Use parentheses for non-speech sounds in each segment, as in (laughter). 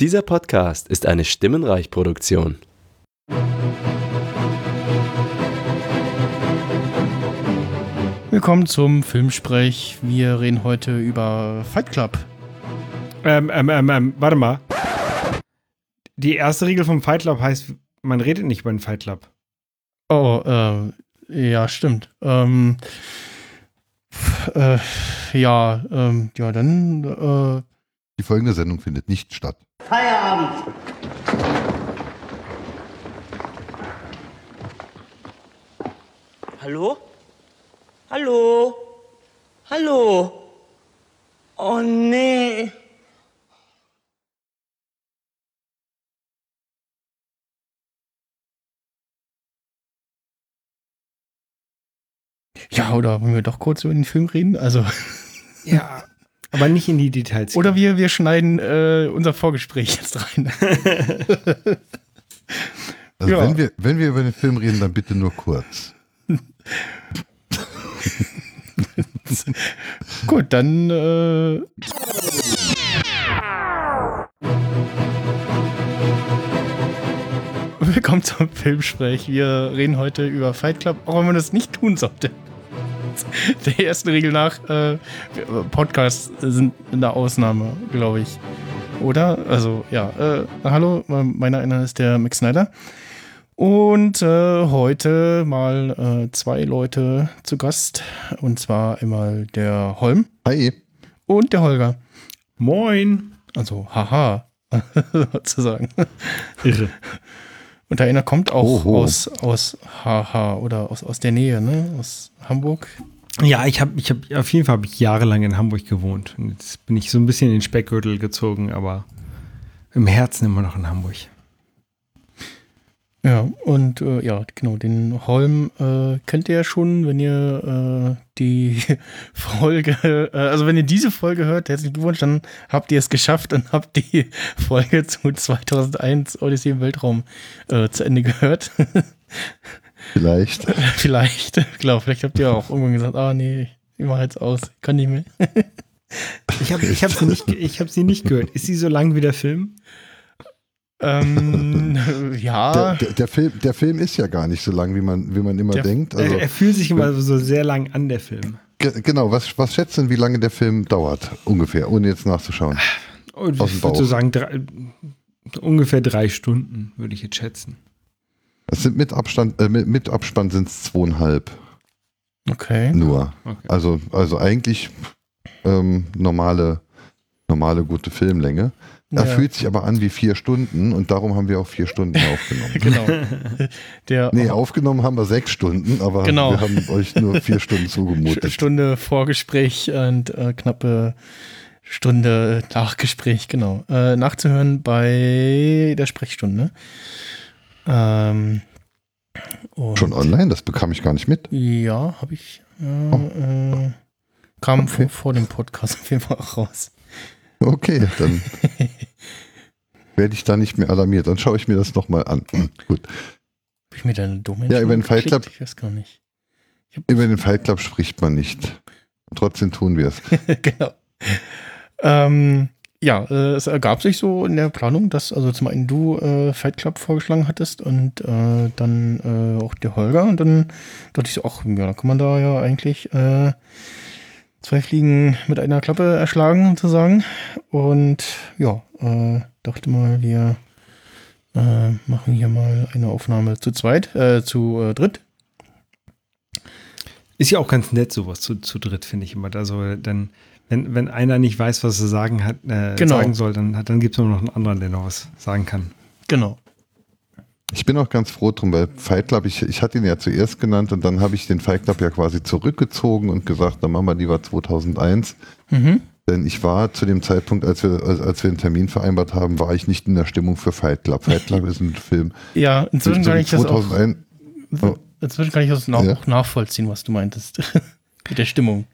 Dieser Podcast ist eine Stimmenreich-Produktion. Willkommen zum Filmsprech. Wir reden heute über Fight Club. Ähm, ähm, ähm, ähm, warte mal. Die erste Regel vom Fight Club heißt, man redet nicht über den Fight Club. Oh, äh, ja, stimmt. Ähm, äh, ja, ähm, ja, dann, äh, Die folgende Sendung findet nicht statt. Feierabend. Hallo? Hallo? Hallo? Oh nee. ja, oder wollen wir doch kurz über den Film reden? Also, Ja. (laughs) Aber nicht in die Details. oder wir, wir schneiden äh, unser Vorgespräch jetzt rein. (laughs) Also Ja. wenn, wir, wenn wir über den Film reden, dann bitte nur kurz. (laughs) Gut, dann, äh, (laughs) Willkommen zum Filmsprech. Wir reden heute über Fight Club, auch wenn man das nicht tun sollte. (laughs) Der ersten Regel nach, äh, Podcasts sind eine Ausnahme, glaube ich. Oder? Also, ja. Äh, hallo, mein Name ist der Max Snyder. Und äh, heute mal äh, zwei Leute zu Gast. Und zwar einmal der Holm Hi. und der Holger. Moin. Also, haha, (laughs) sozusagen. Irre. Und der einer kommt auch Oho. aus, aus Haha oder aus, aus der Nähe, ne? Aus Hamburg. Ja, ich habe ich hab, auf jeden Fall habe ich jahrelang in Hamburg gewohnt. Und jetzt bin ich so ein bisschen in den Speckgürtel gezogen, aber im Herzen immer noch in Hamburg. Ja, und äh, ja, genau, den Holm äh, kennt ihr ja schon, wenn ihr äh, die (laughs) Folge, äh, also wenn ihr diese Folge hört, herzlichen Glückwunsch, dann habt ihr es geschafft und habt die (laughs) Folge zu 2001 Odyssey im Weltraum äh, zu Ende gehört. (laughs) Vielleicht. vielleicht, genau, vielleicht habt ihr auch irgendwann gesagt, ah nee, ich mach jetzt aus, ich kann nicht mehr. Ich habe ich hab sie, nicht ich hab sie nicht gehört. Ist sie so lang wie der Film? Ähm, (laughs) ja. Der, der, der, Film, der Film ist ja gar nicht so lang, wie man, wie man immer Der- denkt. Also, er, fühlt sich immer so sehr lang an, der Film. ge- genau, was, was schätzt denn, wie lange der Film dauert? Ungefähr, ohne jetzt nachzuschauen. Und Aus ich würde so sagen, drei, ungefähr drei Stunden, würde ich jetzt schätzen. Es sind mit Abstand, äh, mit, mit Abspann sind es zweieinhalb Okay. nur. Okay. Also, also eigentlich ähm, normale, normale gute Filmlänge. Er Ja. fühlt sich aber an wie vier Stunden und darum haben wir auch vier Stunden (laughs) aufgenommen. Genau. (laughs) Der Nee, aufgenommen haben wir sechs Stunden, aber Genau. wir haben euch nur vier (laughs) Stunden zugemutet. Stunde Vorgespräch und äh, knappe Stunde Nachgespräch, genau. Äh, nachzuhören bei der Sprechstunde. Ähm, und Schon online? Das bekam ich gar nicht mit. Ja, habe ich. Äh, Oh. äh, kam Okay. vor, vor dem Podcast auf jeden Fall auch raus. Okay, dann (laughs) werde ich da nicht mehr alarmiert. Dann schaue ich mir das nochmal an. (clears throat) Gut. Hab ich mir deine Domain Ja, über den Fight? Club. Ich weiß gar nicht. Über den Fight Club spricht man nicht. Trotzdem tun wir es. (laughs) genau. Ähm, ja, äh, es ergab sich so in der Planung, dass also zum einen du äh, Fight Club vorgeschlagen hattest und äh, dann äh, auch der Holger und dann dachte ich so, ach, ja, da kann man da ja eigentlich äh, zwei Fliegen mit einer Klappe erschlagen sozusagen und ja, äh, dachte mal, wir äh, machen hier mal eine Aufnahme zu zweit, äh, zu äh, dritt. Ist ja auch ganz nett, sowas zu, zu dritt, finde ich immer. Also dann, wenn, wenn einer nicht weiß, was er sagen hat, äh, Genau. sagen soll, dann, hat- dann gibt es nur noch einen anderen, der noch was sagen kann. Genau. Ich bin auch ganz froh drum, weil Fight Club, ich, ich hatte ihn ja zuerst genannt und dann habe ich den Fight Club ja quasi zurückgezogen und gesagt, dann machen wir lieber 2001. Mhm. Denn ich war zu dem Zeitpunkt, als wir, als, wir einen Termin vereinbart haben, war ich nicht in der Stimmung für Fight Club. Fight Club ist ein Film. Ja, inzwischen kann ich das auch 2001. Inzwischen kann ich das auch nachvollziehen, was du meintest. (laughs) Mit der Stimmung.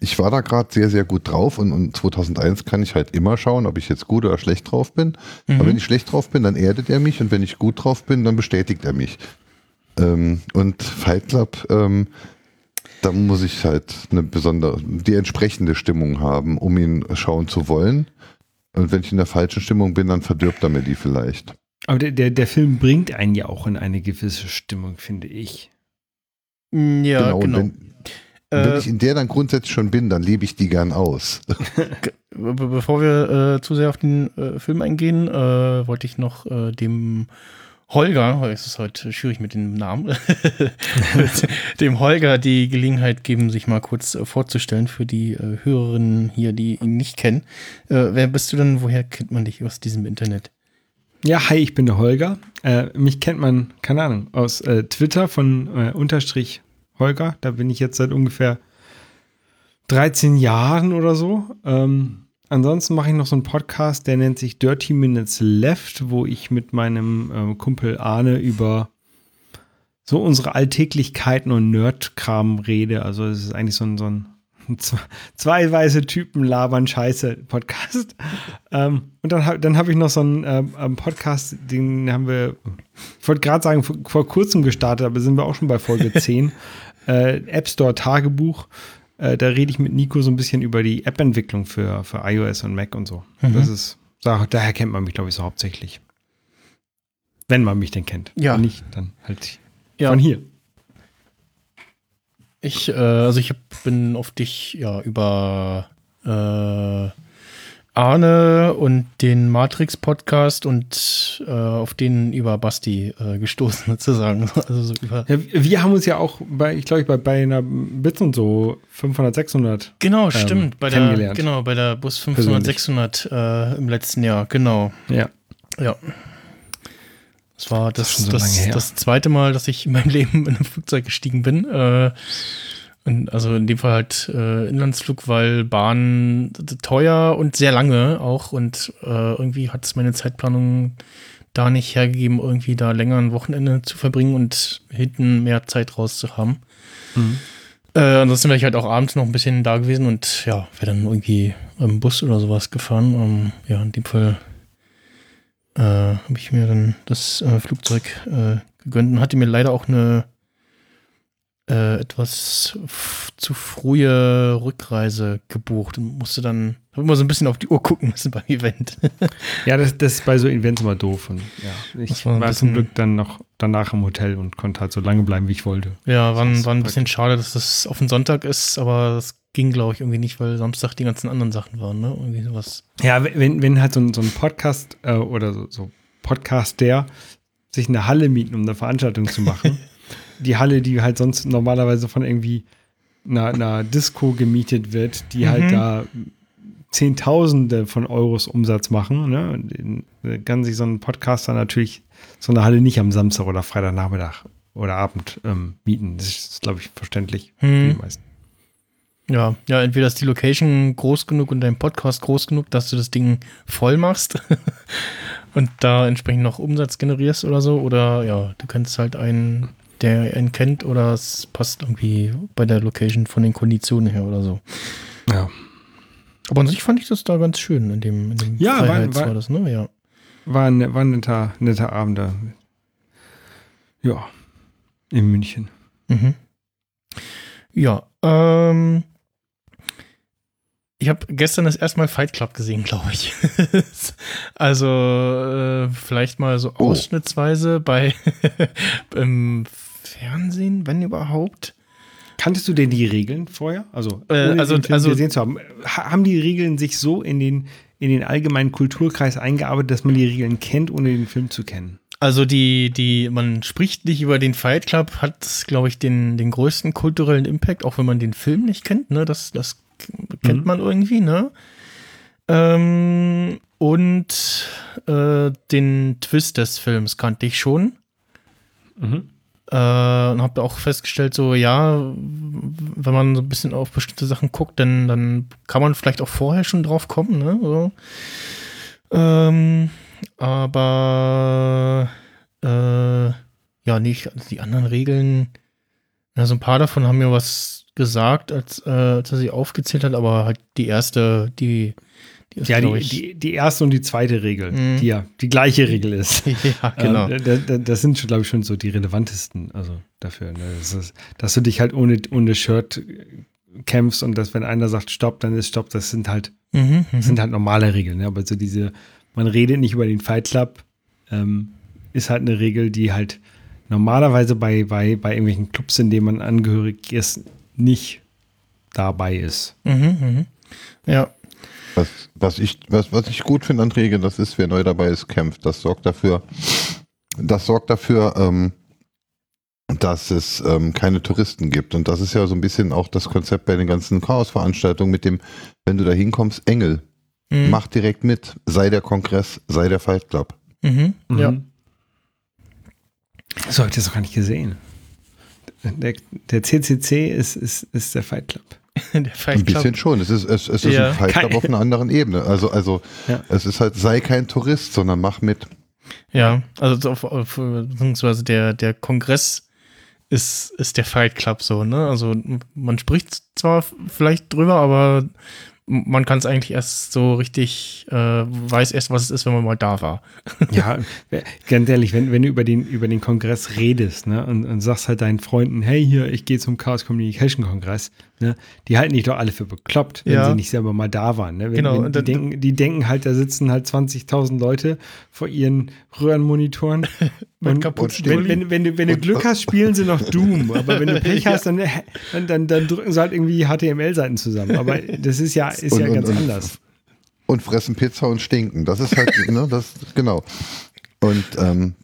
Ich war da gerade sehr, sehr gut drauf und, und 2001 kann ich halt immer schauen, ob ich jetzt gut oder schlecht drauf bin. Mhm. Aber wenn ich schlecht drauf bin, dann erdet er mich und wenn ich gut drauf bin, dann bestätigt er mich. Ähm, und Fight Club, ähm, da muss ich halt eine besondere, die entsprechende Stimmung haben, um ihn schauen zu wollen. Und wenn ich in der falschen Stimmung bin, dann verdirbt er mir die vielleicht. Aber der, der, der Film bringt einen ja auch in eine gewisse Stimmung, finde ich. Ja, und genau. Wenn, wenn Äh, ich in der dann grundsätzlich schon bin, dann lebe ich die gern aus. Be bevor wir äh, zu sehr auf den äh, Film eingehen, äh, wollte ich noch äh, dem Holger, es ist heute schwierig mit dem Namen, (laughs) dem Holger die Gelegenheit geben, sich mal kurz äh, vorzustellen für die äh, Hörerinnen hier, die ihn nicht kennen. Äh, wer bist du denn? Woher kennt man dich aus diesem Internet? Ja, hi, ich bin der Holger. Äh, mich kennt man, keine Ahnung, aus äh, Twitter von äh, Unterstrich Holger. Da bin ich jetzt seit ungefähr 13 Jahren oder so. Ähm, ansonsten mache ich noch so einen Podcast, der nennt sich Dirty Minutes Left, wo ich mit meinem ähm, Kumpel Arne über so unsere Alltäglichkeiten und Nerdkram rede. Also es ist eigentlich so ein, so ein (laughs) zwei weiße Typen labern Scheiße Podcast. ähm, und dann, hab- dann habe ich noch so einen ähm, Podcast, den haben wir, ich wollte gerade sagen, vor, vor kurzem gestartet, aber sind wir auch schon bei Folge (laughs) 10. äh, App Store Tagebuch. Äh, da rede ich mit Nico so ein bisschen über die App-Entwicklung für, für iOS und Mac und so. Das ist, da, daher kennt man mich, glaube ich, so hauptsächlich. Wenn man mich denn kennt. Ja. Wenn nicht, dann halt Ja. von hier. Ich, äh, also ich hab, bin auf dich ja über äh, Arne und den Matrix-Podcast und äh, auf den über Basti äh, gestoßen (laughs) sozusagen. Also so über Ja, wir haben uns ja auch bei, ich glaube, bei, bei einer Bits und so 500, 600. Genau, stimmt. Bei der, genau, bei der Bus 500, Persönlich. 600 äh, im letzten Jahr, genau. Ja. Ja. Das war Das das, schon so das, das zweite Mal, dass ich in meinem (laughs) Leben in ein Flugzeug gestiegen bin. Äh, und also in dem Fall halt äh, Inlandsflug, weil Bahn teuer und sehr lange auch. Und äh, irgendwie hat es meine Zeitplanung da nicht hergegeben, irgendwie da länger ein Wochenende zu verbringen und hinten mehr Zeit rauszuhaben. Mhm. Äh, ansonsten wäre ich halt auch abends noch ein bisschen da gewesen und ja, wäre dann irgendwie im Bus oder sowas gefahren. Ähm, ja, in dem Fall äh, habe ich mir dann das äh, Flugzeug äh, gegönnt und hatte mir leider auch eine äh, etwas zu frühe Rückreise gebucht und musste dann, habe immer so ein bisschen auf die Uhr gucken (laughs) müssen beim Event. Ja, das, das ist bei so Events immer doof. Und ja, ich war war, zum Glück dann noch danach im Hotel und konnte halt so lange bleiben, wie ich wollte. ja, war, war ein bisschen schade, dass das auf den Sonntag ist, aber das ging, glaube ich, irgendwie nicht, weil Samstag die ganzen anderen Sachen waren, ne? Irgendwie sowas. Ja, wenn, wenn halt so ein, so ein Podcast äh, oder so, so Podcaster sich eine Halle mieten, um eine Veranstaltung zu machen, (laughs) die Halle, die halt sonst normalerweise von irgendwie einer, einer Disco gemietet wird, die halt Mhm. da Zehntausende von Euros Umsatz machen, ne? Kann sich so ein Podcaster natürlich so eine Halle nicht am Samstag oder Freitagnachmittag oder Abend ähm, mieten. Das ist, glaube ich, verständlich für Hm. die meisten. Ja, ja, entweder ist die Location groß genug und dein Podcast groß genug, dass du das Ding voll machst (laughs) und da entsprechend noch Umsatz generierst oder so, oder ja, du kannst halt einen, der einen kennt, oder es passt irgendwie bei der Location von den Konditionen her oder so. Ja. Aber an sich fand ich das da ganz schön in dem, in dem Ja, war- Freiheits war- war das, ne? Ja. War ein, war ein netter, netter Abend da. Ja, in München. Mhm. Ja, ähm, ich habe gestern das erste Mal Fight Club gesehen, glaube ich. (laughs) also äh, vielleicht mal so Oh. ausschnittsweise bei (laughs) im Fernsehen, wenn überhaupt. Kanntest du denn die Regeln vorher? Also, Äh, also- also- gesehen zu haben. Ha- Haben die Regeln sich so in den, in den allgemeinen Kulturkreis eingearbeitet, dass man die Regeln kennt, ohne den Film zu kennen? Also die, die, man spricht nicht über den Fight Club, hat, glaube ich, den, den größten kulturellen Impact, auch wenn man den Film nicht kennt, ne? Das, das kennt Mhm. man irgendwie, ne? Ähm, und äh, den Twist des Films kannte ich schon. Mhm. Äh, und habe auch festgestellt, so, ja, wenn man so ein bisschen auf bestimmte Sachen guckt, dann, dann kann man vielleicht auch vorher schon drauf kommen, ne? So. Ähm, aber äh, ja, nicht, also die anderen Regeln, ja, so ein paar davon haben mir was gesagt, als, äh, als er sie aufgezählt hat, aber halt die erste, die, die ist, Ja, die, ich, die, die erste und die zweite Regel, Mhm. die ja die gleiche Regel ist. (laughs) ja, genau. Ähm, da, da, das sind schon, glaube ich, schon so die relevantesten, also dafür, ne? das ist, dass du dich halt ohne, ohne Shirt kämpfst und dass, wenn einer sagt Stopp, dann ist Stopp. Das sind halt, Mhm, mhm. sind halt normale Regeln. Ne? Aber so diese, man redet nicht über den Fight Club, ähm, ist halt eine Regel, die halt normalerweise bei, bei, bei irgendwelchen Clubs, in denen man angehörig ist, nicht dabei ist. Mhm, mhm. Ja, Was, was, ich, was, was ich gut finde an Regeln, das ist, wer neu dabei ist, kämpft. Das sorgt dafür, das sorgt dafür, ähm, dass es ähm, keine Touristen gibt. Und das ist ja so ein bisschen auch das Konzept bei den ganzen Chaos-Veranstaltungen mit dem, wenn du da hinkommst, Engel, Mhm. mach direkt mit, sei der Kongress, sei der Fight Club. Mhm. Ja. Mhm. So habe ich das noch gar nicht gesehen. Der, der CCC ist, ist, ist der Fight Club. (laughs) Der Fight Ein bisschen Club. schon. Es ist, es, es ist Ja. ein Fight Club (laughs) auf einer anderen Ebene. Also, also Ja. es ist halt, sei kein Tourist, sondern mach mit. Ja, also auf, auf, beziehungsweise der, der Kongress ist, ist der Fight Club so, ne? Also man spricht zwar vielleicht drüber, aber man kann es eigentlich erst so richtig, äh, weiß erst, was es ist, wenn man mal da war. Ja, (laughs) ganz ehrlich, wenn, wenn du über den, über den Kongress redest ne, und, und sagst halt deinen Freunden, hey, hier, ich gehe zum Chaos Communication Kongress, ne, die halten dich doch alle für bekloppt, wenn Ja. sie nicht selber mal da waren. Ne? Wenn, Genau, wenn und die, denken, die denken halt, da sitzen halt 20.000 Leute vor ihren Röhrenmonitoren. (laughs) Und kaputten wenn, wenn, wenn, du, wenn du Glück hast, spielen sie noch Doom. (laughs) Aber wenn du Pech hast, dann, dann, dann, dann drücken sie halt irgendwie HTML-Seiten zusammen. Aber das ist ja, (laughs) ist Und- ja und- ganz und- anders. Und fressen Pizza und stinken. Das ist halt, ne, das, genau. Und ähm,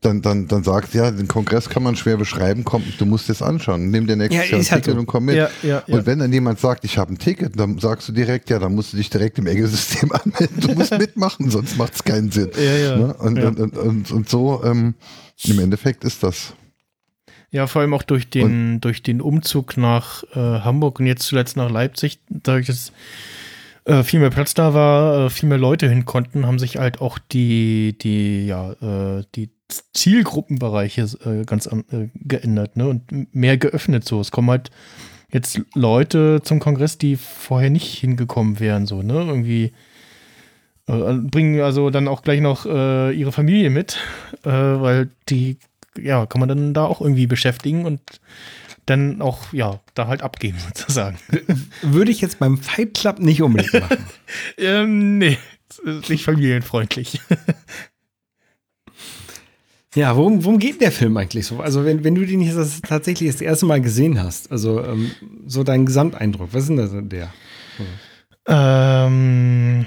dann, dann, dann sagt ja, den Kongress kann man schwer beschreiben, komm, du musst es anschauen. Nimm dir nächstes Ja, Jahr ein Ticket so. und komm mit. Ja, ja. Und wenn dann jemand sagt, ich habe ein Ticket, dann sagst du direkt, ja, dann musst du dich direkt im Engelsystem (laughs) anmelden. Du musst mitmachen, sonst macht es keinen Sinn. Ne? Und, und, und, und, und so, ähm, im Endeffekt ist das. Ja, vor allem auch durch den, durch den Umzug nach äh, Hamburg und jetzt zuletzt nach Leipzig, dadurch, dass äh, viel mehr Platz da war, äh, viel mehr Leute hin konnten, haben sich halt auch die, die, ja, äh, die Zielgruppenbereiche äh, ganz an, äh, geändert, ne? Und mehr geöffnet so. Es kommen halt jetzt Leute zum Kongress, die vorher nicht hingekommen wären, so, ne? Irgendwie äh, bringen also dann auch gleich noch ihre Familie mit, weil die, ja, kann man dann da auch irgendwie beschäftigen und dann auch, ja, da halt abgeben (laughs) sozusagen. Würde ich jetzt beim Fight Club nicht unbedingt machen. (laughs) ähm, nee, nicht familienfreundlich. (laughs) Ja, worum, worum geht der Film eigentlich so? Also, wenn, wenn du den jetzt das tatsächlich das erste Mal gesehen hast, also ähm, so dein Gesamteindruck, was ist denn das denn der? ähm,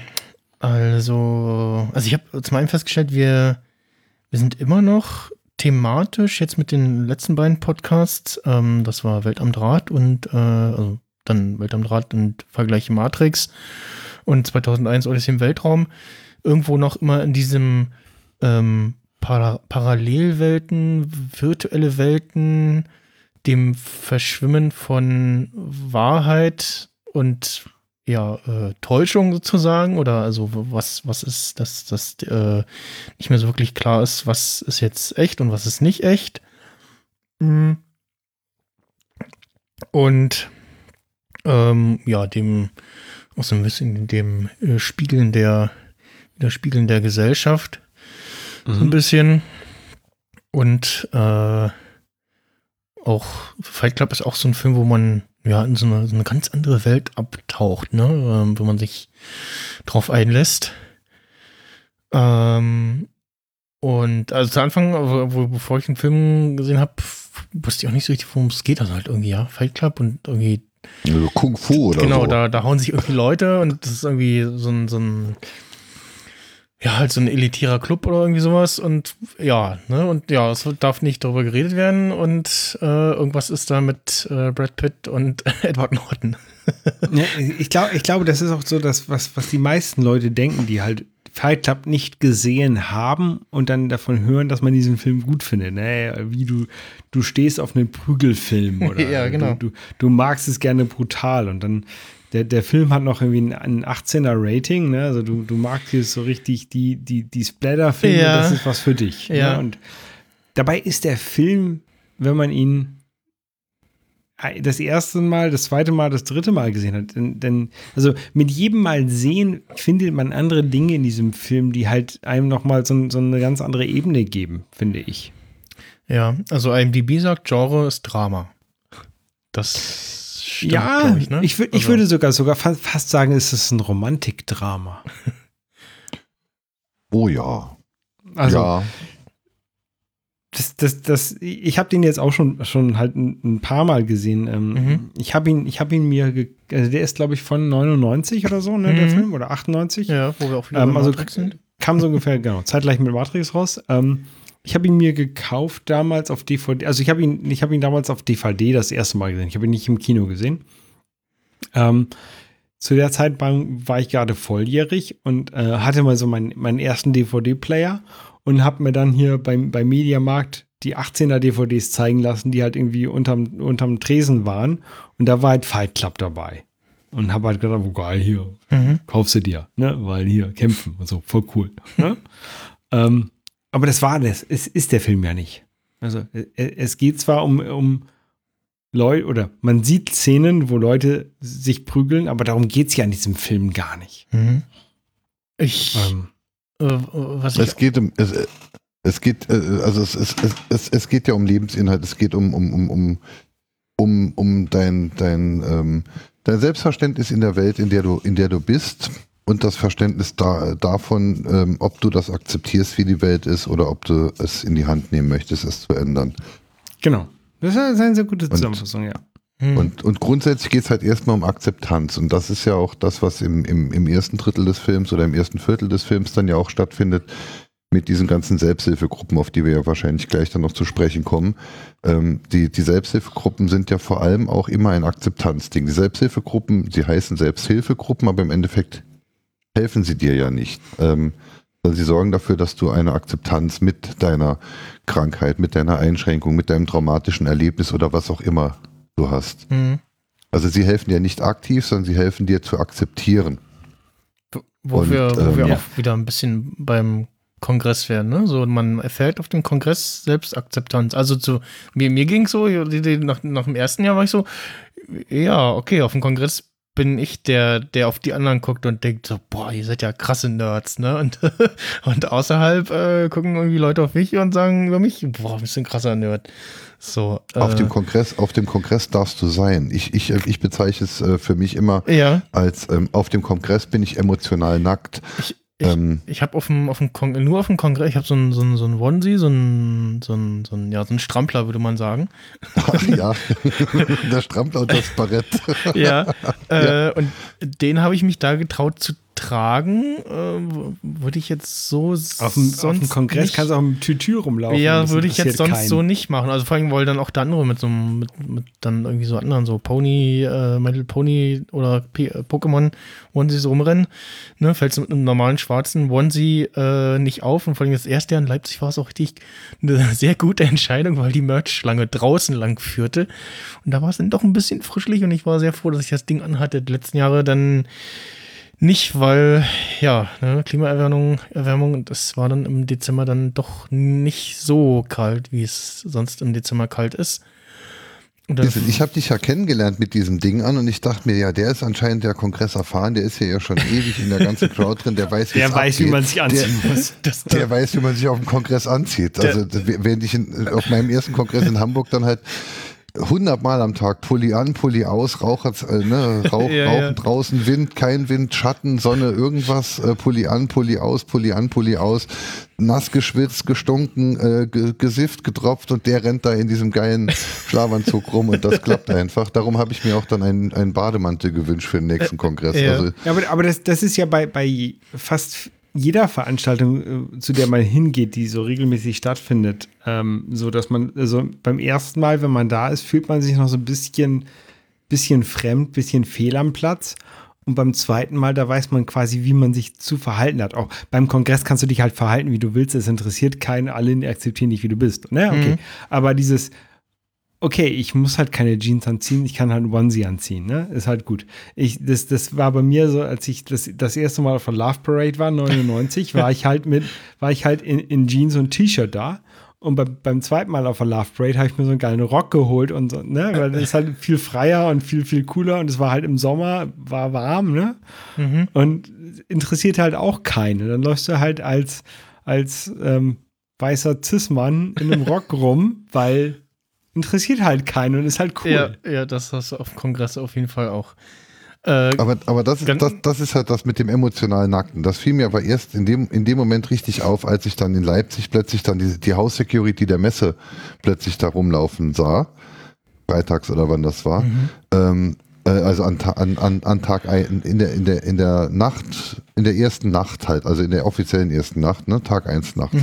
also, also ich habe zum einen festgestellt, wir, wir sind immer noch thematisch jetzt mit den letzten beiden Podcasts, ähm, das war Welt am Draht und äh, also dann Welt am Draht und Vergleiche Matrix und 2001 Odyssey im Weltraum, irgendwo noch immer in diesem ähm, Para Parallelwelten, virtuelle Welten, dem Verschwimmen von Wahrheit und ja, äh, Täuschung sozusagen oder also was, was ist, dass das äh, nicht mehr so wirklich klar ist, was ist jetzt echt und was ist nicht echt. Mm. Und ähm, ja, dem auch so ein bisschen dem äh, Spiegeln der Widerspiegeln der Gesellschaft so ein bisschen. Und äh, auch Fight Club ist auch so ein Film, wo man ja in so eine, so eine ganz andere Welt abtaucht, ne? Ähm, wo man sich drauf einlässt. Ähm, und also zu Anfang, wo, bevor ich den Film gesehen habe, wusste ich auch nicht so richtig, worum es geht. Also halt irgendwie, ja, Fight Club und irgendwie Also Kung Fu oder genau, so. da, da hauen sich irgendwie Leute und das ist irgendwie so ein, so ein, ja, halt so ein elitärer Club oder irgendwie sowas und ja, ne, und ja, es darf nicht darüber geredet werden und äh, irgendwas ist da mit äh, Brad Pitt und (laughs) Edward Norton. Ja, ich, glaub, ich glaube, das ist auch so das, was, was die meisten Leute denken, die halt Fight Club nicht gesehen haben und dann davon hören, dass man diesen Film gut findet. Ne? Wie du, du stehst auf einen Prügelfilm (laughs) oder Ja, genau. du, du, du magst es gerne brutal und dann der, der Film hat noch irgendwie ein, ein 18er Rating, ne? Also du, du magst jetzt so richtig die, die, die Splatter-Filme, Ja. das ist was für dich. Ja. Ne? Und dabei ist der Film, wenn man ihn das erste Mal, das zweite Mal, das dritte Mal gesehen hat. Denn, denn also mit jedem Mal sehen findet man andere Dinge in diesem Film, die halt einem nochmal so, so eine ganz andere Ebene geben, finde ich. Ja, also IMDb sagt, Genre ist Drama. Das stimmt, ja, ich, ne? ich, Also- würde sogar, sogar fast, fast sagen, es ist ein Romantikdrama. (laughs) Oh ja. Also, ja. das, das, das, ich habe den jetzt auch schon, schon halt ein, ein paar Mal gesehen. Ähm, Mhm. Ich habe ihn, ich habe ihn mir, ge also der ist glaube ich von 99 oder so, ne, der Mhm. Film, oder 98. Ja, wo wir auch wieder Ähm, also Matrix sind. kam so ungefähr, genau, zeitgleich mit Matrix raus. Ähm, ich habe ihn mir gekauft damals auf DVD, also ich habe ihn, ich habe ihn damals auf DVD das erste Mal gesehen. Ich habe ihn nicht im Kino gesehen. Ähm, zu der Zeit war, war ich gerade volljährig und äh, hatte mal so meinen, meinen ersten DVD-Player und habe mir dann hier beim, beim Mediamarkt die 18er DVDs zeigen lassen, die halt irgendwie unterm, unterm Tresen waren. Und da war halt Fight Club dabei. Und habe halt gedacht, oh geil, hier, Mhm. kauf sie dir, ne? Weil hier kämpfen und so, voll cool. Ne? (laughs) ähm, aber das war das, es ist der Film ja nicht. Also äh, es geht zwar um, um Leute, oder man sieht Szenen, wo Leute sich prügeln, aber darum geht es ja in diesem Film gar nicht. Mhm. Ich, Ähm, äh, was ich, Es geht um, es, es geht, äh, also es, es, es, es, es geht ja um Lebensinhalt, es geht um, um, um, um, um, um dein, dein, ähm, dein Selbstverständnis in der Welt, in der du, in der du bist und das Verständnis da, davon, ähm, ob du das akzeptierst, wie die Welt ist, oder ob du es in die Hand nehmen möchtest, es zu ändern. genau. Das ist eine sehr gute Zusammenfassung, ja. Hm. Und, und grundsätzlich geht es halt erstmal um Akzeptanz. Und das ist ja auch das, was im, im, im ersten Drittel des Films oder im ersten Viertel des Films dann ja auch stattfindet, mit diesen ganzen Selbsthilfegruppen, auf die wir ja wahrscheinlich gleich dann noch zu sprechen kommen. Ähm, die, die Selbsthilfegruppen sind ja vor allem auch immer ein Akzeptanzding. Die Selbsthilfegruppen, sie heißen Selbsthilfegruppen, aber im Endeffekt helfen sie dir ja nicht. Ähm, sondern sie sorgen dafür, dass du eine Akzeptanz mit deiner Krankheit, mit deiner Einschränkung, mit deinem traumatischen Erlebnis oder was auch immer du hast. Hm. Also sie helfen dir nicht aktiv, sondern sie helfen dir zu akzeptieren. Wo Und, wir, wo wir ähm, auch wieder ein bisschen beim Kongress werden, ne? So, man erfährt auf dem Kongress Selbstakzeptanz. Also zu mir, mir ging so, nach, nach dem ersten Jahr war ich so, ja, okay, auf dem Kongress bin ich der, der auf die anderen guckt und denkt so, boah, ihr seid ja krasse Nerds, ne? Und, (laughs) und außerhalb äh, gucken irgendwie Leute auf mich und sagen über mich, boah, bist du ein krasser Nerd. So, Auf äh, dem Kongress, auf dem Kongress darfst du sein. Ich, ich, ich bezeichne es äh, für mich immer ja, als ähm, auf dem Kongress bin ich emotional nackt. ich, ich, Ähm, Ich habe auf dem, auf dem Kon nur auf dem Kongress, ich habe so ein, so ein, so ein Onesie, so ein, so ein, so ein, ja, so ein Strampler, würde man sagen. ach (laughs) ja, der Strampler und das Barett. (laughs) (laughs) Ja. äh, und den habe ich mich da getraut zu tragen. Äh, würde ich jetzt so Auf dem, auf dem Kongress nicht, kannst du auch mit Tütü rumlaufen. Ja, würde ich jetzt sonst keinen. so nicht machen. Also vor allem, weil dann auch der andere mit so einem, mit, mit dann irgendwie so anderen, so Pony, äh, Little Pony oder P äh, Pokémon Onesies rumrennen, ne, fällst du mit einem normalen schwarzen Onesie äh, nicht auf. Und vor allem das erste Jahr in Leipzig war es auch richtig eine (laughs) sehr gute Entscheidung, weil die Merch-Schlange draußen lang führte. Und da war es dann doch ein bisschen frischlich und ich war sehr froh, dass ich das Ding anhatte. Die letzten Jahre dann nicht, weil, ja, ne, Klimaerwärmung, Erwärmung, und es war dann im Dezember dann doch nicht so kalt, wie es sonst im Dezember kalt ist. Ich habe dich ja kennengelernt mit diesem Ding an und ich dachte mir, ja, der ist anscheinend der Kongress erfahren, der ist hier ja schon ewig in der ganzen Crowd drin, der weiß, Der weiß, wie man sich anziehen muss. das, (laughs) Der weiß, wie man sich auf dem Kongress anzieht. Also während ich in, auf meinem ersten Kongress in Hamburg dann halt hundertmal am Tag Pulli an, Pulli aus, Raucher, äh, ne, (laughs) Rauch, Ja, Rauchen ja. draußen, Wind, kein Wind, Schatten, Sonne, irgendwas, äh, Pulli an, Pulli aus, Pulli an, Pulli aus, nass geschwitzt, gestunken, äh, ge gesifft, getropft und der rennt da in diesem geilen (laughs) Schlafanzug rum und das klappt einfach. Darum habe ich mir auch dann einen, einen Bademantel gewünscht für den nächsten Kongress. ja. Also aber, aber das, das ist ja bei, bei fast jeder Veranstaltung, äh, zu der man hingeht, die so regelmäßig stattfindet, ähm, so dass man, also beim ersten Mal, wenn man da ist, fühlt man sich noch so ein bisschen, bisschen fremd, bisschen fehl am Platz. Und beim zweiten Mal, da weiß man quasi, wie man sich zu verhalten hat. Auch beim Kongress kannst du dich halt verhalten, wie du willst. Es interessiert keinen, alle akzeptieren dich, wie du bist. Ne? Okay. Mhm. Aber dieses, okay, ich muss halt keine Jeans anziehen, ich kann halt einen Onesie anziehen, ne? Ist halt gut. Ich, das, das war bei mir so, als ich das, das erste Mal auf der Love Parade war, 99, war ich halt mit, war ich halt in, in Jeans und T-Shirt da. Und beim, beim zweiten Mal auf der Love Parade habe ich mir so einen geilen Rock geholt und so, ne? Weil das ist halt viel freier und viel, viel cooler und es war halt im Sommer, war warm, ne? Mhm. Und interessiert halt auch keine. Dann läufst du halt als, als ähm, weißer Cis-Mann in einem Rock rum, weil interessiert halt keinen und ist halt cool. Ja, ja, das hast du auf Kongress auf jeden Fall auch. Äh, Aber, aber das, ist, das, das ist halt das mit dem emotionalen Nackten. Das fiel mir aber erst in dem, in dem Moment richtig auf, als ich dann in Leipzig plötzlich dann die, die House Security der Messe plötzlich da rumlaufen sah. Freitags oder wann das war. Ähm, äh, also an, an, an, Tag ein, in der, in der, in der Nacht, in der ersten Nacht halt, also in der offiziellen ersten Nacht, ne, Tag 1 Nacht.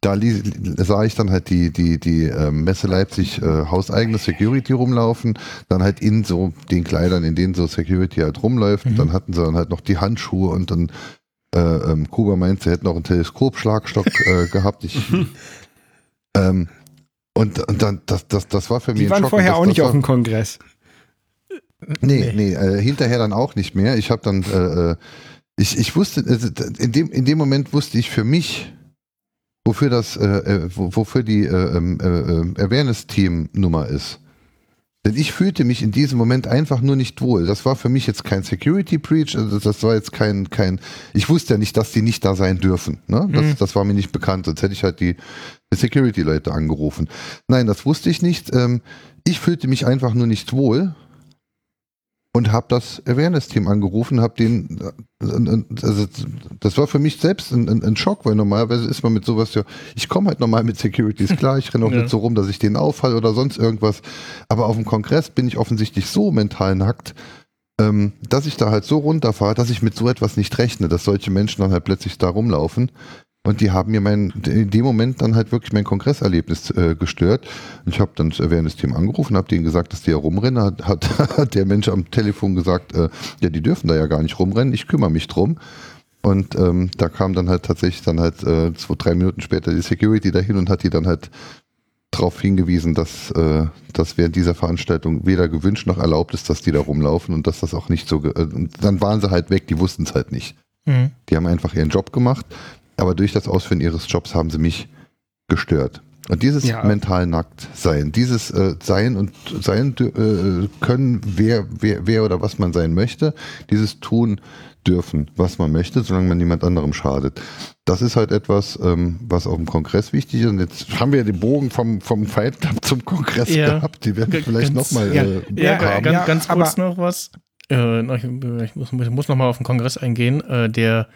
Da li sah ich dann halt die, die, die ähm, Messe Leipzig äh, hauseigene Security rumlaufen, dann halt in so den Kleidern, in denen so Security halt rumläuft. Dann hatten sie dann halt noch die Handschuhe und dann äh, ähm, Kuba meint, sie hätten noch einen Teleskopschlagstock äh, (laughs) gehabt. Ich, ähm, und, und dann, das, das, das war für mich Die ein waren vorher das, auch nicht war, auf dem Kongress. Nee, nee, äh, hinterher dann auch nicht mehr. Ich habe dann, äh, äh, ich, ich wusste, äh, in dem, in dem Moment wusste ich für mich, wofür das, äh, äh, wo- wofür die äh, ähm, äh, äh, Awareness-Team-Nummer ist. Denn ich fühlte mich in diesem Moment einfach nur nicht wohl. Das war für mich jetzt kein Security Breach, also das war jetzt kein, kein, ich wusste ja nicht, dass die nicht da sein dürfen. Ne? Das, das war mir nicht bekannt, sonst hätte ich halt die, die Security-Leute angerufen. Nein, das wusste ich nicht. Ähm, ich fühlte mich einfach nur nicht wohl und habe das Awareness-Team angerufen, habe den, also das war für mich selbst ein, ein, ein Schock, weil normalerweise ist man mit sowas ja, ich komme halt normal mit Securities (laughs) klar, ich renne auch Ja. nicht so rum, dass ich den auffall oder sonst irgendwas, aber auf dem Kongress bin ich offensichtlich so mental nackt, ähm, dass ich da halt so runterfahre, dass ich mit so etwas nicht rechne, dass solche Menschen dann halt plötzlich da rumlaufen. Und die haben mir mein, in dem Moment dann halt wirklich mein Kongresserlebnis äh, gestört. Und ich habe dann das Awareness-Team angerufen, habe denen gesagt, dass die ja rumrennen. Hat, hat, (laughs) hat der Mensch am Telefon gesagt, äh, ja, die dürfen da ja gar nicht rumrennen, ich kümmere mich drum. Und ähm, da kam dann halt tatsächlich dann halt äh, zwei, drei Minuten später die Security dahin und hat die dann halt darauf hingewiesen, dass äh, das während dieser Veranstaltung weder gewünscht noch erlaubt ist, dass die da rumlaufen und dass das auch nicht so. Äh, und dann waren sie halt weg, die wussten es halt nicht. Mhm. Die haben einfach ihren Job gemacht, aber durch das Ausführen ihres Jobs haben sie mich gestört. Und dieses Ja. mental nackt sein, dieses äh, Sein und Sein äh, können, wer, wer, wer oder was man sein möchte, dieses tun dürfen, was man möchte, solange man niemand anderem schadet. Das ist halt etwas, ähm, was auf dem Kongress wichtig ist. Und jetzt haben wir ja den Bogen vom, vom Fight Club zum Kongress Ja. gehabt. Die werden G- vielleicht nochmal ja. äh, Ja, Ja, ganz, ja, ganz kurz aber- noch was. Äh, ich, ich muss, ich muss noch mal auf den Kongress eingehen. Äh, der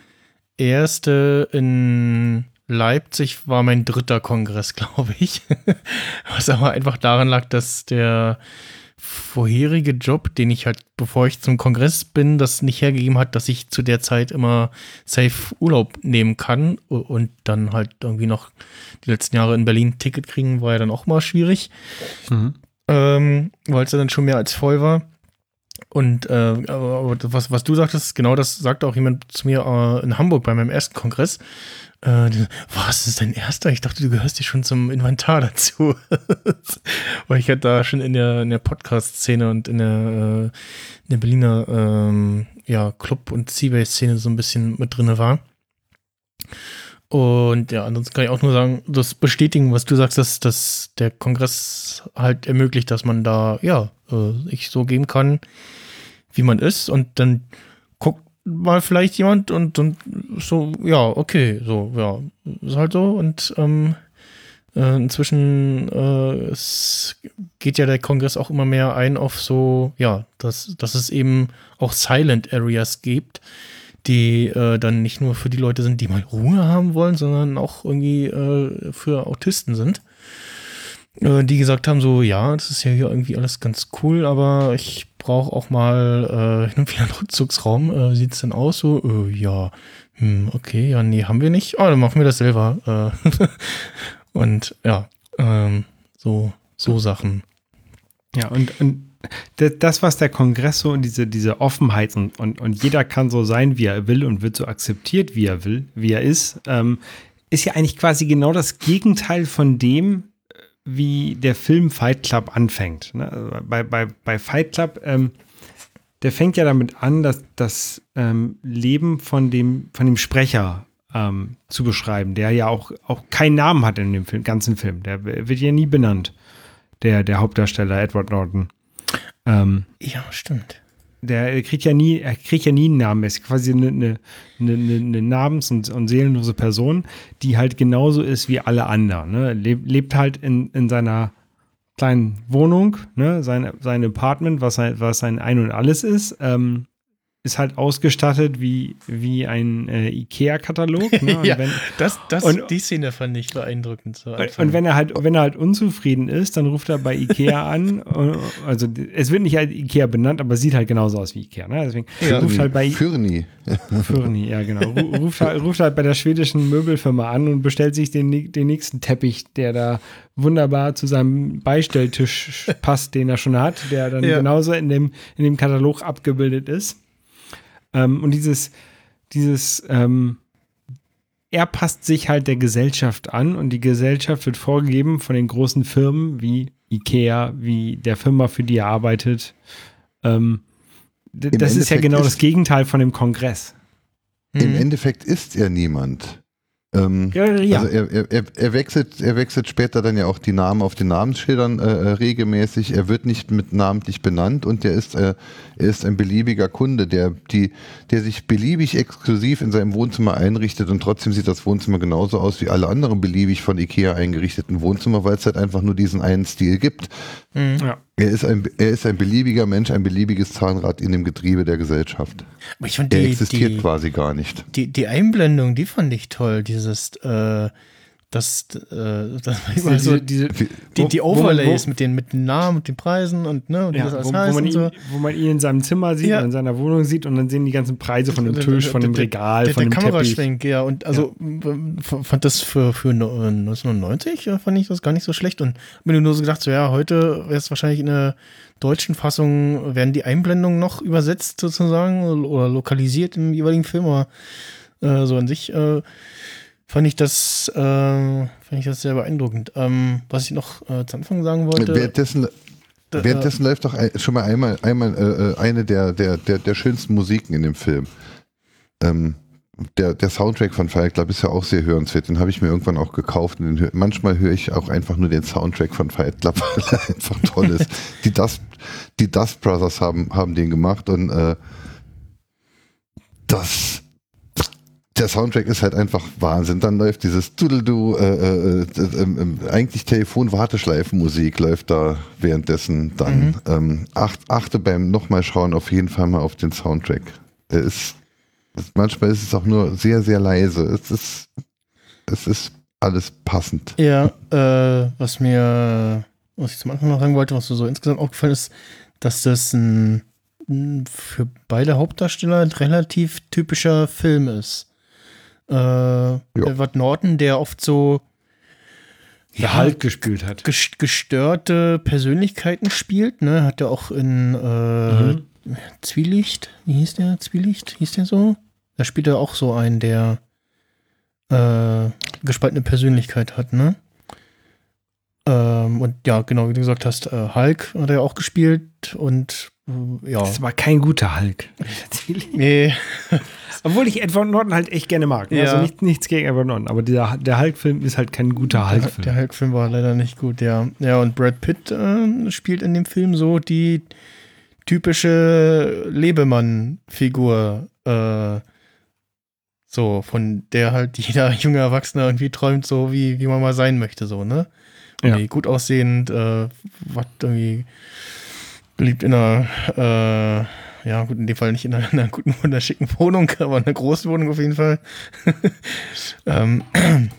erste in Leipzig war mein dritter Kongress, (laughs) glaube ich. Was aber einfach daran lag, dass der vorherige Job, den ich halt, bevor ich zum Kongress bin, das nicht hergegeben hat, dass ich zu der Zeit immer safe Urlaub nehmen kann und dann halt irgendwie noch die letzten Jahre in Berlin ein Ticket kriegen, war ja dann auch mal schwierig ähm, weil es ja dann schon mehr als voll war. Und äh, was, was du sagtest, genau das sagte auch jemand zu mir äh, in Hamburg bei meinem ersten Kongress. Äh, was ist dein erster? Ich dachte, du gehörst dir schon zum Inventar (laughs) dazu. weil ich halt da schon in der, in der Podcast-Szene und in der, äh, in der Berliner ähm, ja, Club- und Seabase-Szene so ein bisschen mit drinne war. Und ja, ansonsten kann ich auch nur sagen, das bestätigen, was du sagst, dass, dass der Kongress halt ermöglicht, dass man da, ja, äh, sich so geben kann, wie man ist. Und dann guckt mal vielleicht jemand und, und so, ja, okay, so, ja, ist halt so. Und ähm, äh, inzwischen äh, geht ja der Kongress auch immer mehr ein auf so, ja, dass, dass es eben auch Silent Areas gibt die äh, dann nicht nur für die Leute sind, die mal Ruhe haben wollen, sondern auch irgendwie äh, für Autisten sind. Äh, die gesagt haben, so, ja, das ist ja hier irgendwie alles ganz cool, aber ich brauche auch mal äh, (laughs) hin und wieder Rückzugsraum. Äh, Sieht es denn aus? So, äh, ja, hm, okay, ja, nee, haben wir nicht. Ah, dann machen wir das selber. Äh, (laughs) und ja, ähm, so, so Sachen. Ja, und, und das, was der Kongress so und diese, diese Offenheit und, und, und jeder kann so sein, wie er will und wird so akzeptiert, wie er will, wie er ist, ähm, ist ja eigentlich quasi genau das Gegenteil von dem, äh, wie der Film Fight Club anfängt. Ne? Also bei, bei, bei Fight Club, ähm, der fängt ja damit an, dass das ähm, Leben von dem, von dem Sprecher ähm, zu beschreiben, der ja auch, auch keinen Namen hat in dem Film, ganzen Film. Der wird ja nie benannt der, der Hauptdarsteller Edward Norton. Ähm, Ja, stimmt. der kriegt ja nie, er kriegt ja nie einen Namen. Er ist quasi eine, eine, eine, eine namens- und, und seelenlose Person, die halt genauso ist wie alle anderen. Ne? Lebt, lebt halt in, in seiner kleinen Wohnung, ne, sein, sein Apartment, was sein, was sein Ein und Alles ist, ähm, ist halt ausgestattet wie, wie ein äh, IKEA-Katalog. Ne? (laughs) Und ja, wenn- das, das, und- die Szene fand ich beeindruckend. So Und, und wenn er halt, wenn er halt unzufrieden ist, dann ruft er bei Ikea (laughs) an. äh, Also es wird nicht als Ikea benannt, aber es sieht halt genauso aus wie Ikea. Ne? Deswegen Ja. ruft halt bei Fürni. (laughs) Fürni, ja genau. Ru- Ruft halt, ruft halt bei der schwedischen Möbelfirma an und bestellt sich den, den nächsten Teppich, der da wunderbar zu seinem Beistelltisch passt, den er schon hat, der dann Ja. genauso in dem, in dem Katalog abgebildet ist. Ähm, und dieses, dieses, ähm, er passt sich halt der Gesellschaft an und die Gesellschaft wird vorgegeben von den großen Firmen wie Ikea, wie der Firma, für die er arbeitet. Ähm, d- Im das ist ja Endeffekt genau ist- das Gegenteil von dem Kongress. Im Mhm. Endeffekt ist er niemand. Ähm, Ja, ja. Also er, er, er, wechselt, er wechselt später dann ja auch die Namen auf den Namensschildern äh, äh, regelmäßig. Er wird nicht mit namentlich benannt und er ist, äh, er ist ein beliebiger Kunde, der, die, der sich beliebig exklusiv in seinem Wohnzimmer einrichtet und trotzdem sieht das Wohnzimmer genauso aus wie alle anderen beliebig von Ikea eingerichteten Wohnzimmer, weil es halt einfach nur diesen einen Stil gibt. ja. Er ist, ein, er ist ein beliebiger Mensch, ein beliebiges Zahnrad in dem Getriebe der Gesellschaft. Aber ich fand Er die, existiert die, quasi gar nicht. die, die Einblendung, die fand ich toll. Dieses, äh, das, äh, (laughs) das immer so, diese, diese, die, die wo- wo man- Overlays wo- mit den, mit den Namen und den Preisen und, ne, und ja, das alles wo, wo, heißt man und ihn, so. wo man ihn in seinem Zimmer sieht, Ja. in seiner Wohnung sieht und dann sehen die ganzen Preise von dem Der- Tisch, der- von dem der- Regal, der, von der dem Teppich. Kameraschwenk, ja. Und also m- fand das für, für no- 1990 äh, fand ich das gar nicht so schlecht. Und mir nur so gedacht, so ja, heute wäre es wahrscheinlich in der deutschen Fassung, werden die Einblendungen noch übersetzt sozusagen oder lokalisiert im jeweiligen Film. Aber äh, so an sich äh, fand ich das, äh, fand ich das sehr beeindruckend. Ähm, was ich noch äh, zu Anfang sagen wollte. Währenddessen, äh, währenddessen läuft doch ein, schon mal einmal, einmal äh, äh, eine der, der, der, der schönsten Musiken in dem Film. Ähm, der, der Soundtrack von Fight Club ist ja auch sehr hörenswert. Den habe ich mir irgendwann auch gekauft. Hör, manchmal höre ich auch einfach nur den Soundtrack von Fight Club, (laughs) weil er einfach toll ist. Die Dust, die Dust Brothers haben, haben den gemacht und äh, das der Soundtrack ist halt einfach Wahnsinn. Dann läuft dieses Dudeldu, äh, äh, äh, eigentlich Telefon-Warteschleifenmusik läuft da währenddessen dann. Ähm, acht, achte beim nochmal schauen auf jeden Fall mal auf den Soundtrack. Der ist, das, manchmal ist es auch nur sehr, sehr leise. Es ist, es ist alles passend. Ja, äh, was mir, was ich zum Anfang noch sagen wollte, was mir so insgesamt aufgefallen ist, dass das ein für beide Hauptdarsteller ein relativ typischer Film ist. Äh, Edward Norton, der oft so Der Hulk gespielt hat. ges- gestörte Persönlichkeiten spielt, ne? Hat er auch in äh, Zwielicht, wie hieß der? Zwielicht, hieß der so? Da spielt er auch so einen, der äh, gespaltene Persönlichkeit hat, ne? Ähm, und ja, genau, wie du gesagt hast, äh, Hulk hat er auch gespielt und äh, ja. Das aber kein guter Hulk. (laughs) Nee, Obwohl ich Edward Norton halt echt gerne mag. ne? Ja. Also nicht, nichts gegen Edward Norton, aber der, der Hulk-Film ist halt kein guter der, Hulk-Film. der Hulk-Film war leider nicht gut, ja. Ja, und Brad Pitt äh, spielt in dem Film so die typische Lebemann-Figur. Äh, so, von der halt jeder (laughs) junge Erwachsene irgendwie träumt, so wie, wie man mal sein möchte, so, ne? Ja. Gut aussehend, äh, was irgendwie beliebt in einer, äh, ja, gut, in dem Fall nicht in einer, in einer guten, (laughs) in einer schicken Wohnung, aber in einer großen Wohnung auf jeden Fall. (laughs) ähm, (clears throat)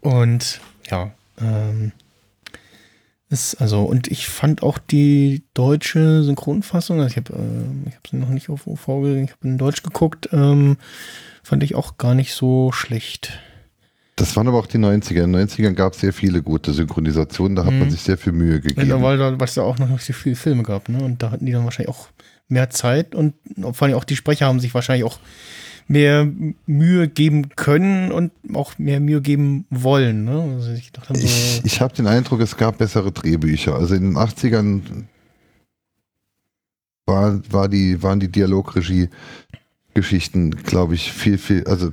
und ja, ähm, ist also, und ich fand auch die deutsche Synchronfassung, also ich habe äh, ich hab sie noch nicht auf OV gesehen, ich habe in Deutsch geguckt, ähm, fand ich auch gar nicht so schlecht. Das waren aber auch die 90er. In den 90ern gab es sehr viele gute Synchronisationen, da hat man sich sehr viel Mühe gegeben. Ja, weil es da auch noch nicht so viele Filme gab, ne? Und da hatten die dann wahrscheinlich auch mehr Zeit und vor allem auch die Sprecher haben sich wahrscheinlich auch mehr Mühe geben können und auch mehr Mühe geben wollen, ne? Also ich so, Ich, ich habe den Eindruck, es gab bessere Drehbücher. Also in den 80ern war, war die, waren die Dialogregie-Geschichten, glaube ich, viel, viel, also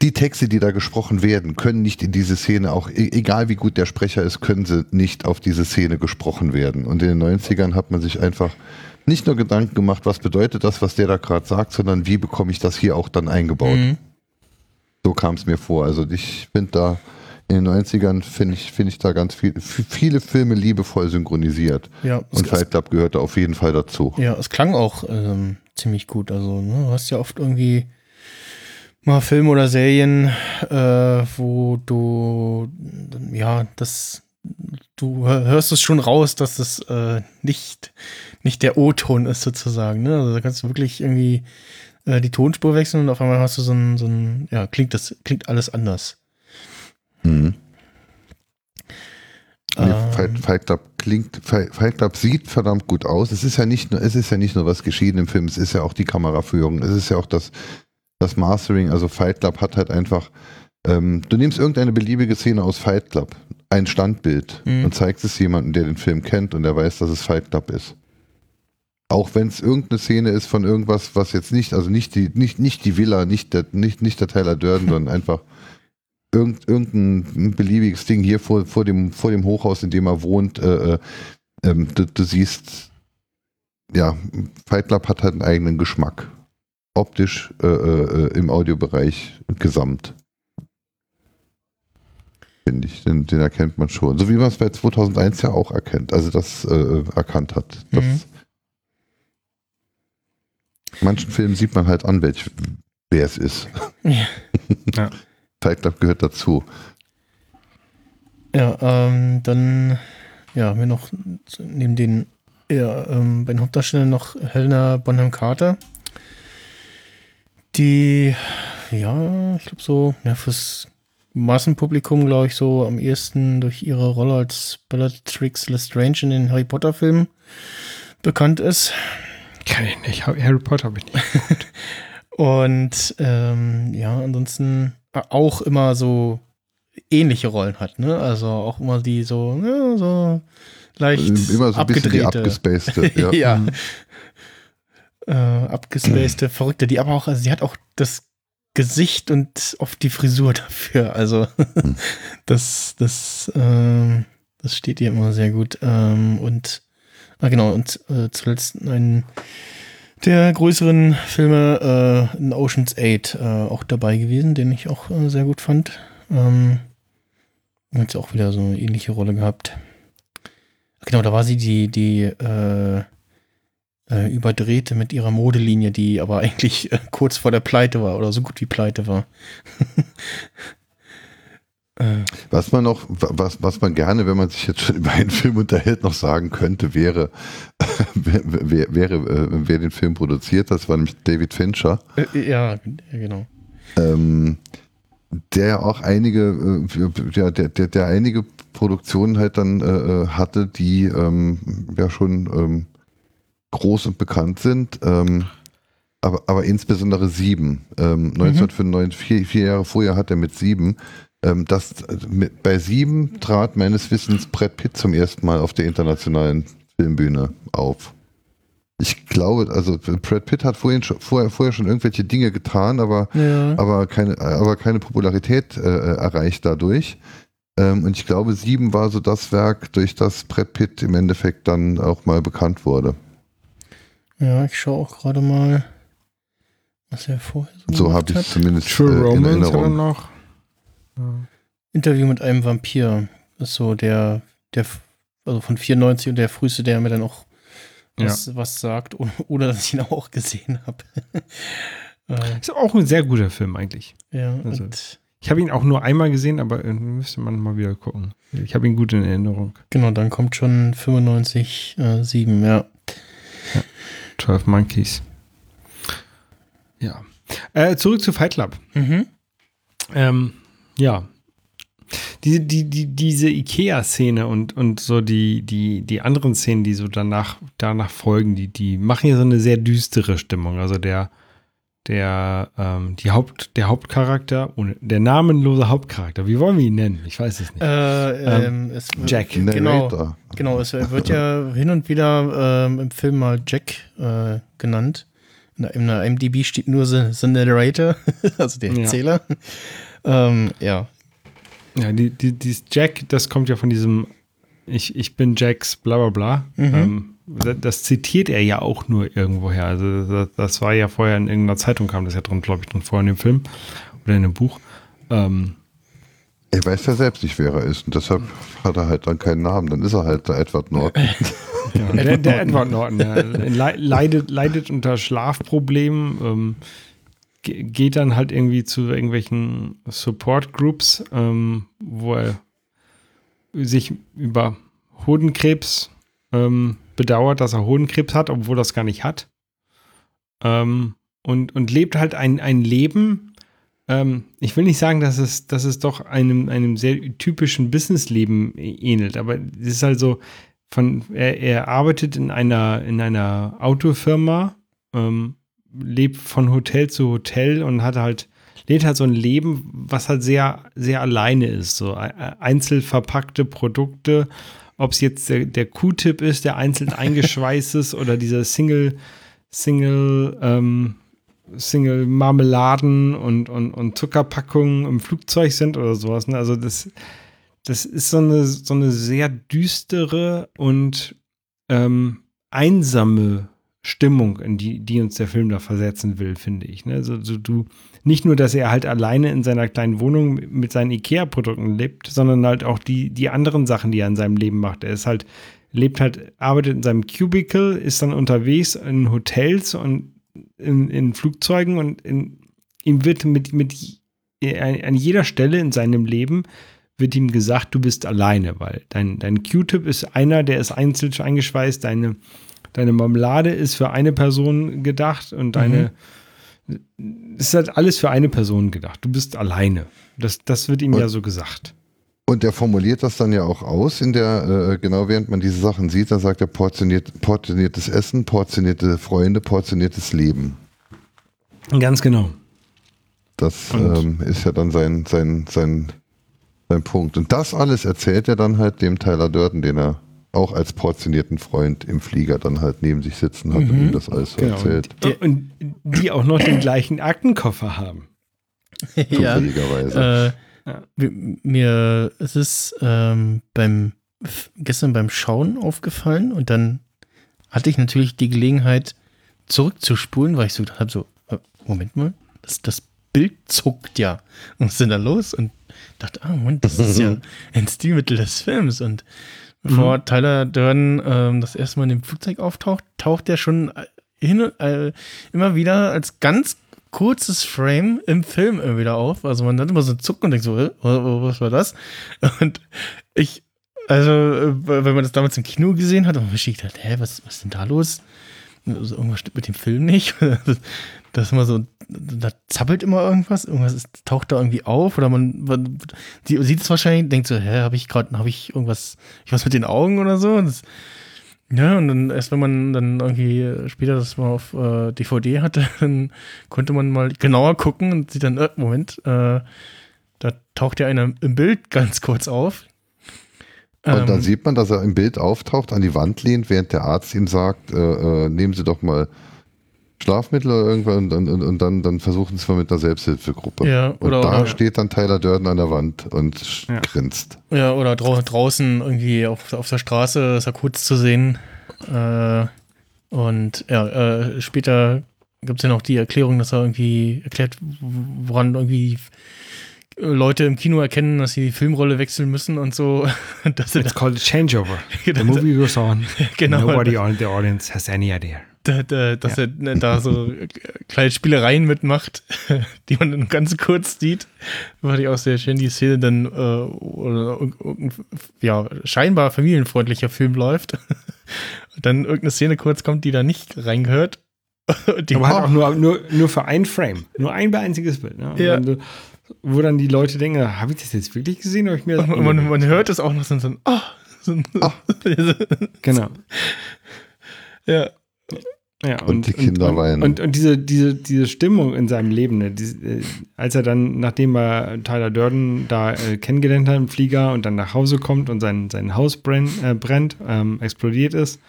die Texte, die da gesprochen werden, können nicht in diese Szene, auch e- egal wie gut der Sprecher ist, können sie nicht auf diese Szene gesprochen werden. Und in den 90ern hat man sich einfach nicht nur Gedanken gemacht, was bedeutet das, was der da gerade sagt, sondern wie bekomme ich das hier auch dann eingebaut. Mhm. So kam es mir vor. Also ich finde da in den 90ern finde ich, finde ich da ganz viel, viele Filme liebevoll synchronisiert. Ja, Und Fight Club gehört da auf jeden Fall dazu. ja, es klang auch ähm, ziemlich gut. Also, ne, du hast ja oft irgendwie mal Filme oder Serien, äh, wo du, ja, das, du hör- hörst es schon raus, dass es äh, nicht, nicht der O-Ton ist sozusagen. Ne? Also da kannst du wirklich irgendwie äh, die Tonspur wechseln und auf einmal hast du so ein, so ein ja, klingt das, klingt alles anders. Mhm. Nee, Ähm, Fight, Fight Club klingt, Fight, Fight Club sieht verdammt gut aus. Es ist ja nicht nur, es ist ja nicht nur was geschehen im Film, es ist ja auch die Kameraführung, es ist ja auch das, das Mastering. Also Fight Club hat halt einfach, ähm, du nimmst irgendeine beliebige Szene aus Fight Club, ein Standbild Mhm. und zeigst es jemandem, der den Film kennt und der weiß, dass es Fight Club ist. Auch wenn es irgendeine Szene ist von irgendwas, was jetzt nicht, also nicht die, nicht, nicht die Villa, nicht der, nicht, nicht der Tyler Durden, sondern (laughs) einfach irgend, irgendein beliebiges Ding hier vor, vor, dem, vor dem Hochhaus, in dem er wohnt. Äh, äh, ähm, du, du siehst, ja, Fight Club hat halt einen eigenen Geschmack. Optisch äh, äh, im Audiobereich gesamt. Finde ich, den, den erkennt man schon. So wie man es bei 2001 ja auch erkennt, also das äh, erkannt hat. Das, Mhm. Manchen Filmen sieht man halt an, welch, wer es ist. Ja. (laughs) Ja. Fight Club gehört dazu. Ja, ähm, dann ja, haben wir noch neben den ja, ähm, bei den Hauptdarstellern noch Helena Bonham Carter, die ja, ich glaube so, ja, fürs Massenpublikum, glaube ich, so am ehesten durch ihre Rolle als Bellatrix Lestrange in den Harry Potter Filmen bekannt ist. Kann ich nicht. Harry Potter habe ich nicht. (laughs) Und ähm, ja, ansonsten auch immer so ähnliche Rollen hat, ne? Also auch immer die so, ja, so leicht Immer so ein bisschen die abgedrehte. abgespacete. (laughs) Ja. ja. Äh, abgespacede, verrückte, die aber auch, also sie hat auch das Gesicht und oft die Frisur dafür. Also (laughs) das, das, ähm, das steht ihr immer sehr gut. Ähm, und ah, genau, und äh, zuletzt ein der größeren Filme äh, in Ocean's 8 äh, auch dabei gewesen, den ich auch äh, sehr gut fand. Ähm, hat sie auch wieder so eine ähnliche Rolle gehabt. Genau, da war sie die, die äh, äh, überdrehte mit ihrer Modelinie, die aber (laughs) eigentlich äh, kurz vor der Pleite war oder so gut wie Pleite war. (laughs) äh, Was man noch, was, was man gerne, wenn man sich jetzt schon (laughs) über einen Film unterhält, noch sagen könnte, wäre, (laughs) wer, wer, wäre, äh, wer den Film produziert, das war nämlich David Fincher, äh, ja, genau. ähm, der ja auch einige, äh, ja, der, der, der einige Produktionen halt dann äh, hatte, die ähm, ja schon ähm, groß und bekannt sind. Ähm, aber, aber insbesondere sieben. Ähm, 1995, vier, vier Jahre vorher hat er mit sieben. Ähm, das, mit, bei sieben trat meines Wissens Brad Pitt zum ersten Mal auf der internationalen Filmbühne auf. Ich glaube, also Brad Pitt hat vorhin schon, vorher, vorher schon irgendwelche Dinge getan, aber Ja. aber keine, aber keine Popularität äh, erreicht dadurch. Ähm, und ich glaube, Sieben war so das Werk, durch das Brad Pitt im Endeffekt dann auch mal bekannt wurde. Ja, ich schaue auch gerade mal, was er vorher so, So gemacht habe ich zumindest True äh, in Romance hat er Erinnerung. Noch. Interview mit einem Vampir. Ist so der, der, also von 94 und der früheste, der mir dann auch was, was sagt, ohne, ohne dass ich ihn auch gesehen habe. (laughs) äh, Ist auch ein sehr guter Film eigentlich. ja, Also- Ich habe ihn auch nur einmal gesehen, aber müsste man mal wieder gucken. Ich habe ihn gut in Erinnerung. genau, dann kommt schon 95, äh, 7, ja. 12 Monkeys. Ja. Äh, zurück zu Fight Club. Mhm. Ähm, ja. Die, die, die, diese IKEA-Szene und, und so die, die, die anderen Szenen, die so danach, danach folgen, die, die machen ja so eine sehr düstere Stimmung. Also der, der, ähm, die Haupt, der Hauptcharakter, ohne, der namenlose Hauptcharakter, wie wollen wir ihn nennen? Ich weiß es nicht. Äh, ähm, es, Jack. Genau, genau, es wird ja hin und wieder ähm, im Film mal Jack äh, genannt. In der, in der IMDb steht nur the, the Narrator, (laughs) also der Ja. Ähm, ja, Ja, die, die, dieses Jack, das kommt ja von diesem Ich, ich bin Jacks bla bla bla. Mhm. Ähm, das, das zitiert er ja auch nur irgendwoher. Also das, das war ja vorher in irgendeiner Zeitung kam das ja drin, glaube ich, drin vorher in dem Film oder in dem Buch. Ähm, Er weiß ja selbst nicht, wer er ist. Und deshalb hat er halt dann keinen Namen. Dann ist er halt der Edward Norton. (laughs) Ja, der, der Edward Norton ja, le- leidet, leidet unter Schlafproblemen, ähm, geht dann halt irgendwie zu irgendwelchen Support Groups, ähm, wo er sich über Hodenkrebs ähm, bedauert, dass er Hodenkrebs hat, obwohl er das gar nicht hat. Ähm, und, und lebt halt ein, ein Leben. Ähm, ich will nicht sagen, dass es, dass es doch einem, einem sehr typischen Businessleben ähnelt, aber es ist halt so, von, er, er arbeitet in einer, in einer Autofirma, ähm, lebt von Hotel zu Hotel und hat halt, lebt halt so ein Leben, was halt sehr, sehr alleine ist. So äh, einzeln verpackte Produkte, ob es jetzt der, der Q-Tip ist, der einzeln (laughs) eingeschweißt ist oder dieser Single, Single, ähm, Single Marmeladen und, und, und Zuckerpackungen im Flugzeug sind oder sowas. Ne? Also das, das ist so eine, so eine sehr düstere und ähm, einsame Stimmung, in die, die uns der Film da versetzen will, finde ich. Ne? Also, so, du, nicht nur, dass er halt alleine in seiner kleinen Wohnung mit seinen IKEA-Produkten lebt, sondern halt auch die, die anderen Sachen, die er in seinem Leben macht. Er ist halt, lebt halt, arbeitet in seinem Cubicle, ist dann unterwegs in Hotels und in, in Flugzeugen und in, ihm wird mit, mit an jeder Stelle in seinem Leben wird ihm gesagt, du bist alleine, weil dein, dein Q-Tip ist einer, der ist einzeln eingeschweißt, deine, deine Marmelade ist für eine Person gedacht und deine, mhm. ist halt alles für eine Person gedacht. Du bist alleine. Das, das wird ihm und, ja so gesagt. Und er formuliert das dann ja auch aus, in der, äh, genau während man diese Sachen sieht, dann sagt er portioniert, portioniertes Essen, portionierte Freunde, portioniertes Leben. Ganz genau. Das ähm, ist ja dann sein, sein, sein sein Punkt. Und das alles erzählt er dann halt dem Tyler Durden, den er auch als portionierten Freund im Flieger dann halt neben sich sitzen hat mhm. und ihm das alles so genau. erzählt. Und, und, die auch noch den gleichen Aktenkoffer haben. (laughs) ja. Äh. Mir ist es ähm, beim gestern beim Schauen aufgefallen und dann hatte ich natürlich die Gelegenheit zurückzuspulen, weil ich so habe so äh, Moment mal, das, das Bild zuckt ja. Und was ist denn da los? Und dachte, ah, Moment, das ist ja (laughs) ein Stilmittel des Films. Und bevor mhm. Tyler Durden ähm, das erste Mal in dem Flugzeug auftaucht, taucht er schon hin, äh, immer wieder als ganz kurzes Frame im Film wieder auf. Also man hat immer so zucken und denkt so, äh, was war das? Und ich, also, äh, wenn man das damals im Kino gesehen hat, und man sich gedacht, hä, was, was ist denn da los? Also irgendwas stimmt mit dem Film nicht. (laughs) Das ist immer so, da zappelt immer irgendwas, irgendwas ist, taucht da irgendwie auf oder man, man sieht es wahrscheinlich, denkt so, hä, habe ich gerade, habe ich irgendwas, ich was mit den Augen oder so? Das, ja, und dann erst wenn man dann irgendwie später das mal auf äh, DVD hatte, (laughs) dann konnte man mal genauer gucken und sieht dann, äh, Moment, äh, da taucht ja einer im Bild ganz kurz auf. Und ähm, dann sieht man, dass er im Bild auftaucht, an die Wand lehnt, während der Arzt ihm sagt, äh, äh nehmen Sie doch mal Schlafmittel oder irgendwas und, und, und dann, dann versuchen sie es mal mit einer Selbsthilfegruppe. Ja, oder, und da oder, steht dann Tyler Durden an der Wand und ja. grinst. Ja, oder drau draußen irgendwie auf, auf der Straße ist er kurz zu sehen. Äh, und ja, äh, später gibt es ja noch die Erklärung, dass er irgendwie erklärt, woran irgendwie Leute im Kino erkennen, dass sie die Filmrolle wechseln müssen und so. (laughs) It's called a changeover. (laughs) The movie goes on. (laughs) Genau. Nobody in the audience has any idea da, da, dass ja. er ne, da so kleine Spielereien mitmacht, die man dann ganz kurz sieht. Fand ich auch sehr schön, die Szene dann, äh, oder, ja, scheinbar familienfreundlicher Film läuft. Und dann irgendeine Szene kurz kommt, die da nicht reingehört. Die Aber halt auch nur, nur, nur für ein Frame. Nur ein einziges Bild. Ne? Ja. Wo dann die Leute denken, habe ich das jetzt wirklich gesehen? Oder ich mir man, man, hört es auch noch so, ein, oh, so ein oh. (laughs) genau. Ja, ja, und, und, die Kinder und, weinen. Und, und, diese, diese, diese Stimmung in seinem Leben, ne, diese, äh, als er dann, nachdem er Tyler Durden da äh, kennengelernt hat im Flieger und dann nach Hause kommt und sein, sein Haus brennt, äh, brennt ähm, explodiert ist,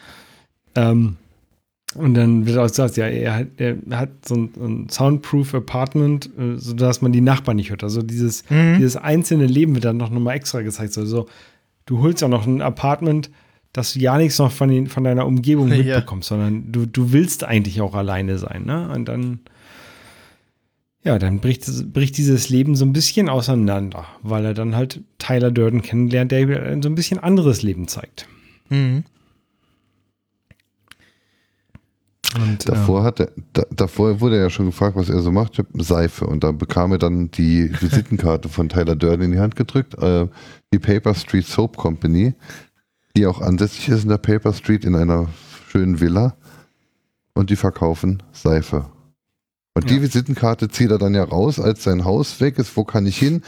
ähm, und dann wird auch gesagt, ja, er hat, er hat so ein, ein Soundproof Apartment, äh, sodass man die Nachbarn nicht hört. Also dieses, mhm. dieses einzelne Leben wird dann noch mal extra gezeigt. Also du holst auch noch ein Apartment, dass du ja nichts noch von, den, von deiner Umgebung (laughs) mitbekommst, ja. sondern du, du willst eigentlich auch alleine sein. Ne? Und dann, ja, dann bricht, bricht dieses Leben so ein bisschen auseinander, weil er dann halt Tyler Durden kennenlernt, der so ein bisschen anderes Leben zeigt. Mhm. Und, Davor, hat er, da, davor wurde er ja schon gefragt, was er so macht. Ich hab Seife. Und da bekam er dann die Visitenkarte von Tyler Durden in die Hand gedrückt. Äh, die Paper Street Soap Company, die auch ansässig ist in der Paper Street in einer schönen Villa. Und die verkaufen Seife. Und die Ja. Visitenkarte zieht er dann ja raus, als sein Haus weg ist. Wo kann ich hin?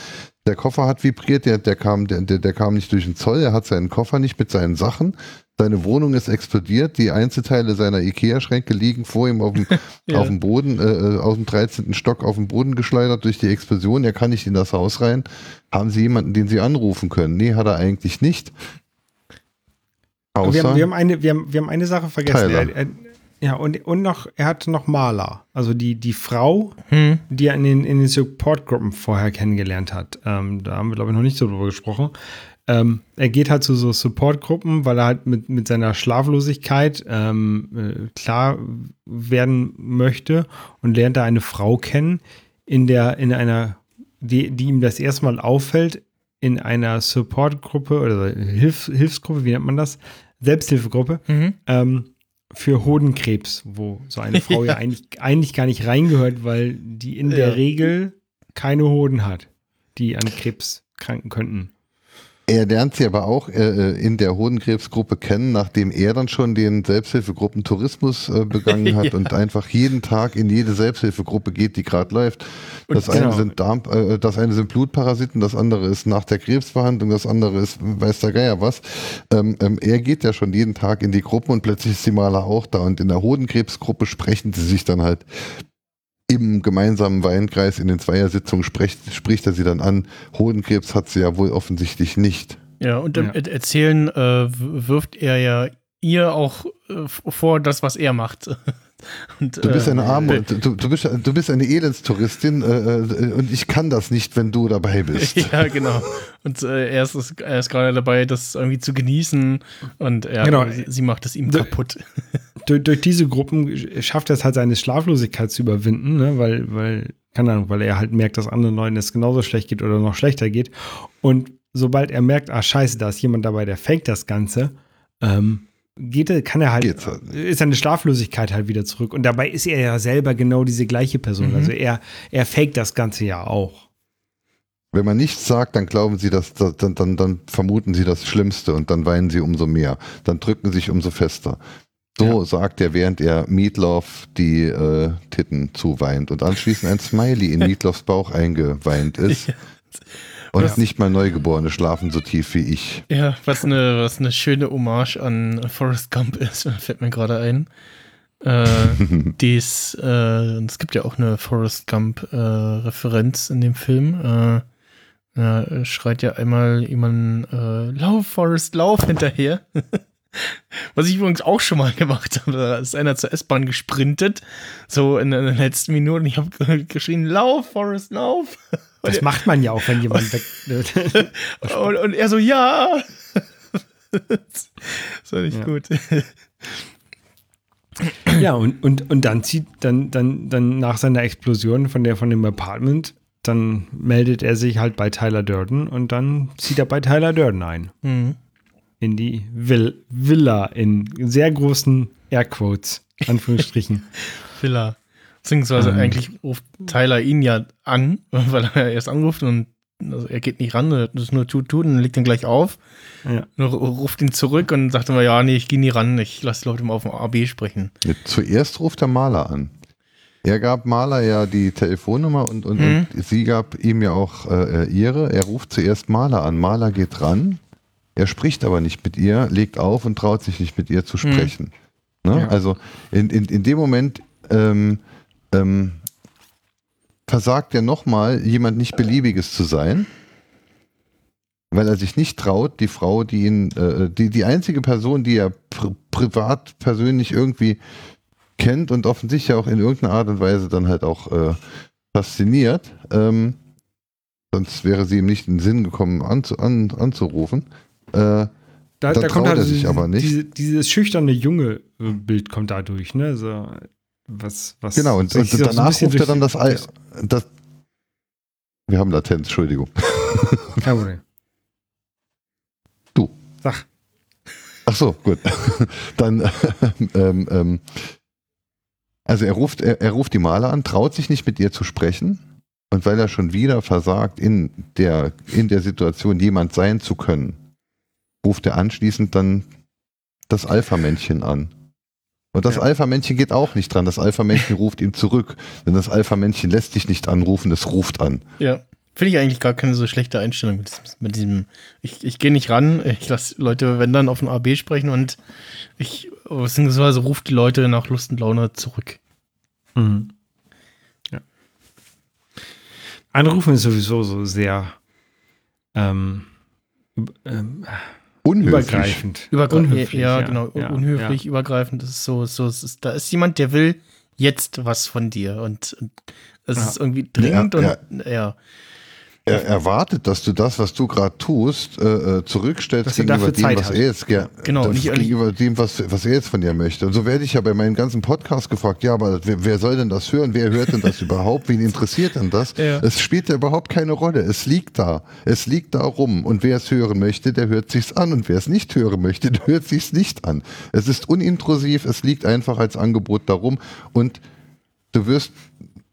Der Koffer hat vibriert, der, der, kam, der, der kam nicht durch den Zoll, er hat seinen Koffer nicht mit seinen Sachen. Seine Wohnung ist explodiert, die Einzelteile seiner Ikea-Schränke liegen vor ihm auf dem, (laughs) Ja. auf dem Boden, äh, aus dem 13. Stock auf den Boden geschleudert durch die Explosion. Er kann nicht in das Haus rein. Haben Sie jemanden, den Sie anrufen können? Nee, hat er eigentlich nicht. Aber wir, Außer, haben, wir, haben eine, wir, haben, wir haben eine Sache vergessen. Er, er, ja, und, und noch, er hat noch Maler. Also die, die Frau, Hm. die er in den, in den Supportgruppen vorher kennengelernt hat. Ähm, da haben wir, glaube ich, noch nicht so drüber gesprochen. Ähm, er geht halt zu so Supportgruppen, weil er halt mit, mit seiner Schlaflosigkeit ähm, äh, klar werden möchte und lernt da eine Frau kennen, in der, in einer, die, die ihm das erste Mal auffällt, in einer Supportgruppe oder Hilfs, Hilfsgruppe, wie nennt man das? Selbsthilfegruppe Mhm. ähm, für Hodenkrebs, wo so eine Frau (laughs) ja, Ja. eigentlich, eigentlich gar nicht reingehört, weil die in der Ja. Regel keine Hoden hat, die an Krebs kranken könnten. Er lernt sie aber auch äh, in der Hodenkrebsgruppe kennen, nachdem er dann schon den Selbsthilfegruppen Tourismus äh, begangen (laughs) hat Ja. und einfach jeden Tag in jede Selbsthilfegruppe geht, die gerade läuft. Das Und eine genau. sind Darm, äh, das eine sind Blutparasiten, das andere ist nach der Krebsbehandlung, das andere ist weiß der Geier was. Ähm, ähm, er geht ja schon jeden Tag in die Gruppen und plötzlich ist die Maler auch da und in der Hodenkrebsgruppe sprechen sie sich dann halt im gemeinsamen Weinkreis in den Zweiersitzungen spricht, spricht er sie dann an. Hodenkrebs hat sie ja wohl offensichtlich nicht. Ja, und im Ja. Er- Erzählen äh, wirft er ja ihr auch äh, vor, das, was er macht. (laughs) Und, Du bist äh, eine arme, (laughs) du, du, bist, du bist eine Elendstouristin äh, äh, und ich kann das nicht, wenn du dabei bist. (laughs) Ja, genau. Und äh, er ist, er ist gerade dabei, das irgendwie zu genießen und er, Genau. sie, sie macht es ihm So- kaputt. Durch, durch diese Gruppen schafft er es halt, seine Schlaflosigkeit zu überwinden, ne? weil, weil, keine Ahnung, weil er halt merkt, dass anderen Leuten es genauso schlecht geht oder noch schlechter geht. Und sobald er merkt, ah, scheiße, da ist jemand dabei, der faked das Ganze, ähm, geht er, kann er halt, halt ist seine Schlaflosigkeit halt wieder zurück. Und dabei ist er ja selber genau diese gleiche Person. Mhm. Also er, er faked das Ganze ja auch. Wenn man nichts sagt, dann glauben sie, dass, dass dann, dann, dann vermuten sie das Schlimmste und dann weinen sie umso mehr. Dann drücken sich umso fester. So sagt er, während er Meatloaf die äh, Titten zuweint und anschließend ein Smiley in (laughs) Meatloafs Bauch eingeweint ist. Und Ja. nicht mal Neugeborene schlafen so tief wie ich. Ja, was eine, was eine schöne Hommage an Forrest Gump ist, (laughs) fällt mir gerade ein. Äh, (laughs) dies, äh, es gibt ja auch eine Forrest Gump-Referenz in dem Film. Äh, da schreit ja einmal jemand, äh, lauf, Forrest, lauf hinterher. (laughs) Was ich übrigens auch schon mal gemacht habe, da ist einer zur S-Bahn gesprintet, so in den letzten Minuten. Ich habe (laughs) geschrien, lauf, Forrest, lauf. Und Das macht man ja auch, wenn jemand weg. (laughs) Und, und er so, ja. (laughs) das war nicht Ja. gut. Ja, und, und, und dann zieht, dann, dann, dann nach seiner Explosion von der, von dem Apartment, dann meldet er sich halt bei Tyler Durden und dann zieht er bei Tyler Durden ein. Mhm. In die Vill Villa in sehr großen Airquotes, Anführungsstrichen. (laughs) Villa. Beziehungsweise Ähm. eigentlich ruft Tyler ihn ja an, (laughs) weil er erst anruft und also er geht nicht ran, das ist nur tut, tut und legt ihn gleich auf. ja. Und ru- ruft ihn zurück und sagt immer, ja, nee, ich gehe nie ran, ich lasse die Leute mal auf dem AB sprechen. Zuerst ruft der Maler an. Er gab Maler ja die Telefonnummer und, und, Mhm. und sie gab ihm ja auch äh, ihre. Er ruft zuerst Maler an. Maler geht ran. Er spricht aber nicht mit ihr, legt auf und traut sich nicht mit ihr zu sprechen. Ne? Ja. Also in, in, in dem Moment ähm, ähm, versagt ja nochmal jemand nicht beliebiges zu sein, weil er sich nicht traut, die Frau, die ihn, äh, die, die einzige Person, die er pri privat persönlich irgendwie kennt und offensichtlich auch in irgendeiner Art und Weise dann halt auch äh, fasziniert, ähm, sonst wäre sie ihm nicht in den Sinn gekommen anzu, an, anzurufen. Äh, Da, Da kommt halt er sich aber nicht. Diese, dieses schüchterne junge äh, Bild kommt dadurch, ne? So, was, was. Genau, und, und so danach bisschen ruft er dann das, Al das Wir haben Latenz, Entschuldigung. (laughs) Kein Problem. Du. Sag. Ach so, gut. (laughs) Dann, ähm, ähm, also er ruft, er, er ruft die Maler an, traut sich nicht mit ihr zu sprechen. Und weil er schon wieder versagt, in der, in der Situation jemand sein zu können, ruft er anschließend dann das Alpha-Männchen an. Und das Ja. Alpha-Männchen geht auch nicht dran. Das Alpha-Männchen (laughs) ruft ihm zurück. Denn das Alpha-Männchen lässt dich nicht anrufen, es ruft an. Ja. Finde ich eigentlich gar keine so schlechte Einstellung mit diesem, mit diesem ich, ich gehe nicht ran, ich lasse Leute, wenn dann, auf ein AB sprechen und ich, beziehungsweise ruft die Leute nach Lust und Laune zurück. Mhm. Ja. Anrufen ist sowieso so sehr ähm, ähm, Unhöflich. übergreifend. Übergre Unhöflich, ja, genau, ja, unhöflich, übergreifend, das ist so, so, es ist, da ist jemand, der will jetzt was von dir und, und es Ja. ist irgendwie dringend Ja, und ja. Er erwartet, dass du das, was du gerade tust, äh, äh, zurückstellst Dass er gegenüber dem, Zeit was hat. er jetzt ger Genau, nicht- gegenüber dem, was, was er jetzt von dir möchte. Und so werde ich ja bei meinen ganzen Podcasts gefragt, ja, aber wer, wer soll denn das hören? Wer hört denn das (laughs) überhaupt? Wen interessiert denn das? Ja. Es spielt ja überhaupt keine Rolle. Es liegt da. Es liegt da rum. Und wer es hören möchte, der hört sich's an. Und wer es nicht hören möchte, (laughs) der hört sich's nicht an. Es ist unintrusiv. Es liegt einfach als Angebot darum. Und du wirst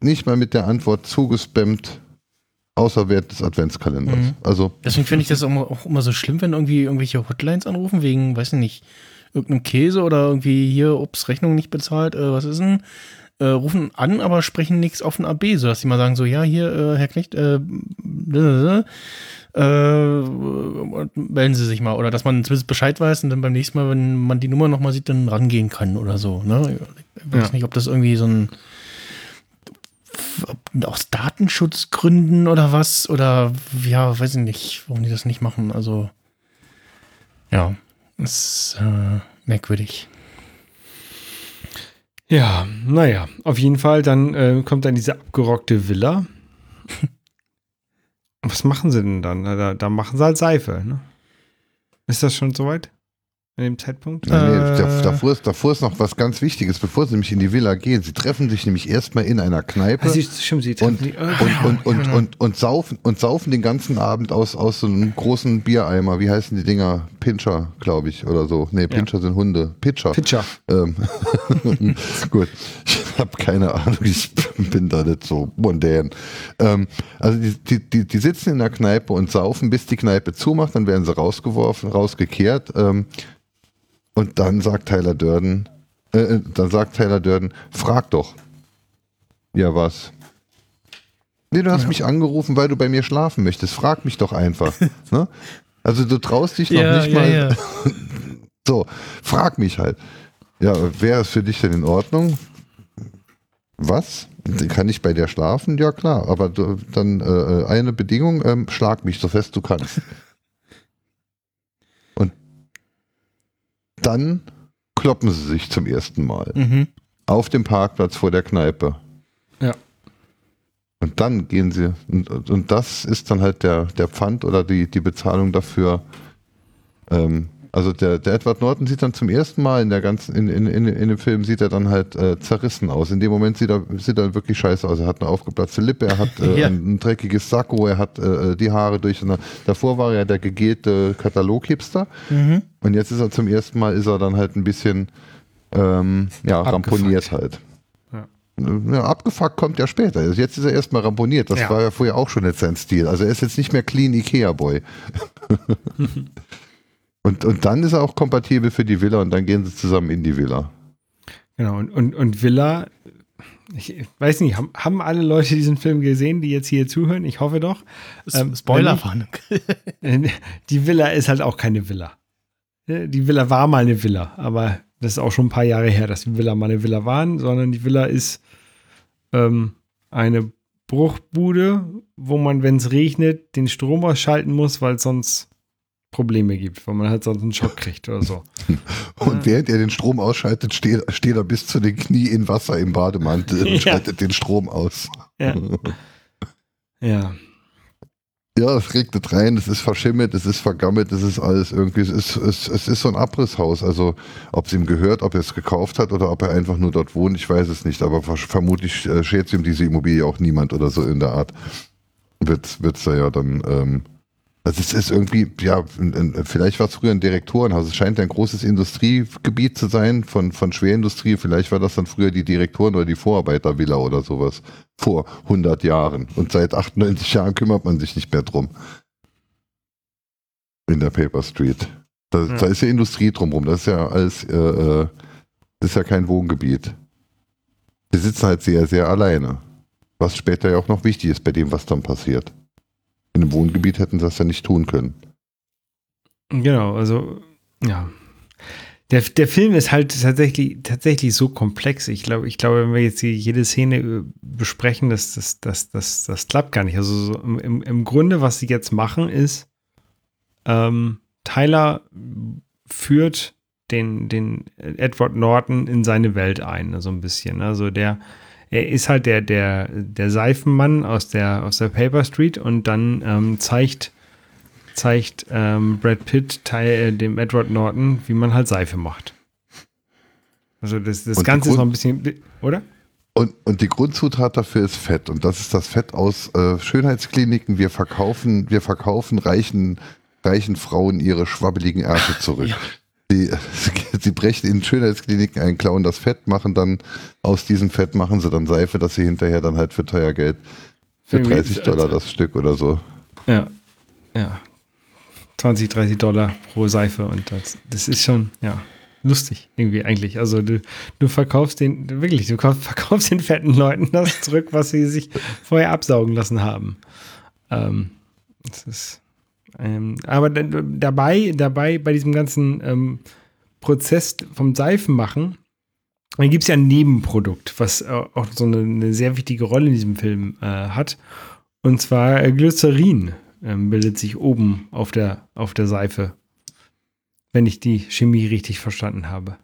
nicht mal mit der Antwort zugespammt, außer während des Adventskalenders. Mhm. Also Deswegen finde ich das auch immer, so schlimm, wenn irgendwie irgendwelche Hotlines anrufen, wegen, weiß ich nicht, irgendeinem Käse oder irgendwie hier, ups, Rechnung nicht bezahlt, äh, was ist denn? Äh, rufen an, aber sprechen nichts auf ein AB, sodass sie mal sagen, so, ja, hier, äh, Herr Knecht, äh, blablabla, äh, melden Sie sich mal. Oder dass man zumindest Bescheid weiß und dann beim nächsten Mal, wenn man die Nummer nochmal sieht, dann rangehen kann oder so. Ne? Ich weiß Ja. nicht, ob das irgendwie so ein aus Datenschutzgründen oder was oder ja, weiß ich nicht, warum die das nicht machen. Also ja, ist äh, merkwürdig. Ja, naja, auf jeden Fall, dann äh, kommt dann diese abgerockte Villa. (laughs) Was machen sie denn dann? Da, da machen sie halt Seife, ne? Ist das schon soweit? An dem Zeitpunkt? Nee, nee, Äh. da- davor, ist, davor ist noch was ganz Wichtiges, bevor sie nämlich in die Villa gehen. Sie treffen sich nämlich erstmal in einer Kneipe sie, stimmt, sie und, treffen die- und, und, und, und, und, saufen, und saufen den ganzen Abend aus, aus so einem großen Biereimer. Wie heißen die Dinger? Pinscher, glaube ich, oder so. Nee, Pinscher sind Hunde. Pitcher. Pitcher. Ähm, (laughs) gut, ich habe keine Ahnung, ich bin da nicht so mondän. Ähm, also die, die, die, die sitzen in der Kneipe und saufen, bis die Kneipe zumacht, dann werden sie rausgeworfen, rausgekehrt. Ähm, und dann sagt Tyler Durden, äh, äh, dann sagt Tyler Durden, frag doch. Ja, was? Nee, du hast mich angerufen, weil du bei mir schlafen möchtest. Frag mich doch einfach. (laughs) ne? Also du traust dich noch nicht mal. (laughs) So, frag mich halt. Ja, wäre es für dich denn in Ordnung? Was? Kann ich bei dir schlafen? Ja, klar. Aber du, dann äh, eine Bedingung, ähm, schlag mich so fest du kannst. Dann kloppen sie sich zum ersten Mal. Mhm. Auf dem Parkplatz vor der Kneipe. Ja. Und dann gehen sie, und, und das ist dann halt der, der Pfand oder die, die Bezahlung dafür. Ähm, also der, der Edward Norton sieht dann zum ersten Mal in der ganzen, in, in, in, in dem Film sieht er dann halt äh, zerrissen aus. In dem Moment sieht er, sieht er wirklich scheiße aus. Er hat eine aufgeplatzte Lippe, er hat (laughs) äh, Ja. ein, ein dreckiges Sakko, er hat äh, die Haare durch. Davor war er ja der gegelte Kataloghipster. Mhm. Und jetzt ist er zum ersten Mal, ist er dann halt ein bisschen ähm, ja, Abgefuckt. ramponiert halt. Ja. Abgefuckt kommt ja später. Also jetzt ist er erstmal ramponiert. Das Ja. war ja vorher auch schon nicht sein Stil. Also er ist jetzt nicht mehr clean Ikea-Boy. (laughs) und, und dann ist er auch kompatibel für die Villa und dann gehen sie zusammen in die Villa. Genau, und, und, und Villa, ich weiß nicht, haben, haben alle Leute diesen Film gesehen, die jetzt hier zuhören? Ich hoffe doch. Ähm, Spoilerwarnung. (laughs) Die Villa ist halt auch keine Villa. Die Villa war mal eine Villa, aber das ist auch schon ein paar Jahre her, dass die Villa mal eine Villa waren, sondern die Villa ist ähm, eine Bruchbude, wo man, wenn es regnet, den Strom ausschalten muss, weil es sonst Probleme gibt, weil man halt sonst einen Schock kriegt oder so. (laughs) Und während er den Strom ausschaltet, steht, steht er bis zu den Knie in Wasser im Bademantel (laughs) und Ja. schaltet den Strom aus. Ja. (laughs) Ja. Ja, es regnet rein, es ist verschimmelt, es ist vergammelt, es ist alles irgendwie, es ist, es, es ist so ein Abrisshaus. Also ob es ihm gehört, ob er es gekauft hat oder ob er einfach nur dort wohnt, ich weiß es nicht. Aber vermutlich äh, schert ihm diese Immobilie auch niemand oder so in der Art. Wird es da ja dann ähm, also es ist irgendwie, ja, vielleicht war es früher ein Direktorenhaus. Es scheint ein großes Industriegebiet zu sein von, von Schwerindustrie. Vielleicht war das dann früher die Direktoren- oder die Vorarbeitervilla oder sowas. Vor 100 Jahren. Und seit 98 Jahren kümmert man sich nicht mehr drum. In der Paper Street. Da, ja. da ist ja Industrie drumherum. Das ist ja alles, äh, äh, das ist ja kein Wohngebiet. Die sitzen halt sehr, sehr alleine. Was später ja auch noch wichtig ist bei dem, was dann passiert. In einem Wohngebiet hätten sie das ja nicht tun können. Genau, also ja. Der, der Film ist halt tatsächlich, tatsächlich so komplex. Ich glaube, ich glaube, wenn wir jetzt jede Szene äh, besprechen, das, das, das, das, das klappt gar nicht. Also so im, im Grunde, was sie jetzt machen, ist, ähm, Tyler führt den, den Edward Norton in seine Welt ein, so ein bisschen. Also der, er ist halt der, der, der Seifenmann aus der, aus der Paper Street und dann ähm, zeigt, zeigt ähm, Brad Pitt Teil, äh, dem Edward Norton, wie man halt Seife macht. Also das, das Ganze ist noch ein bisschen, oder? Und, und die Grundzutat dafür ist Fett. Und das ist das Fett aus äh, Schönheitskliniken. Wir verkaufen, wir verkaufen reichen, reichen Frauen ihre schwabbeligen Ärsche zurück. Ja. Sie, sie (laughs) brechen in Schönheitskliniken einen klauen das Fett, machen dann aus diesem Fett machen sie dann Seife, dass sie hinterher dann halt für teuer Geld für 30 Dollar das Stück oder so. Ja, ja. 20, 30 Dollar pro Seife und das, das ist schon, ja, lustig irgendwie eigentlich. Also du, du verkaufst den, wirklich, du (laughs) verkaufst den fetten Leuten das zurück, was sie sich vorher absaugen lassen haben. Ähm, das ist ähm, aber dabei, dabei bei diesem ganzen ähm, Prozess vom Seifenmachen, dann gibt es ja ein Nebenprodukt, was äh, auch so eine, eine, sehr wichtige Rolle in diesem Film äh, hat. Und zwar äh, Glycerin ähm, bildet sich oben auf der, auf der Seife. Wenn ich die Chemie richtig verstanden habe.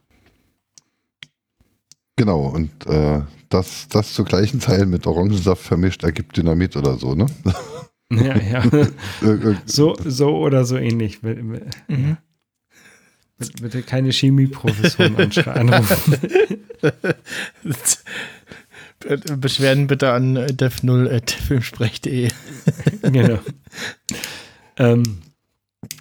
Genau, und äh, das, das zur gleichen Zeit mit Orangensaft vermischt ergibt Dynamit oder so, ne? (laughs) Ja, (laughs) ja. so, so oder so ähnlich. Mhm. Bitte keine Chemieprofessoren anrufen. (laughs) Beschwerden bitte an dev0.filmsprech.de. (laughs) genau. Ähm,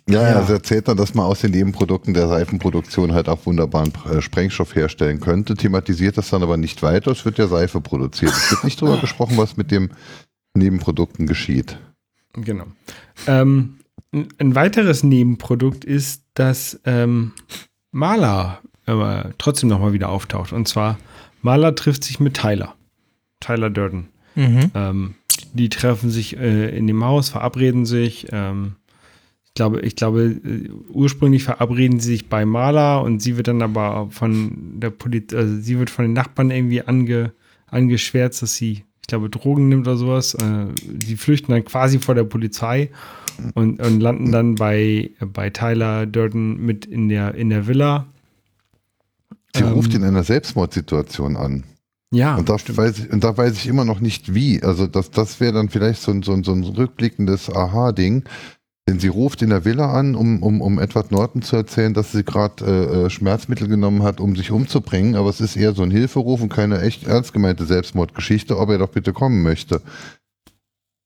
ja, ja, also erzählt dann, dass man aus den Nebenprodukten der Seifenproduktion halt auch wunderbaren äh, Sprengstoff herstellen könnte, thematisiert das dann aber nicht weiter. Es wird ja Seife produziert. Es wird nicht darüber gesprochen, was mit den Nebenprodukten geschieht. Genau. Ähm, ein weiteres Nebenprodukt ist, dass ähm, Maler äh, trotzdem nochmal wieder auftaucht. Und zwar, Maler trifft sich mit Tyler. Tyler Durden. Mhm. Ähm, die treffen sich äh, in dem Haus, verabreden sich. Ähm, ich glaube, ich glaube, äh, ursprünglich verabreden sie sich bei Maler und sie wird dann aber von der Polizei, also sie wird von den Nachbarn irgendwie ange, angeschwärzt, dass sie glaube, Drogen nimmt oder sowas. Äh, die flüchten dann quasi vor der Polizei und, und landen dann bei, bei Tyler Durden mit in der, in der Villa. Sie ähm, ruft in einer Selbstmordsituation an. Ja. Und da, weiß ich, und da weiß ich immer noch nicht wie. Also das, das wäre dann vielleicht so, so, so ein rückblickendes Aha-Ding. Denn sie ruft in der Villa an, um, um, um Edward Norton zu erzählen, dass sie gerade äh, äh, Schmerzmittel genommen hat, um sich umzubringen. Aber es ist eher so ein Hilferuf und keine echt ernst gemeinte Selbstmordgeschichte, ob er doch bitte kommen möchte.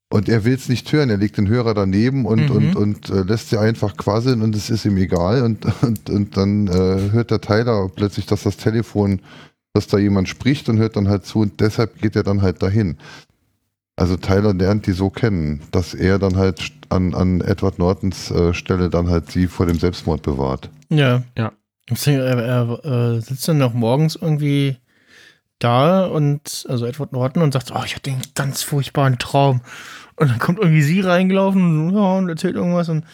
Und er will es nicht hören. Er legt den Hörer daneben und, mhm. und, und äh, lässt sie einfach quasseln und es ist ihm egal. Und, und, und dann äh, hört der Tyler plötzlich, dass das Telefon, dass da jemand spricht und hört dann halt zu und deshalb geht er dann halt dahin. Also Tyler lernt die so kennen, dass er dann halt an, an Edward Nortons äh, Stelle dann halt sie vor dem Selbstmord bewahrt. Ja. Ja. Er, er äh, sitzt dann noch morgens irgendwie da und, also Edward Norton und sagt, oh, ich hatte einen ganz furchtbaren Traum. Und dann kommt irgendwie sie reingelaufen und, ja, und erzählt irgendwas und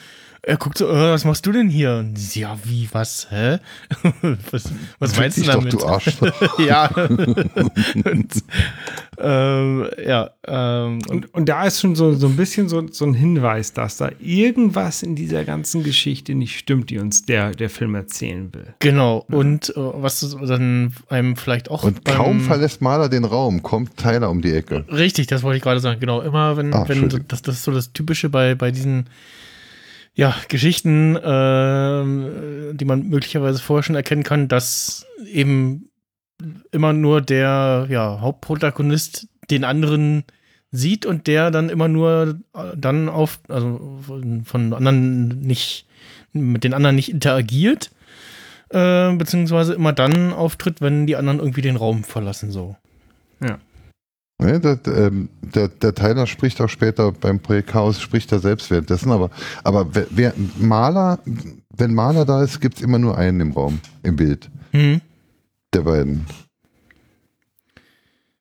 er guckt so, äh, was machst du denn hier? Und sie, ja, wie, was, hä? (laughs) was was meinst du damit? Doch, du Arsch. (laughs) ja. und, (laughs) ähm, ja, ähm, und Und, da ist schon so, so ein bisschen so, so ein Hinweis, dass da irgendwas in dieser ganzen Geschichte nicht stimmt, die uns der, der Film erzählen will. genau. Und äh, was dann einem vielleicht auch. Und beim- kaum verlässt Maler den Raum, kommt Tyler um die Ecke. Richtig, das wollte ich gerade sagen. Genau, immer wenn, Ah, wenn das, das ist so das Typische bei, bei diesen ja, Geschichten, ähm, die man möglicherweise vorher schon erkennen kann, dass eben immer nur der ja, Hauptprotagonist den anderen sieht und der dann immer nur äh, dann auf, also von, anderen nicht, mit den anderen nicht interagiert, äh, beziehungsweise immer dann auftritt, wenn die anderen irgendwie den Raum verlassen, so. Ne, der, ähm, der, der Tyler spricht auch später beim Projekt Chaos, spricht er selbst währenddessen, aber, aber wer, wer Maler, wenn Maler da ist, gibt es immer nur einen im Raum, im Bild, Hm. der beiden.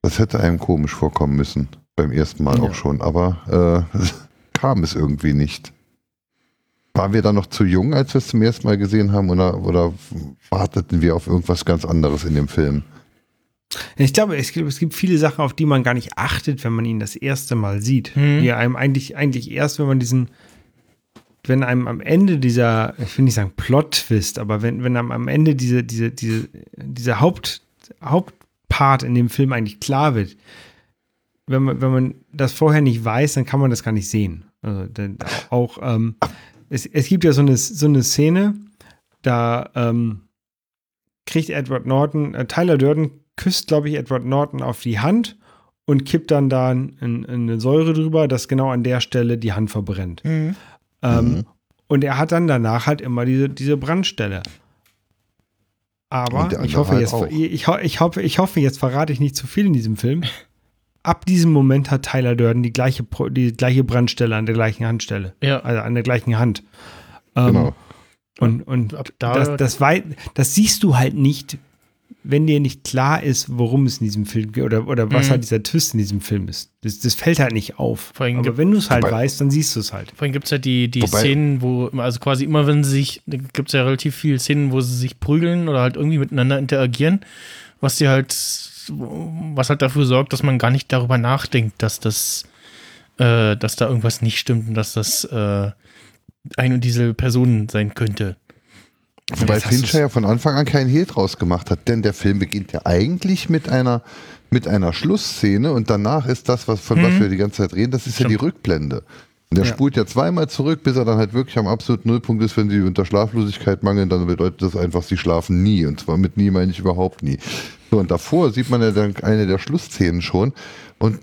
Das hätte einem komisch vorkommen müssen, beim ersten Mal Ja. auch schon, aber äh, (laughs) kam es irgendwie nicht. Waren wir da noch zu jung, als wir es zum ersten Mal gesehen haben, oder, oder warteten wir auf irgendwas ganz anderes in dem Film? Ich glaube, es gibt, es gibt viele Sachen, auf die man gar nicht achtet, wenn man ihn das erste Mal sieht. Hm. Die einem eigentlich, eigentlich erst, wenn man diesen, wenn einem am Ende dieser, ich will nicht sagen Plot-Twist, aber wenn, wenn einem am Ende diese, diese, diese, dieser Haupt, Hauptpart in dem Film eigentlich klar wird, wenn man, wenn man das vorher nicht weiß, dann kann man das gar nicht sehen. Also, denn auch, ähm, es, es gibt ja so eine, so eine Szene, da ähm, kriegt Edward Norton, äh, Tyler Durden küsst, glaube ich, Edward Norton auf die Hand und kippt dann da ein, ein, eine Säure drüber, dass genau an der Stelle die Hand verbrennt. Mhm. Ähm, Mhm. Und er hat dann danach halt immer diese, diese Brandstelle. Aber ich hoffe, halt jetzt, ich, ho- ich, hoffe, ich hoffe, jetzt verrate ich nicht zu viel in diesem Film. Ab diesem Moment hat Tyler Durden die gleiche, die gleiche Brandstelle an der gleichen Handstelle. Ja. Also an der gleichen Hand. Ähm, Genau. Und, und Ab da- das, das, das siehst du halt nicht, wenn dir nicht klar ist, worum es in diesem Film geht oder, oder was Mhm. halt dieser Twist in diesem Film ist. Das, das fällt halt nicht auf. Vor allem Aber wenn du es halt Wobei- weißt, dann siehst du es halt. Vorhin gibt es ja die, die Wobei- Szenen, wo, also quasi immer, wenn sie sich, gibt es ja relativ viele Szenen, wo sie sich prügeln oder halt irgendwie miteinander interagieren, was die halt, was halt dafür sorgt, dass man gar nicht darüber nachdenkt, dass das, äh, dass da irgendwas nicht stimmt und dass das äh, eine und diese Person sein könnte. Du's. Fincher ja von Anfang an keinen Hehl draus gemacht hat, denn der Film beginnt ja eigentlich mit einer, mit einer Schlussszene und danach ist das, was, von was Mhm. wir die ganze Zeit reden, das ist ja Stimmt. die Rückblende. Und der Ja. spult ja zweimal zurück, bis er dann halt wirklich am absoluten Nullpunkt ist, wenn sie unter Schlaflosigkeit mangeln, dann bedeutet das einfach, sie schlafen nie. Und zwar mit nie meine ich überhaupt nie. So, und davor sieht man ja dann eine der Schlussszenen schon. Und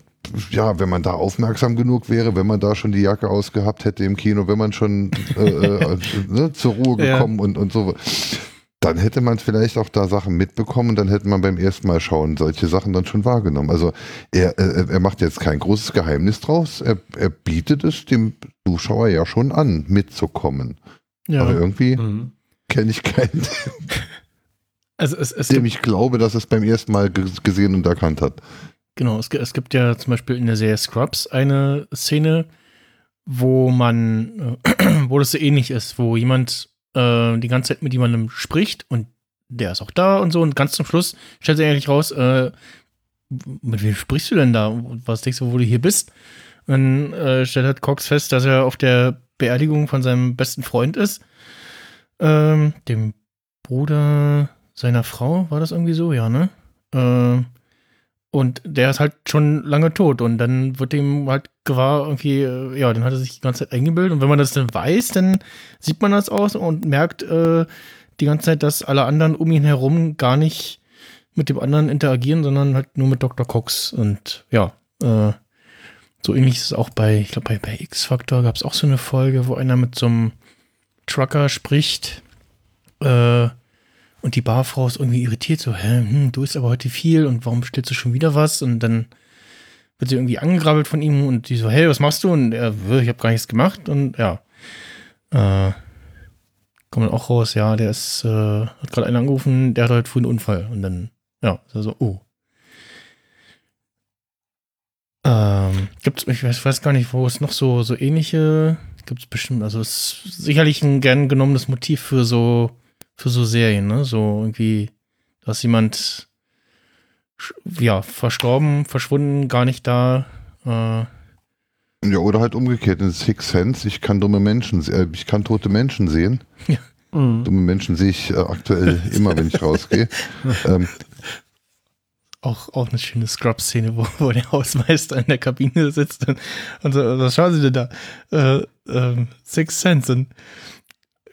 ja, wenn man da aufmerksam genug wäre, wenn man da schon die Jacke ausgehabt hätte im Kino, wenn man schon äh, äh, (laughs) ne, zur Ruhe Ja. gekommen und, und so, dann hätte man vielleicht auch da Sachen mitbekommen und dann hätte man beim ersten Mal schauen solche Sachen dann schon wahrgenommen. Also er, er, er macht jetzt kein großes Geheimnis draus, er, er bietet es dem Zuschauer ja schon an, mitzukommen. Aber Ja, irgendwie Mhm. kenne ich keinen, (laughs) also es, es dem ich glaube, dass es beim ersten Mal ge- gesehen und erkannt hat. Genau, es, es gibt ja zum Beispiel in der Serie Scrubs eine Szene, wo man, äh, (clears throat) wo das so ähnlich ist, wo jemand äh, die ganze Zeit mit jemandem spricht und der ist auch da und so und ganz zum Schluss stellt sich eigentlich raus, äh, mit wem sprichst du denn da? Was denkst du, wo du hier bist? Und dann äh, stellt halt Cox fest, dass er auf der Beerdigung von seinem besten Freund ist, ähm, dem Bruder seiner Frau, war das irgendwie so, ja, ne? Ähm, und der ist halt schon lange tot. Und dann wird ihm halt gewahr, irgendwie, äh, ja, dann hat er sich die ganze Zeit eingebildet. Und wenn man das dann weiß, dann sieht man das aus und merkt äh, die ganze Zeit, dass alle anderen um ihn herum gar nicht mit dem anderen interagieren, sondern halt nur mit Dr. Cox. Und ja, äh, so ähnlich ist es auch bei, ich glaube, bei, bei X-Factor gab es auch so eine Folge, wo einer mit so einem Trucker spricht. Äh, und die Barfrau ist irgendwie irritiert, so, hä, hm, du isst aber heute viel und warum bestellst du schon wieder was? Und dann wird sie irgendwie angegrabbelt von ihm und die so, hey, was machst du? Und er, "Äh, ich habe gar nichts gemacht und ja. Äh, kommt dann auch raus, ja, der ist, äh, hat gerade einen angerufen, der hat heute früh einen Unfall. Und dann, ja, ist er so, oh. Ähm, gibt's, ich weiß, weiß gar nicht, wo es noch so, so ähnliche gibt es bestimmt. Also es ist sicherlich ein gern genommenes Motiv für so, für so Serien, ne? So irgendwie, dass jemand ja, verstorben, verschwunden, gar nicht da. Äh, Ja, oder halt umgekehrt in Six Sense. Ich kann dumme Menschen, äh, ich kann tote Menschen sehen. Mhm. Dumme Menschen sehe ich äh, aktuell (laughs) immer, wenn ich rausgehe. Ähm, auch, auch eine schöne Scrub-Szene, wo, wo der Hausmeister in der Kabine sitzt und, und so, was schauen Sie denn da? Äh, ähm, Six Sense und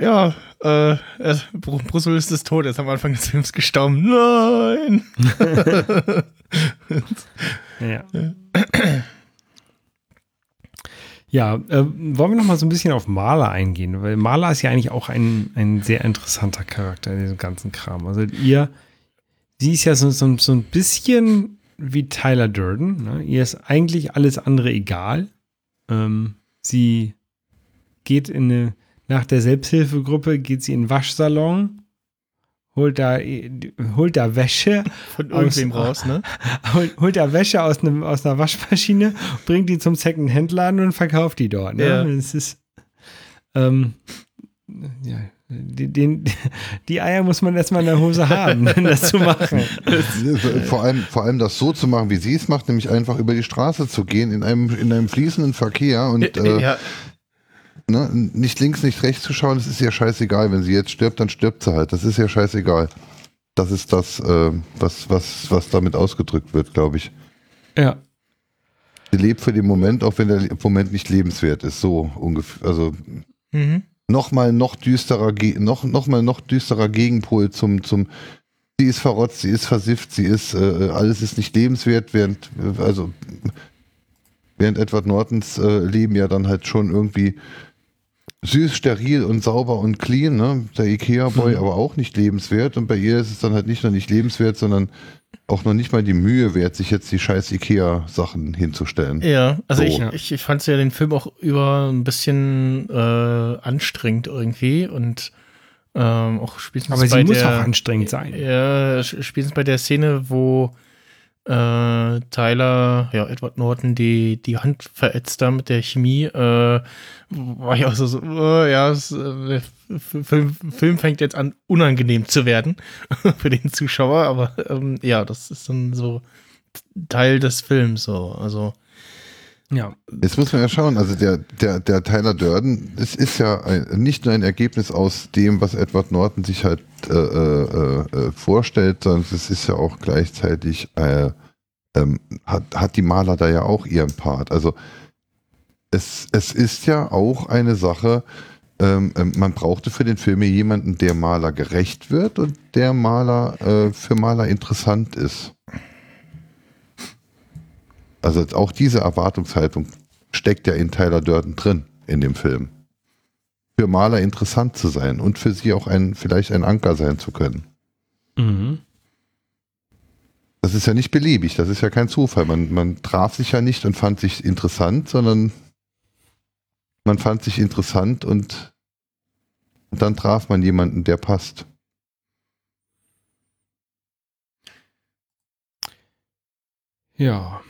ja, äh, Br- Bruce Willis ist tot, er ist am Anfang des Films gestorben. Nein! (laughs) Ja. Ja, äh, wollen wir noch mal so ein bisschen auf Marla eingehen, weil Marla ist ja eigentlich auch ein, ein sehr interessanter Charakter in diesem ganzen Kram. Also ihr, sie ist ja so, so, so ein bisschen wie Tyler Durden. Ne? Ihr ist eigentlich alles andere egal. Ähm, sie geht in eine, nach der Selbsthilfegruppe geht sie in den Waschsalon, holt da, holt da Wäsche (laughs) Von irgendwem Aus- raus, ne? holt, holt er Wäsche aus, einem, aus einer Waschmaschine, bringt die zum Second-Hand-Laden und verkauft die dort. Ne? Ja. Das ist, ähm, ja, die, den, die Eier muss man erstmal in der Hose haben, um das zu machen. (laughs) vor, allem, vor allem das so zu machen, wie sie es macht, nämlich einfach über die Straße zu gehen in einem, in einem fließenden Verkehr und äh, ja, ne, nicht links, nicht rechts zu schauen, das ist ihr scheißegal. Wenn sie jetzt stirbt, dann stirbt sie halt. Das ist ihr scheißegal. Das ist das, äh, was, was, was damit ausgedrückt wird, glaube ich. Ja, Sie lebt für den Moment, auch wenn der Moment nicht lebenswert ist. So ungefähr. Also mhm. nochmal noch düsterer, noch, noch mal noch düsterer Gegenpol zum, zum sie ist verrotzt, sie ist versifft, sie ist, äh, alles ist nicht lebenswert, während, äh, also, während Edward Nortons äh, Leben ja dann halt schon irgendwie süß, steril und sauber und clean, ne? Der Ikea-Boy aber auch nicht lebenswert und bei ihr ist es dann halt nicht nur nicht lebenswert, sondern auch noch nicht mal die Mühe wert, sich jetzt die scheiß Ikea-Sachen hinzustellen. Ja, also So. ich, Ja. ich, ich fand ja den Film auch über ein bisschen äh, anstrengend irgendwie und ähm, auch spätestens aber bei sie muss der, auch anstrengend sein. Ja, spätestens bei der Szene, wo äh, Tyler, ja, Edward Norton die, die Hand verätzt da mit der Chemie, äh, war ich auch so, so äh, ja, es, äh, Film, Film fängt jetzt an, unangenehm zu werden (laughs) für den Zuschauer, aber ähm, ja, das ist dann so Teil des Films so, also Ja, Jetzt muss man ja schauen, also der, der, der Tyler Durden, es ist ja ein, nicht nur ein Ergebnis aus dem, was Edward Norton sich halt äh, äh, äh, vorstellt, sondern es ist ja auch gleichzeitig, äh, ähm, hat, hat die Maler da ja auch ihren Part. Also es, es ist ja auch eine Sache, ähm, ähm, man brauchte für den Film jemanden, der Maler gerecht wird und der Maler äh, für Maler interessant ist. Also auch diese Erwartungshaltung steckt ja in Tyler Durden drin in dem Film. Für Maler interessant zu sein und für sie auch ein, vielleicht ein Anker sein zu können. mhm. Das ist ja nicht beliebig, das ist ja kein Zufall. Man, man traf sich ja nicht und fand sich interessant, sondern man fand sich interessant und, und dann traf man jemanden, der passt. ja.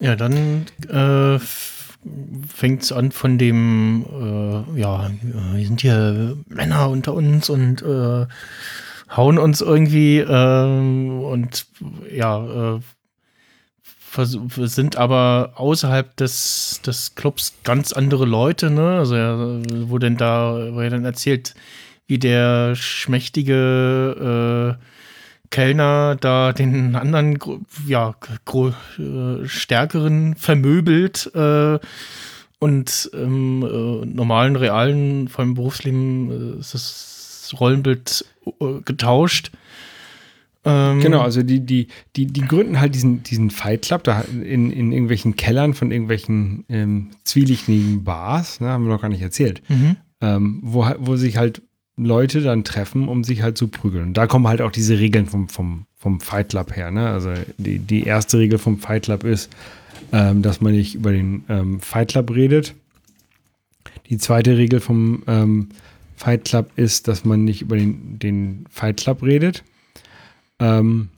Ja, dann äh, fängt es an von dem, äh, ja, wir sind hier Männer unter uns und äh, hauen uns irgendwie ähm, und ja, äh, wir sind aber außerhalb des, des Clubs ganz andere Leute, ne? Also ja, wo denn da, wo er dann erzählt, wie der schmächtige äh, Kellner da den anderen, ja, äh, stärkeren vermöbelt äh, und im äh, normalen, realen, vor allem Berufsleben äh, ist das Rollenbild äh, getauscht. Ähm, Genau, also die, die, die, die gründen halt diesen, diesen Fight Club da in, in irgendwelchen Kellern von irgendwelchen ähm, zwielichtigen Bars, ne, haben wir noch gar nicht erzählt, Mhm. ähm, wo, wo sich halt Leute dann treffen, um sich halt zu prügeln. Da kommen halt auch diese Regeln vom, vom, vom Fight Club her. Ne? Also die, die erste Regel vom Fight Club ist, ähm, dass man nicht über den ähm, Fight Club redet. Die zweite Regel vom ähm, Fight Club ist, dass man nicht über den, den Fight Club redet. Ähm,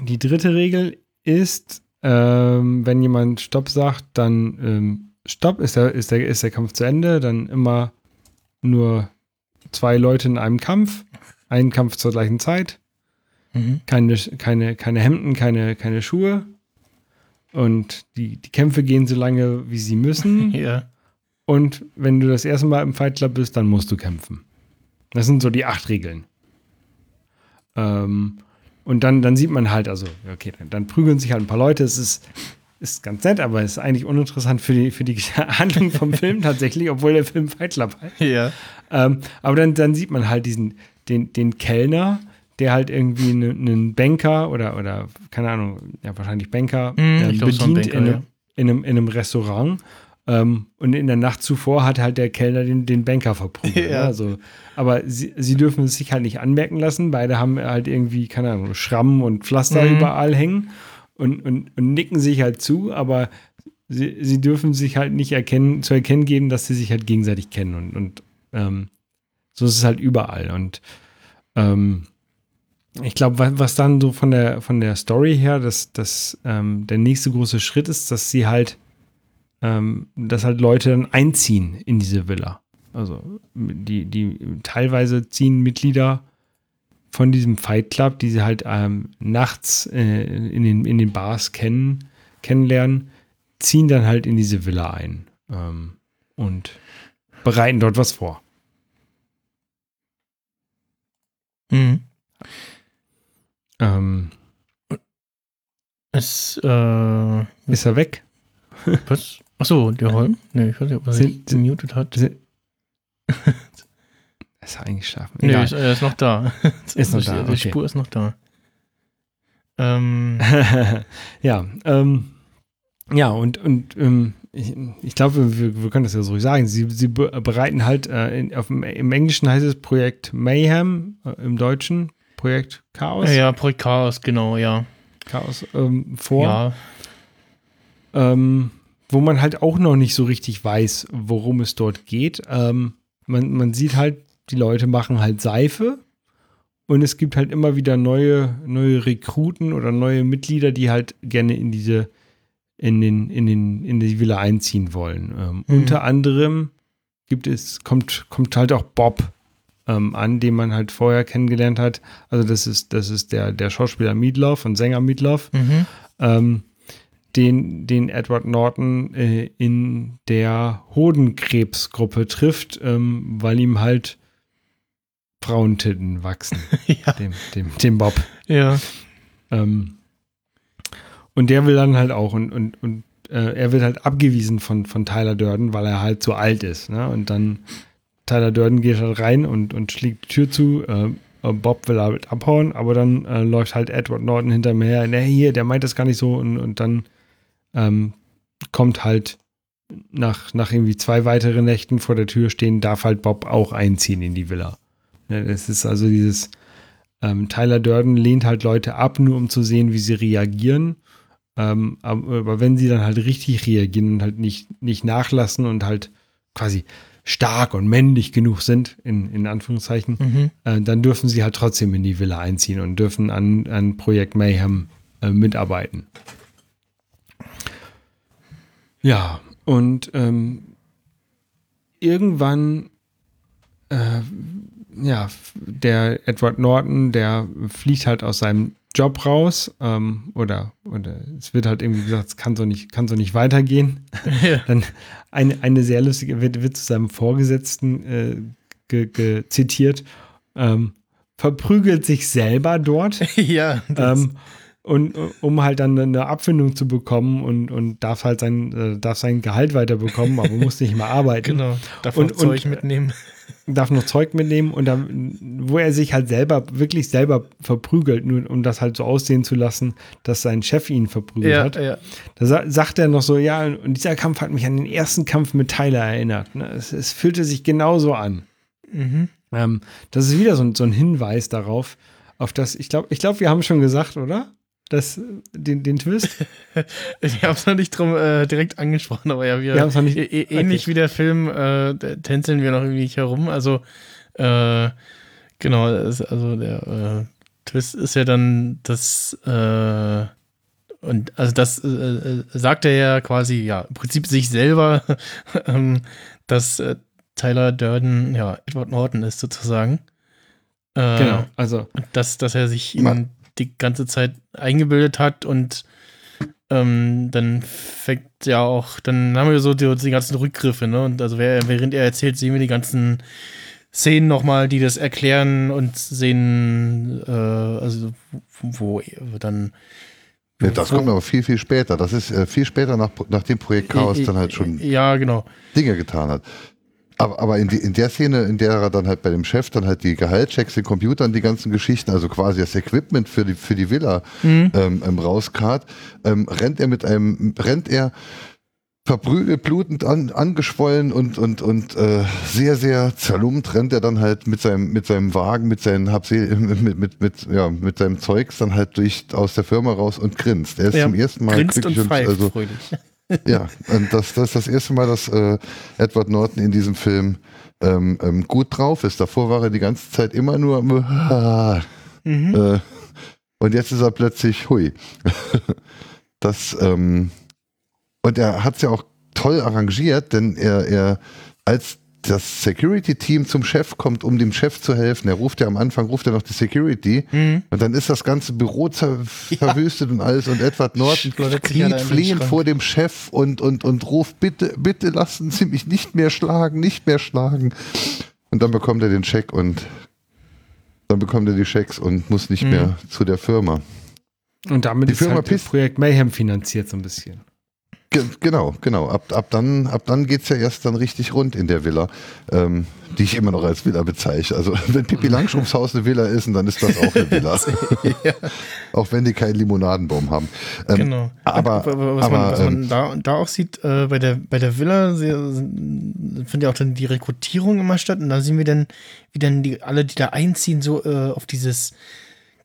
die dritte Regel ist, ähm, wenn jemand Stopp sagt, dann ähm, Stopp, ist der, ist, der, ist der Kampf zu Ende, dann immer nur zwei Leute in einem Kampf, einen Kampf zur gleichen Zeit, Mhm. keine, keine, keine Hemden, keine, keine Schuhe. Und die, die Kämpfe gehen so lange, wie sie müssen. (laughs) Ja. Und wenn du das erste Mal im Fight Club bist, dann musst du kämpfen. Das sind so die acht Regeln. Ähm, und dann, dann sieht man halt, also, okay, dann, dann prügeln sich halt ein paar Leute. Es ist, ist ganz nett, aber es ist eigentlich uninteressant für die, für die (laughs) Handlung vom Film tatsächlich, obwohl der Film Fight Club heißt. Ja. Ähm, aber dann, dann sieht man halt diesen, den, den Kellner, der halt irgendwie einen, einen Banker oder, oder, keine Ahnung, ja, wahrscheinlich Banker ich glaub, so ein bedient Banker, in, ja. einem, in, einem, in einem Restaurant. Ähm, und in der Nacht zuvor hat halt der Kellner den, den Banker verprügelt. (laughs) Ja. Ne? Also, aber sie, sie dürfen es sich halt nicht anmerken lassen. Beide haben halt irgendwie, keine Ahnung, Schrammen und Pflaster Mhm. überall hängen und, und, und nicken sich halt zu, aber sie, sie dürfen sich halt nicht erkennen, zu erkennen geben, dass sie sich halt gegenseitig kennen. Und, und ähm, so ist es halt überall. Und ähm, ich glaube, was, dann so von der, von der Story her, dass, dass ähm, der nächste große Schritt ist, dass sie halt, ähm, dass halt Leute dann einziehen in diese Villa. Also die, die teilweise ziehen Mitglieder von diesem Fight Club, die sie halt ähm, nachts äh, in, den, in den Bars kennen, kennenlernen, ziehen dann halt in diese Villa ein ähm, und bereiten dort was vor. Mhm. Ähm, Es, äh, ist er weg? was? Achso, der Holm? Nee, ich weiß nicht, ob er sich Sind- gemutet hat. (laughs) Ist er eingeschlafen? Nee, Egal. ist, er ist noch da. (laughs) Ist noch Die- da, Die okay. Spur ist noch da. Ähm, (laughs) ja, ähm, ja, und, und ähm, ich, ich glaube, wir, wir können das ja so sagen. Sie, sie be bereiten halt, äh, in, auf, im Englischen heißt es Projekt Mayhem, äh, im Deutschen Projekt Chaos, ja, Projekt Chaos, genau, ja. Chaos ähm, vor, Ja, ähm, wo man halt auch noch nicht so richtig weiß, worum es dort geht. Ähm, man, man sieht halt, die Leute machen halt Seife und es gibt halt immer wieder neue, neue Rekruten oder neue Mitglieder, die halt gerne in diese, in den, in den, in die Villa einziehen wollen. Ähm, Mhm. Unter anderem gibt es, kommt, kommt halt auch Bob ähm, an, den man halt vorher kennengelernt hat. Also das ist, das ist der, der Schauspieler Meatloaf und Sänger Meatloaf mhm. ähm, den, den Edward Norton äh, in der Hodenkrebsgruppe trifft, ähm, weil ihm halt Frauentitten wachsen, (laughs) ja, dem, dem, dem Bob. ja. Ähm, und der will dann halt auch und, und, und äh, er wird halt abgewiesen von, von Tyler Durden, weil er halt zu alt ist. Ne? Und dann Tyler Durden geht halt rein und, und schlägt die Tür zu. Äh, äh, Bob will halt abhauen, aber dann äh, läuft halt Edward Norton hinter mir her. Ne, hier, der meint das gar nicht so. Und, und dann ähm, kommt halt nach, nach irgendwie zwei weiteren Nächten vor der Tür stehen, darf halt Bob auch einziehen in die Villa. Ne, das ist also dieses ähm, Tyler Durden lehnt halt Leute ab, nur um zu sehen, wie sie reagieren. Ähm, aber, aber wenn sie dann halt richtig reagieren und halt nicht, nicht nachlassen und halt quasi stark und männlich genug sind, in, in Anführungszeichen, Mhm. äh, dann dürfen sie halt trotzdem in die Villa einziehen und dürfen an, an Projekt Mayhem äh, mitarbeiten. Ja, und ähm, irgendwann, äh, ja, der Edward Norton, der fliegt halt aus seinem Job raus, ähm, oder, oder es wird halt irgendwie gesagt, es kann so nicht, kann so nicht weitergehen. (laughs) Ja. Dann eine, eine sehr lustige, wird, wird zu seinem Vorgesetzten äh, ge, ge, zitiert, ähm, verprügelt sich selber dort. (laughs) ja, Ähm, und äh, um halt dann eine Abfindung zu bekommen und, und darf halt sein, äh, darf sein Gehalt weiterbekommen, aber muss nicht mehr arbeiten. (laughs) genau. Darf und- und, Zeug und- mitnehmen. Darf noch Zeug mitnehmen und dann, wo er sich halt selber, wirklich selber verprügelt, nur um das halt so aussehen zu lassen, dass sein Chef ihn verprügelt Ja, hat. ja. Da sa sagt er noch so, ja, und dieser Kampf hat mich an den ersten Kampf mit Tyler erinnert. Ne? Es, es fühlte sich genauso an. Mhm. Ähm, das ist wieder so, ein- so ein Hinweis darauf, auf das, ich glaube, ich glaube, wir haben schon gesagt, oder? Das, den, den Twist. (laughs) Ich habe es noch nicht drum äh, direkt angesprochen, aber ja, wir, Wir noch nicht- ä- ä- ähnlich okay. wie der Film äh, tänzeln wir noch irgendwie nicht herum. Also äh, genau, also der äh, Twist ist ja dann, dass äh, und also das äh, äh, sagt er ja quasi, ja, im Prinzip sich selber, (laughs) ähm, dass äh, Tyler Durden, ja, Edward Norton ist sozusagen. Äh, Genau, also dass, dass er sich ihn die ganze Zeit eingebildet hat und ähm, dann fängt ja auch, dann haben wir so die, die ganzen Rückgriffe, ne? Und also wer- während er erzählt, sehen wir die ganzen Szenen nochmal, die das erklären und sehen, äh, also wo, wo dann. Ja, das kommt aber viel, viel später. Das ist äh, viel später, nach, nachdem Projekt Chaos dann halt schon Ja, genau. Dinge getan hat. Aber, aber in, die, in der Szene, in der er dann halt bei dem Chef dann halt die Gehaltschecks, den Computern, die ganzen Geschichten, also quasi das Equipment für die, für die Villa ähm, ähm, rauskarrt, ähm, rennt er mit einem, rennt er verprügelt, blutend, an, angeschwollen und, und, und äh, sehr, sehr zerlumpt rennt er dann halt mit seinem, mit seinem Wagen, mit seinen (laughs) mit, mit, mit, ja, mit seinem Zeugs dann halt durch aus der Firma raus und grinst. Er ist Ja, zum ersten Mal Grinst und glücklich frei, also fröhlich. Ja, und das, das ist das erste Mal, dass äh, Edward Norton in diesem Film ähm, ähm, gut drauf ist. Davor war er die ganze Zeit immer nur Mhm. äh, und jetzt ist er plötzlich hui. (laughs) das ähm, und er hat es ja auch toll arrangiert, denn er, er als das Security-Team zum Chef kommt, um dem Chef zu helfen. Er ruft ja am Anfang, ruft er noch die Security Mhm. und dann ist das ganze Büro zer (laughs) verwüstet und alles und Edward Norton kniet flehend vor dem Chef und, und, und ruft, bitte, bitte lassen Sie mich nicht mehr schlagen, nicht mehr schlagen. Und dann bekommt er den Scheck und dann bekommt er die Schecks und muss nicht Mhm. mehr zu der Firma. und damit Die ist Firma halt das Projekt Mayhem finanziert so ein bisschen. Ge genau, genau. Ab, ab dann, ab dann geht's ja erst dann richtig rund in der Villa, ähm, die ich immer noch als Villa bezeichne. Also (laughs) wenn Pippi Langstrumpfs Haus eine Villa ist, dann ist das auch eine Villa. (laughs) auch wenn die keinen Limonadenbaum haben. Ähm, Genau. aber- Und was, aber, man, was man ähm, da, da auch sieht, äh, bei, der, bei der Villa sie- findet ja auch dann die Rekrutierung immer statt. Und da sehen wir dann, wie dann die, alle, die da einziehen, so äh, auf dieses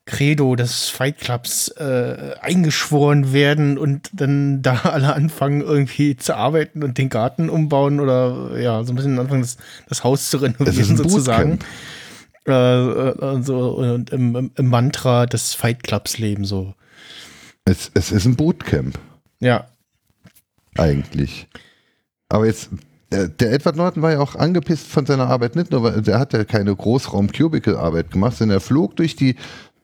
Credo des Fight Clubs äh, eingeschworen werden und dann da (laughs) alle anfangen irgendwie zu arbeiten und den Garten umbauen oder ja, so ein bisschen anfangen, das, das Haus zu renovieren sozusagen. Äh, äh, so, und im, im, im Mantra des Fight Clubs leben so. Es, es ist ein Bootcamp, Ja, eigentlich. Aber jetzt, der, der Edward Norton war ja auch angepisst von seiner Arbeit, nicht nur, weil der hat ja keine Großraum-Cubicle-Arbeit gemacht, sondern er flog durch die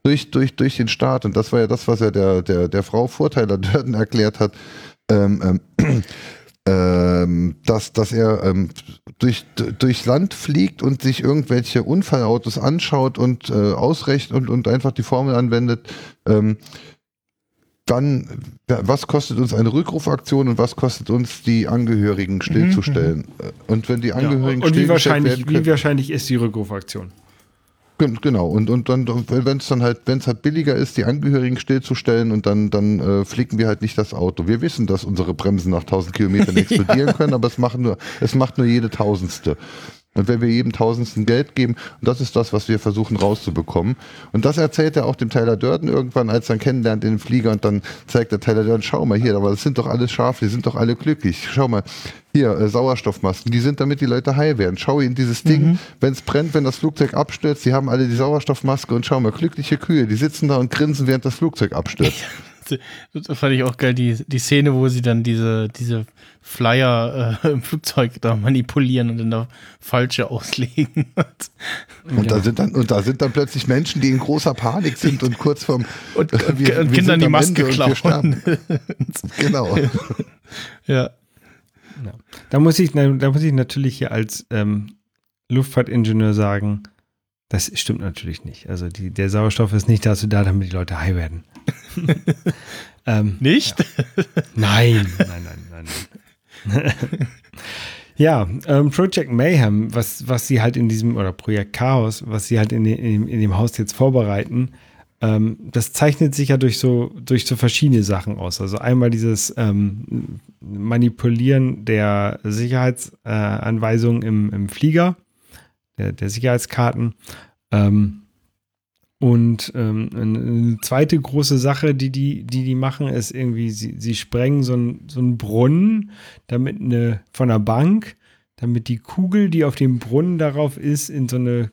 durch, durch, durch den Staat und das war ja das, was er der, der, der Frau Vorteiler (laughs) Dörden erklärt hat, ähm, ähm, (clears throat) ähm, dass, dass er ähm, durch, durchs Land fliegt und sich irgendwelche Unfallautos anschaut und äh, ausrechnet und, und einfach die Formel anwendet, ähm, dann, ja, was kostet uns eine Rückrufaktion und was kostet uns die Angehörigen stillzustellen? Und wenn die Angehörigen und wie stillgestellt wahrscheinlich, werden wie können, wahrscheinlich ist die Rückrufaktion? Gen- Genau, und, und dann, wenn es dann halt, wenn es halt billiger ist, die Angehörigen stillzustellen und dann, dann äh, flicken wir halt nicht das Auto. Wir wissen, dass unsere Bremsen nach 1000 Kilometern (laughs) explodieren können, aber es, machen nur, es macht nur jede Tausendste. Und wenn wir jedem Tausendsten Geld geben, und das ist das, was wir versuchen rauszubekommen. Und das erzählt er auch dem Tyler Durden irgendwann, als er ihn kennenlernt in dem Flieger und dann zeigt der Tyler Durden, schau mal hier, aber das sind doch alles Schafe, die sind doch alle glücklich. Schau mal, hier, äh, Sauerstoffmasken, die sind damit die Leute heil werden. Schau in dieses Ding, wenn es brennt, wenn das Flugzeug abstürzt, die haben alle die Sauerstoffmaske und schau mal, glückliche Kühe, die sitzen da und grinsen, während das Flugzeug abstürzt. (laughs) Das fand ich auch geil, die, die Szene, wo sie dann diese, diese Flyer äh, (laughs) im Flugzeug da manipulieren und dann da falsche auslegen. (laughs) Und, da sind dann, und da sind dann plötzlich Menschen, die in großer Panik sind und kurz vorm (laughs) Und, äh, und, wir- und wir Kindern die Maske klauen. Genau. ja. Ja. Da, muss ich, da muss ich natürlich hier als ähm, Luftfahrtingenieur sagen, das stimmt natürlich nicht. Also die, der Sauerstoff ist nicht dazu da, damit die Leute high werden. (laughs) ähm, Nicht? Nein, nein, nein, nein. nein. ja, ähm, Project Mayhem, was, was sie halt in diesem, oder Projekt Chaos, was sie halt in, in, dem- in dem Haus jetzt vorbereiten, ähm, das zeichnet sich ja durch so, durch so verschiedene Sachen aus. Also einmal dieses ähm, Manipulieren der Sicherheitsanweisungen äh, im, im Flieger, der, der Sicherheitskarten. Ähm, und ähm, eine zweite große Sache, die die, die, die machen, ist irgendwie, sie, sie sprengen so einen so einen Brunnen, damit eine von der Bank, damit die Kugel, die auf dem Brunnen darauf ist, in so eine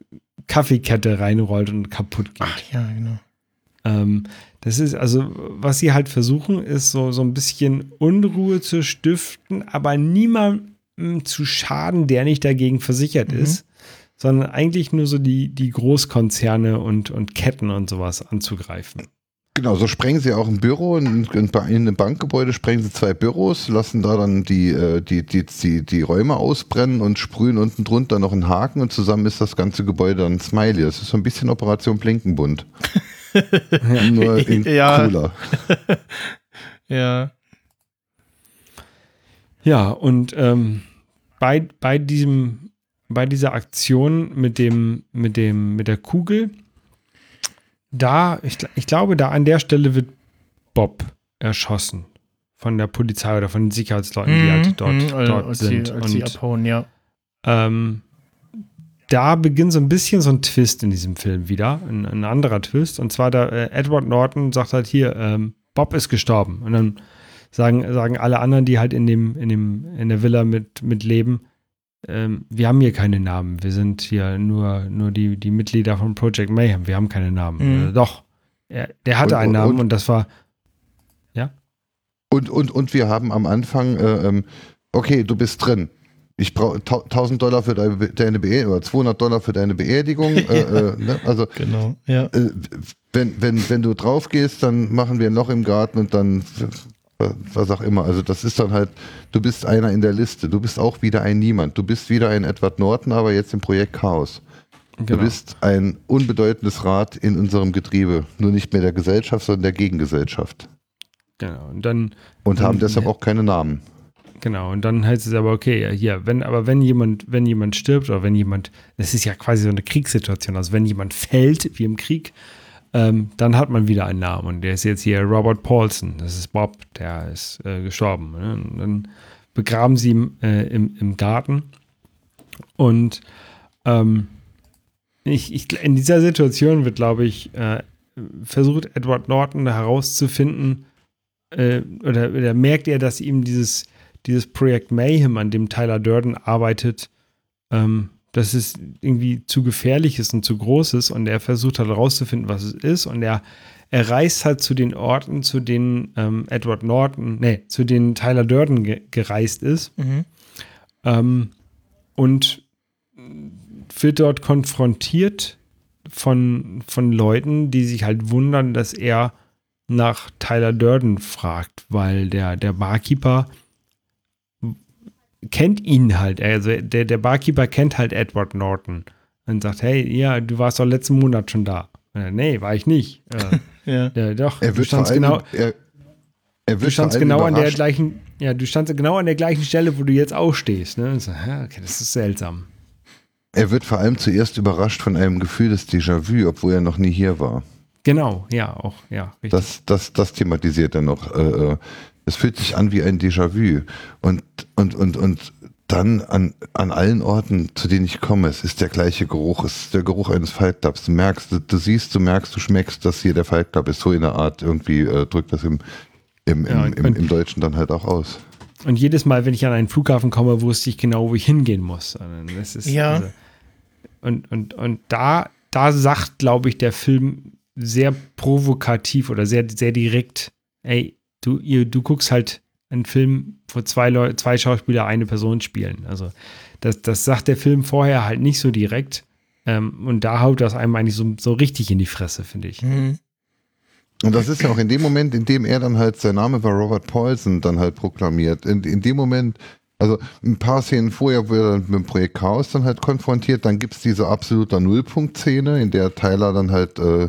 Kaffeekette reinrollt und kaputt geht. Ach ja, genau. Ähm, das ist also, was sie halt versuchen, ist so, so ein bisschen Unruhe zu stiften, aber niemandem zu schaden, der nicht dagegen versichert Mhm. ist, sondern eigentlich nur so die, die Großkonzerne und, und Ketten und sowas anzugreifen. Genau, so sprengen sie auch ein Büro, in, in, in einem Bankgebäude sprengen sie zwei Büros, lassen da dann die, äh, die, die, die, die Räume ausbrennen und sprühen unten drunter noch einen Haken und zusammen ist das ganze Gebäude dann ein Smiley. Das ist so ein bisschen Operation Blinkenbund. (laughs) Nur in Ja. cooler. (laughs) Ja. Ja, und ähm, bei, bei diesem, bei dieser Aktion mit dem, mit dem, mit der Kugel, da, ich, ich glaube, da an der Stelle wird Bob erschossen von der Polizei oder von den Sicherheitsleuten, die halt dort, Mhm, also dort als sind. Sie, als sie und abhauen, ja. ähm, da beginnt so ein bisschen so ein Twist in diesem Film wieder, ein, ein anderer Twist. Und zwar der äh, Edward Norton sagt halt hier, ähm, Bob ist gestorben. Und dann sagen, sagen alle anderen, die halt in dem, in dem, in der Villa mit, mit leben, ähm, wir haben hier keine Namen. Wir sind hier nur, nur die, die Mitglieder von Project Mayhem. Wir haben keine Namen. Mhm. Äh, doch. Er, der hatte Und- einen Namen und- und das war, Und, und, und wir haben am Anfang, äh, ähm, okay, du bist drin. Ich brauche 1000 Dollar für deine, Be- deine Beerdigung oder 200 Dollar für deine Beerdigung. (laughs) äh, äh, ne? Also Genau, ja. äh, wenn, wenn, wenn du drauf gehst, dann machen wir ein Loch im Garten und dann was auch immer. Also das ist dann halt, du bist einer in der Liste. Du bist auch wieder ein Niemand. Du bist wieder ein Edward Norton, aber jetzt im Projekt Chaos. Du genau. bist ein unbedeutendes Rad in unserem Getriebe. Nur nicht mehr der Gesellschaft, sondern der Gegengesellschaft. genau. Und dann, Und Dann- haben deshalb auch keine Namen. Genau, und dann heißt es aber, okay, ja, hier, wenn, aber wenn jemand, wenn jemand stirbt oder wenn jemand, das ist ja quasi so eine Kriegssituation, also wenn jemand fällt, wie im Krieg, ähm, dann hat man wieder einen Namen. Und der ist jetzt hier Robert Paulson, das ist Bob, der ist äh, gestorben. Ne? Dann begraben sie ihn äh, im, im Garten. Und ähm, ich, ich, in dieser Situation wird, glaube ich, äh, versucht Edward Norton herauszufinden, äh, oder, oder merkt er, dass ihm dieses, dieses Projekt Mayhem, an dem Tyler Durden arbeitet, ähm, dass es irgendwie zu gefährlich ist und zu groß ist. Und er versucht halt herauszufinden, was es ist. Und er, er reist halt zu den Orten, zu denen ähm, Edward Norton, nee, zu denen Tyler Durden ge gereist ist. Mhm. ähm, und wird dort konfrontiert von, von Leuten, die sich halt wundern, dass er nach Tyler Durden fragt, weil der, der Barkeeper kennt ihn halt. Also der, der Barkeeper kennt halt Edward Norton und sagt, hey, ja, du warst doch letzten Monat schon da. Und er, nee, war ich nicht. Äh, (laughs) Ja. ja, doch, Er du standst allem, genau, er, er Du standst genau an der gleichen, ja, du standst genau an der gleichen Stelle, wo du jetzt auch stehst. Ne? So, ja, okay, das ist seltsam. Er wird vor allem zuerst überrascht von einem Gefühl des Déjà-vu, obwohl er noch nie hier war. Genau, ja, auch, ja, richtig. Das, das, das thematisiert er noch. Äh, äh, Es fühlt sich an wie ein Déjà-vu. Und, und, und, und dann an, an allen Orten, zu denen ich komme, es ist der gleiche Geruch. Es ist der Geruch eines Fight Clubs. Du merkst, du, du siehst, du merkst, du schmeckst, dass hier der Fight Club ist. So in der Art irgendwie äh, drückt das im, im, Ja, im, im, im Deutschen dann halt auch aus. Und jedes Mal, wenn ich an einen Flughafen komme, wusste ich genau, wo ich hingehen muss. Und Das ist, Ja. Also, und, und, und da, da sagt, glaube ich, der Film sehr provokativ oder sehr, sehr direkt, ey, du, ihr, du guckst halt einen Film, wo zwei Leute, zwei Schauspieler eine Person spielen. Also das, das sagt der Film vorher halt nicht so direkt. Ähm, und da haut das einem eigentlich so, so richtig in die Fresse, finde ich. Mhm. Und das ist ja auch in dem Moment, in dem er dann halt, sein Name war Robert Paulson, dann halt proklamiert. In, in dem Moment, also ein paar Szenen vorher, wo er dann mit dem Projekt Chaos dann halt konfrontiert, dann gibt's diese absolute Nullpunkt-Szene, in der Tyler dann halt äh,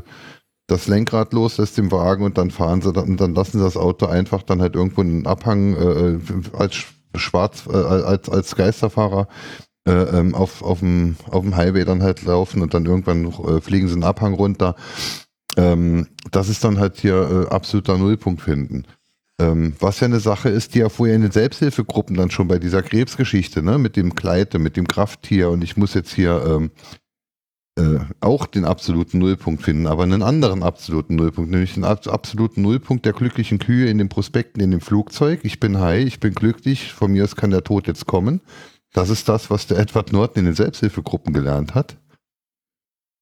das Lenkrad loslässt im Wagen und dann fahren sie und dann lassen sie das Auto einfach dann halt irgendwo in den Abhang äh, als Sch- Schwarz, äh, als, als Geisterfahrer äh, ähm, auf, auf, dem, Highway dann halt laufen und dann irgendwann äh, fliegen sie einen Abhang runter. Ähm, das ist dann halt hier äh, absoluter Nullpunkt finden. Ähm, was ja eine Sache ist, die ja vorher in den Selbsthilfegruppen dann schon bei dieser Krebsgeschichte, ne, mit dem Kleite, mit dem Krafttier und ich muss jetzt hier ähm, äh, auch den absoluten Nullpunkt finden, aber einen anderen absoluten Nullpunkt, nämlich den ab absoluten Nullpunkt der glücklichen Kühe in den Prospekten in dem Flugzeug. Ich bin high, ich bin glücklich, von mir aus kann der Tod jetzt kommen. Das ist das, was der Edward Norton in den Selbsthilfegruppen gelernt hat.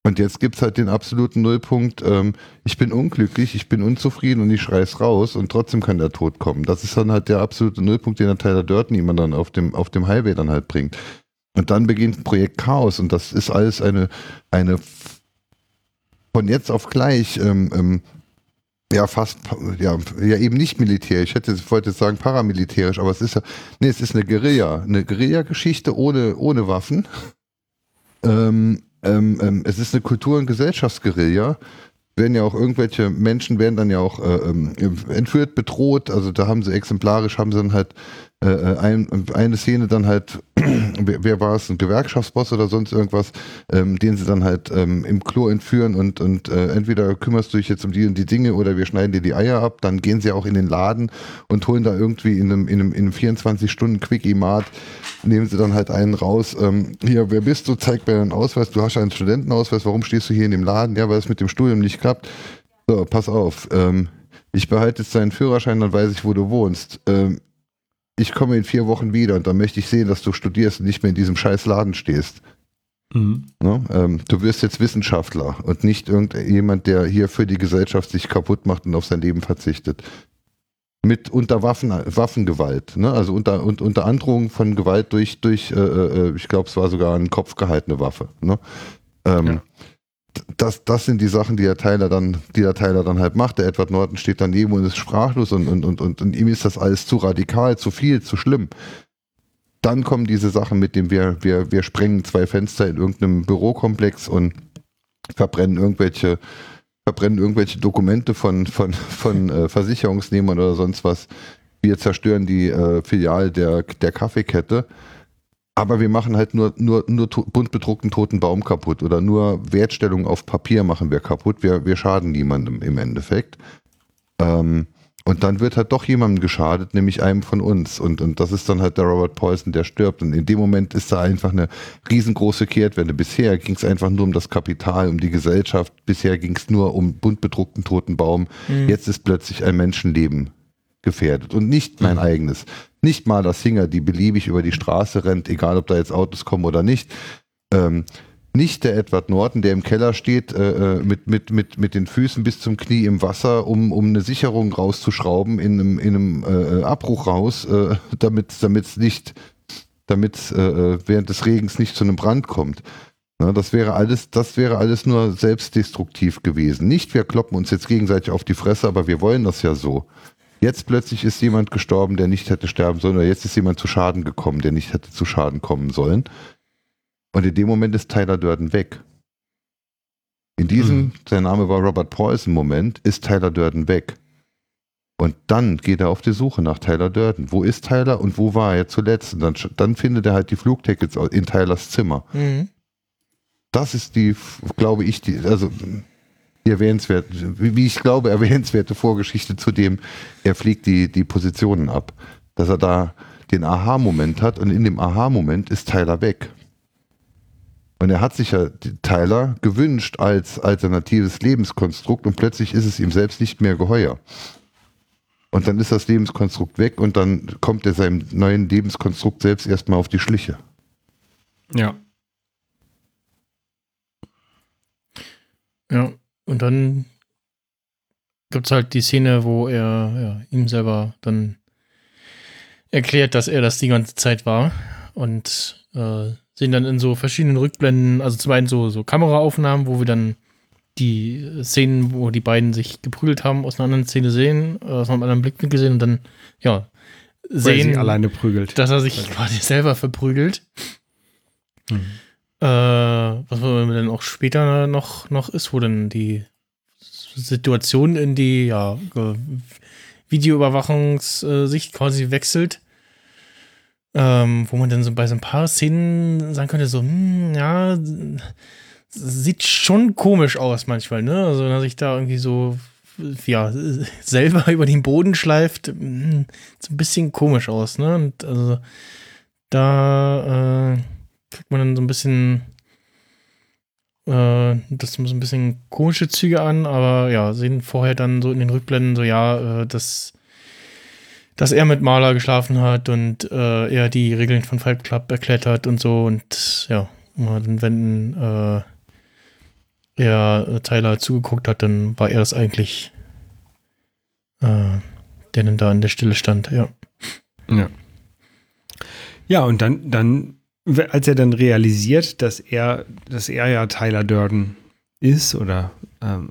Und jetzt gibt's halt den absoluten Nullpunkt, ähm, ich bin unglücklich, ich bin unzufrieden und ich schrei's raus und trotzdem kann der Tod kommen. Das ist dann halt der absolute Nullpunkt, den der Tyler Durden jemand dann auf dem, auf dem Highway dann halt bringt. Und dann beginnt Projekt Chaos und das ist alles eine, eine von jetzt auf gleich ähm, ähm, ja, fast, ja, ja, eben nicht militärisch. Ich hätte, wollte jetzt sagen paramilitärisch, aber es ist ja, nee, es ist eine Guerilla, eine Guerilla-Geschichte ohne, ohne Waffen. Ähm, ähm, ähm, es ist eine Kultur- und Gesellschaftsguerilla. Werden ja auch irgendwelche Menschen werden dann ja auch äh, ähm, entführt, bedroht. Also da haben sie exemplarisch, haben sie dann halt äh, äh, ein, eine Szene dann halt, (clears throat) wer, wer war es, ein Gewerkschaftsboss oder sonst irgendwas, ähm, den sie dann halt ähm, im Klo entführen und, und äh, entweder kümmerst du dich jetzt um die und die Dinge oder wir schneiden dir die Eier ab, dann gehen sie auch in den Laden und holen da irgendwie in einem, in einem, in einem 24-Stunden-Quickie-Mart, nehmen sie dann halt einen raus, ähm, hier, wer bist du, zeig mir deinen Ausweis, du hast einen Studentenausweis, warum stehst du hier in dem Laden? Ja, weil es mit dem Studium nicht klappt. So, pass auf, ähm, ich behalte jetzt deinen Führerschein, dann weiß ich, wo du wohnst. Ähm, ich komme in vier Wochen wieder und dann möchte ich sehen, dass du studierst und nicht mehr in diesem scheiß Laden stehst. Mhm. Ne? Ähm, du wirst jetzt Wissenschaftler und nicht irgendjemand, der hier für die Gesellschaft sich kaputt macht und auf sein Leben verzichtet. Mit unter Waffen, Waffengewalt, ne? also unter, und, unter Androhung von Gewalt durch, durch äh, äh, ich glaube, es war sogar ein Kopf gehaltene Waffe. Ne? Ähm, Ja. Das, das sind die Sachen, die der Tyler dann, die der Tyler dann halt macht. Der Edward Norton steht daneben und ist sprachlos und, und, und, und, und ihm ist das alles zu radikal, zu viel, zu schlimm. Dann kommen diese Sachen mit dem wir, wir, wir sprengen zwei Fenster in irgendeinem Bürokomplex und verbrennen irgendwelche, verbrennen irgendwelche Dokumente von, von, von äh, Versicherungsnehmern oder sonst was. Wir zerstören die äh, Filiale der, der Kaffeekette. Aber wir machen halt nur, nur, nur bunt bedruckten toten Baum kaputt oder nur Wertstellung auf Papier machen wir kaputt. Wir, wir schaden niemandem im Endeffekt. Ähm, und dann wird halt doch jemandem geschadet, nämlich einem von uns. Und, und das ist dann halt der Robert Paulson, der stirbt. Und in dem Moment ist da einfach eine riesengroße Kehrtwende. Bisher ging es einfach nur um das Kapital, um die Gesellschaft. Bisher ging es nur um bunt bedruckten toten Baum. Jetzt ist plötzlich ein Menschenleben gefährdet und nicht mein eigenes. Nicht mal das Singer, die beliebig über die Straße rennt, egal ob da jetzt Autos kommen oder nicht. Ähm, nicht der Edward Norton, der im Keller steht, äh, äh, mit, mit, mit, mit den Füßen bis zum Knie im Wasser, um, um eine Sicherung rauszuschrauben in einem, in einem äh, Abbruchhaus, äh, damit es nicht, damit äh, während des Regens nicht zu einem Brand kommt. Na, das wäre alles, das wäre alles nur selbstdestruktiv gewesen. Nicht, wir kloppen uns jetzt gegenseitig auf die Fresse, aber wir wollen das ja so. Jetzt plötzlich ist jemand gestorben, der nicht hätte sterben sollen, oder jetzt ist jemand zu Schaden gekommen, der nicht hätte zu Schaden kommen sollen. Und in dem Moment ist Tyler Durden weg. In diesem, Mhm. sein Name war Robert Paulson Moment, ist Tyler Durden weg. Und dann geht er auf die Suche nach Tyler Durden. Wo ist Tyler und wo war er zuletzt? Und dann, dann findet er halt die Flugtickets in Tylers Zimmer. Mhm. Das ist die, glaube ich, die, also die erwähnenswerte, wie ich glaube, erwähnenswerte Vorgeschichte zu dem, er fliegt die, die Positionen ab. Dass er da den Aha-Moment hat und in dem Aha-Moment ist Tyler weg. Und er hat sich ja Tyler gewünscht als alternatives Lebenskonstrukt und plötzlich ist es ihm selbst nicht mehr geheuer. Und dann ist das Lebenskonstrukt weg und dann kommt er seinem neuen Lebenskonstrukt selbst erstmal auf die Schliche. Ja. Ja, und dann gibt es halt die Szene, wo er ja, ihm selber dann erklärt, dass er das die ganze Zeit war. Und äh, sehen dann in so verschiedenen Rückblenden, also zum einen so, so Kameraaufnahmen, wo wir dann die Szenen, wo die beiden sich geprügelt haben, aus einer anderen Szene sehen, äh, aus einem anderen Blickwinkel sehen und dann, ja, sehen, alleine prügelt. dass er sich quasi selber verprügelt. Mhm. Äh, was dann auch später noch, noch ist, wo dann die Situation in die ja, Videoüberwachungssicht quasi wechselt. Ähm, wo man dann so bei so ein paar Szenen sagen könnte, so, hm, ja, sieht schon komisch aus manchmal, ne? Also, wenn er sich da irgendwie so, ja, selber (laughs) über den Boden schleift, hm, sieht ein bisschen komisch aus, ne? Und also, da äh, kriegt man dann so ein bisschen äh, das so ein bisschen komische Züge an, aber ja, sehen vorher dann so in den Rückblenden so, ja, äh, dass, dass er mit Maler geschlafen hat und äh, er die Regeln von Fight Club erklärt hat und so und ja, dann wenden äh, er Tyler zugeguckt hat, dann war er das eigentlich, äh, der dann da an der Stelle stand, ja. Ja. Ja, und dann, dann, als er dann realisiert, dass er, dass er ja Tyler Durden ist oder ähm,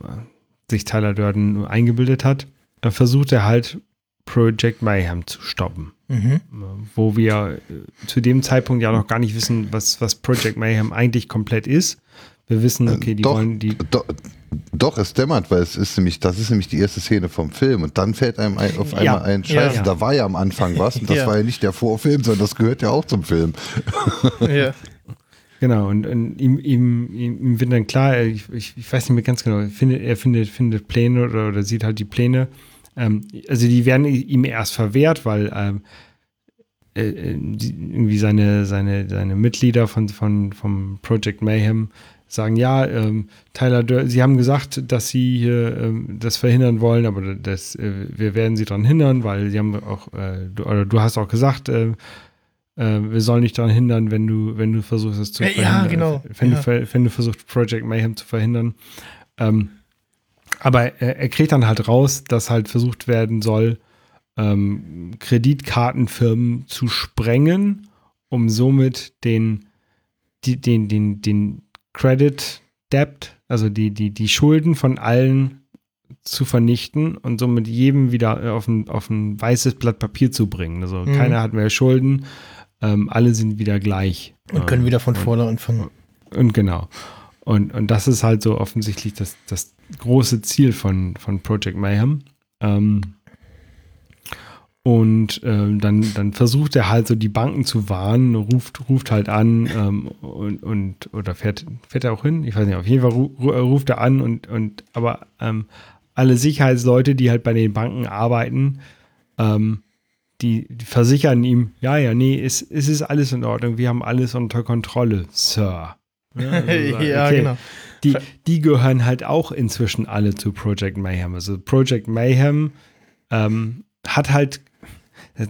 sich Tyler Durden eingebildet hat, versucht er halt Project Mayhem zu stoppen. Mhm. Wo wir äh, zu dem Zeitpunkt ja noch gar nicht wissen, was, was Project Mayhem eigentlich komplett ist. Wir wissen, okay, die doch, wollen die. Doch, doch, es dämmert, weil es ist nämlich, das ist nämlich die erste Szene vom Film und dann fällt einem ein, auf einmal Ja. ein, Scheiße, Ja. da war ja am Anfang was und das Ja. war ja nicht der Vorfilm, sondern das gehört ja auch zum Film. (laughs) ja. Genau, und, und ihm, ihm, ihm, wird dann klar, er- ich, ich, ich weiß nicht mehr ganz genau, er findet, er findet, findet Pläne oder, oder sieht halt die Pläne. Ähm, also die werden ihm erst verwehrt, weil ähm, äh, äh, die, irgendwie seine, seine, seine Mitglieder von, von, vom Project Mayhem sagen, ja, ähm, Tyler, Dur- sie haben gesagt, dass sie hier ähm, das verhindern wollen, aber das, äh, wir werden sie daran hindern, weil sie haben auch, äh, du, oder du hast auch gesagt, äh, äh, wir sollen dich daran hindern, wenn du, wenn du versuchst, es zu Ja, verhindern. genau. Wenn, Ja. du, wenn du versuchst, Project Mayhem zu verhindern. Ähm, aber er, er kriegt dann halt raus, dass halt versucht werden soll, ähm, Kreditkartenfirmen zu sprengen, um somit den, die, den, den, den Credit Debt, also die, die, die Schulden von allen zu vernichten und somit jedem wieder auf ein, auf ein weißes Blatt Papier zu bringen. Also Mhm. keiner hat mehr Schulden, ähm, alle sind wieder gleich. Und können Ähm, wieder von und- vorne anfangen. und genau. Und, und das ist halt so offensichtlich das, das große Ziel von, von Project Mayhem. Ähm, und ähm, dann, dann versucht er halt so die Banken zu warnen, ruft, ruft halt an ähm, und, und oder fährt, fährt er auch hin? Ich weiß nicht, auf jeden Fall ru, ruft er an und, und aber ähm, alle Sicherheitsleute, die halt bei den Banken arbeiten, ähm, die, die versichern ihm, ja, ja, nee, es, es ist alles in Ordnung, wir haben alles unter Kontrolle, Sir. Ja, also, (laughs) ja, okay. genau. Die, die gehören halt auch inzwischen alle zu Project Mayhem. Also Project Mayhem ähm, hat halt,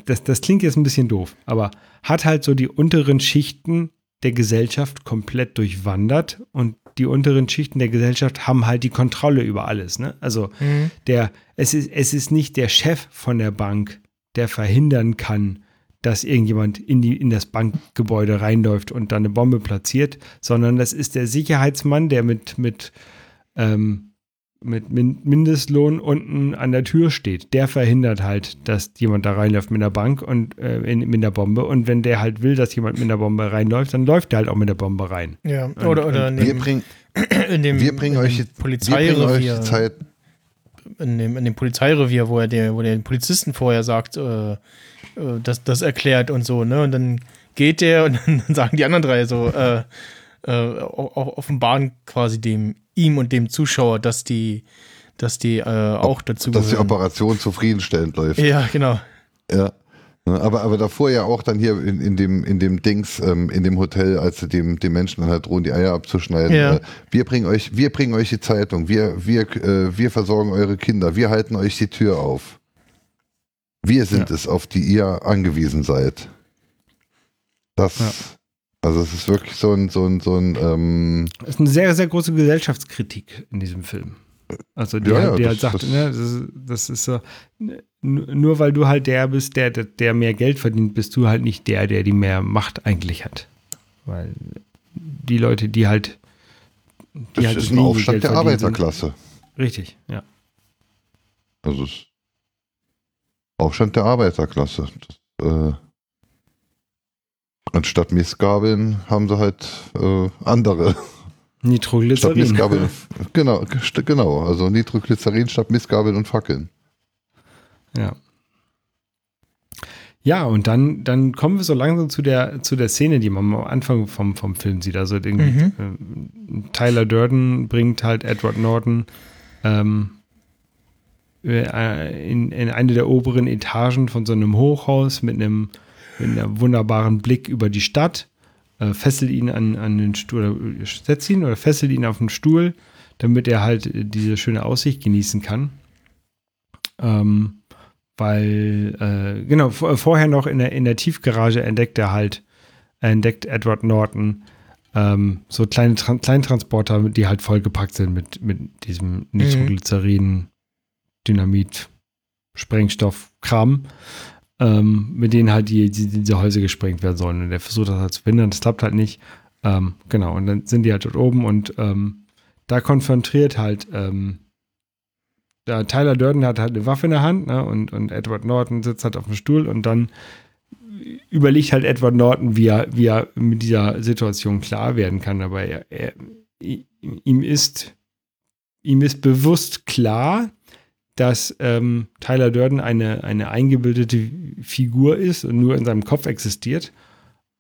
das, das klingt jetzt ein bisschen doof, aber hat halt so die unteren Schichten der Gesellschaft komplett durchwandert und die unteren Schichten der Gesellschaft haben halt die Kontrolle über alles. Ne? Also Mhm. der, es ist, es ist nicht der Chef von der Bank, der verhindern kann, dass irgendjemand in, die, in das Bankgebäude reinläuft und da eine Bombe platziert, sondern das ist der Sicherheitsmann, der mit, mit, ähm, mit Min Mindestlohn unten an der Tür steht. Der verhindert halt, dass jemand da reinläuft mit der Bank und äh, in, mit der Bombe. Und wenn der halt will, dass jemand mit der Bombe reinläuft, dann läuft der halt auch mit der Bombe rein. Ja, oder, oder in Wir dem, bringen, (clears throat) in dem, wir bringen in euch, jetzt- wir bringen euch Polizeirevier, die Zeit. in dem, in dem Polizeirevier, wo er der, wo der den Polizisten vorher sagt, äh, äh, das, das erklärt und so, ne? Und dann geht der und (laughs) dann sagen die anderen drei so, äh, äh, offenbaren quasi dem, ihm und dem Zuschauer, dass die, dass die äh, auch dazu Dass die gehören. Operation zufriedenstellend läuft. Ja, genau. Ja. Ne, Aber, aber davor ja auch dann hier in, in, dem, in dem Dings, ähm, in dem Hotel, als sie dem, dem Menschen dann halt drohen, die Eier abzuschneiden. Ja. Äh, wir bringen euch, wir bringen euch die Zeitung, wir, wir, äh, wir versorgen eure Kinder, wir halten euch die Tür auf. Wir sind Ja. es, auf die ihr angewiesen seid. Das. Also es ist wirklich so ein, so ein, so ein, ähm, Das ist eine sehr, sehr große Gesellschaftskritik in diesem Film. Also die, Ja, halt, ja, die das- halt sagt, das- ne, das, ist- das ist so, nur weil du halt der bist, der, der, mehr Geld verdient, bist du halt nicht der, der die mehr Macht eigentlich hat. Weil die Leute, die halt die das halt ist ein Aufstand Geld der verdienen, sind- Arbeiterklasse. Richtig, ja. Also es ist Aufstand der Arbeiterklasse. Das, äh, anstatt Missgabeln haben sie halt äh, andere. Statt Nitroglycerin. Missgabeln. (laughs) genau, genau. Also Nitroglycerin statt Missgabeln und Fackeln. Ja. Ja, und dann, dann kommen wir so langsam zu der, zu der Szene, die man am Anfang vom, vom Film sieht. Also irgendwie, ähm, Tyler Durden bringt halt Edward Norton ähm, äh, in, in eine der oberen Etagen von so einem Hochhaus mit einem, mit einem wunderbaren Blick über die Stadt, äh, fesselt ihn an, an den Stuhl, oder setzt ihn oder fesselt ihn auf den Stuhl, damit er halt äh, diese schöne Aussicht genießen kann. Ähm, weil, äh, genau, vor, vorher noch in der, in der Tiefgarage entdeckt er halt, entdeckt Edward Norton ähm, so kleine Tran Kleintransporter, die halt vollgepackt sind mit, mit diesem Nitroglycerin, Dynamit, Sprengstoff, Kram, ähm, mit denen halt die, die, diese Häuser gesprengt werden sollen. Und der versucht das halt zu verhindern, das klappt halt nicht. Ähm, genau, und dann sind die halt dort oben und ähm, da konfrontiert halt ähm, der Tyler Durden hat halt eine Waffe in der Hand ne, und, und Edward Norton sitzt halt auf dem Stuhl und dann überlegt halt Edward Norton, wie er, wie er mit dieser Situation klar werden kann. Aber er, er, ihm, ist, ihm ist bewusst klar, dass ähm, Tyler Durden eine, eine eingebildete Figur ist und nur in seinem Kopf existiert.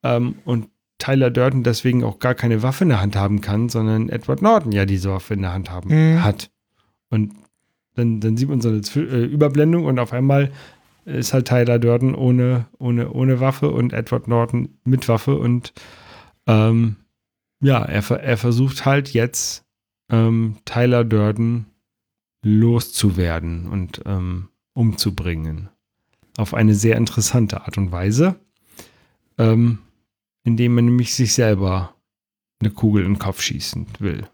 Ähm, und Tyler Durden deswegen auch gar keine Waffe in der Hand haben kann, sondern Edward Norton ja diese Waffe in der Hand haben Mhm. hat. Und dann, dann sieht man so eine äh, Überblendung und auf einmal ist halt Tyler Durden ohne, ohne, ohne Waffe und Edward Norton mit Waffe und ähm, ja, er, ver- er versucht halt jetzt ähm, Tyler Durden loszuwerden und ähm, umzubringen. Auf eine sehr interessante Art und Weise, ähm, indem man nämlich sich selber eine Kugel in den Kopf schießen will.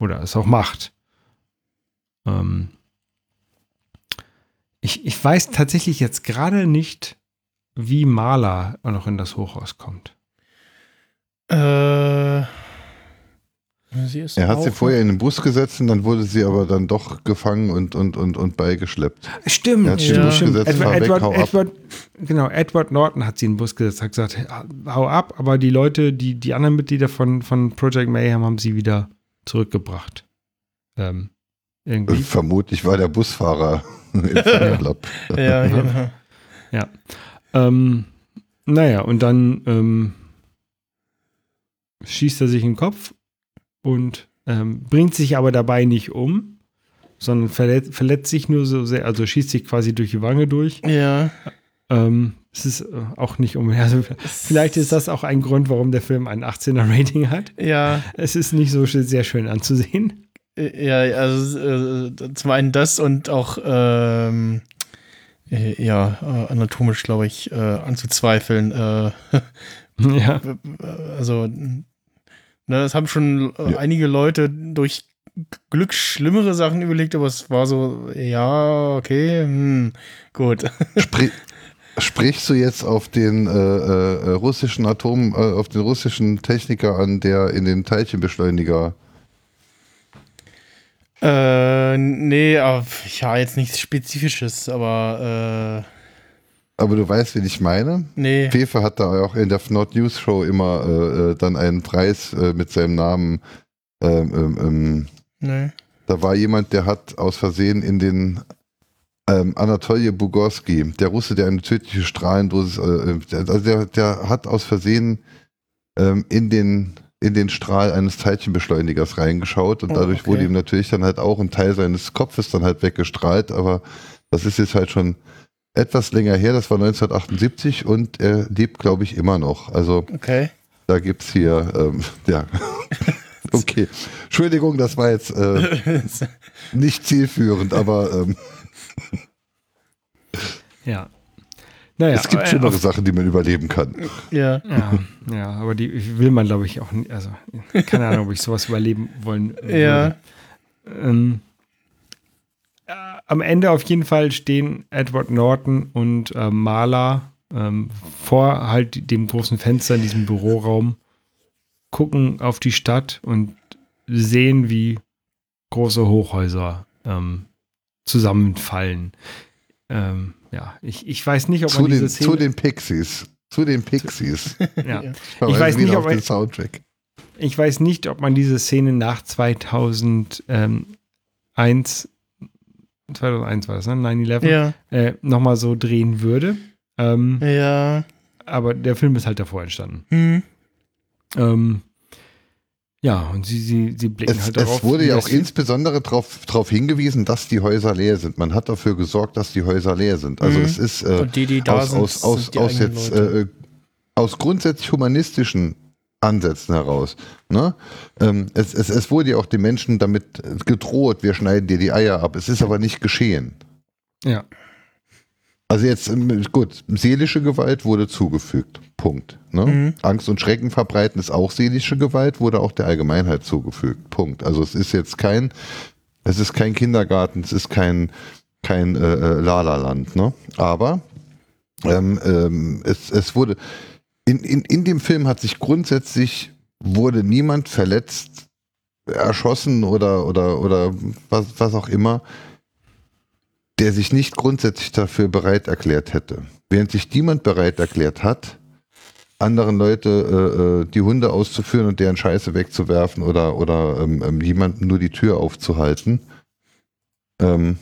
Oder es auch macht. Ähm, ich, ich weiß tatsächlich jetzt gerade nicht, wie Maler noch in das Hochhaus kommt. Äh, Er hat sie vorher in den Bus gesetzt und dann wurde sie aber dann doch gefangen und, und, und, und beigeschleppt. Stimmt, Er hat sich in den Bus stimmt. gesetzt, Edward, fahr weg, Edward. Edward, genau, Edward Norton hat sie in den Bus gesetzt, hat gesagt, hau ab, aber die Leute, die, die anderen Mitglieder von, von Project Mayhem haben sie wieder zurückgebracht. Ähm, irgendwie. (laughs) Vermutlich war der Busfahrer (laughs) im Fanclub. Ja, genau. (laughs) Ähm, naja, und dann ähm, schießt er sich in den Kopf und ähm, bringt sich aber dabei nicht um, sondern verletzt, verletzt sich nur so sehr, also schießt sich quasi durch die Wange durch. Ja. Ähm, es ist äh, auch nicht um. (laughs) Also, vielleicht ist das auch ein Grund, warum der Film ein 18er Rating hat. Ja, Es ist nicht so sehr schön anzusehen. äh, ja, also äh, zum einen das und auch ähm, äh, ja, äh, anatomisch, glaube ich, anzuzweifeln. (laughs) (laughs) Ja. also, ne, das haben schon äh, Ja. einige Leute durch Glück schlimmere Sachen überlegt, aber es war so, ja, okay, hm, gut. (laughs) Sprich, sprichst du jetzt auf den äh, äh, russischen Atom, äh, auf den russischen Techniker an, der in den Teilchenbeschleuniger äh, nee, aber, ja, jetzt nichts Spezifisches, aber aber du weißt, wen ich meine? äh, nee. Fefe hat da auch in der Not News Show immer äh, äh, dann einen Preis äh, mit seinem Namen. Ähm, ähm, ähm, Nee. da war jemand, der hat aus Versehen in den ähm, Anatoly Bugorski, der Russe, der eine tödliche Strahlendosis, äh, der, also der, der hat aus Versehen ähm, in den in den Strahl eines Teilchenbeschleunigers reingeschaut und Oh, dadurch okay. wurde ihm natürlich dann halt auch ein Teil seines Kopfes dann halt weggestrahlt, aber das ist jetzt halt schon etwas länger her, das war 1978 und er lebt, glaube ich, immer noch. Also Okay. da gibt's hier, ähm, ja. (laughs) Okay. Entschuldigung, das war jetzt äh, (laughs) nicht zielführend, aber ähm, Ja. Naja, es gibt äh, schlimmere auf- Sachen, die man überleben kann. ja. Ja, ja, aber die will man, glaube ich, auch nicht. Also, keine Ahnung, ob ich sowas überleben wollen würde. Ja. Ähm, äh, am Ende auf jeden Fall stehen Edward Norton und äh, Marla ähm, vor halt dem großen Fenster in diesem Büroraum, gucken auf die Stadt und sehen, wie große Hochhäuser ähm, zusammenfallen. Ähm, ja, ich, ich weiß nicht, ob Zu man diese den, Szene. zu den Pixies. Zu den Pixies. (laughs) ja. Ja. Verweise weiß nicht, ob den ich- Soundtrack. Ich weiß nicht, ob man diese Szene nach 2001, 2001 war das, ne? 9-11, Ja. äh, nochmal so drehen würde. Ähm, Ja. aber der Film ist halt davor entstanden. Hm. Ähm, ja, und sie, sie, sie blicken Es, halt darauf. es wurde ja auch insbesondere darauf hingewiesen, dass die Häuser leer sind. Man hat dafür gesorgt, dass die Häuser leer sind. Also Mhm. es ist äh, die, die da aus, sind, aus, aus, sind die aus jetzt äh, aus grundsätzlich humanistischen Ansätzen heraus. Ne? Ähm, es, es, es wurde ja auch den Menschen damit gedroht, wir schneiden dir die Eier ab. Es ist aber nicht geschehen. Ja. Also jetzt, ähm, gut, seelische Gewalt wurde zugefügt. Punkt. Ne? Mhm. Angst und Schrecken verbreiten ist auch seelische Gewalt, wurde auch der Allgemeinheit zugefügt. Punkt. Also es ist jetzt kein, es ist kein Kindergarten, es ist kein, kein äh, äh, Lala-Land. Ne? Aber ähm, ähm, es, es wurde, in, in, in dem Film hat sich grundsätzlich, wurde niemand verletzt, erschossen oder, oder, oder was, was auch immer, der sich nicht grundsätzlich dafür bereit erklärt hätte. Während sich niemand bereit erklärt hat, anderen Leute äh, äh, die Hunde auszuführen und deren Scheiße wegzuwerfen oder, oder ähm, ähm, jemandem nur die Tür aufzuhalten. Ähm,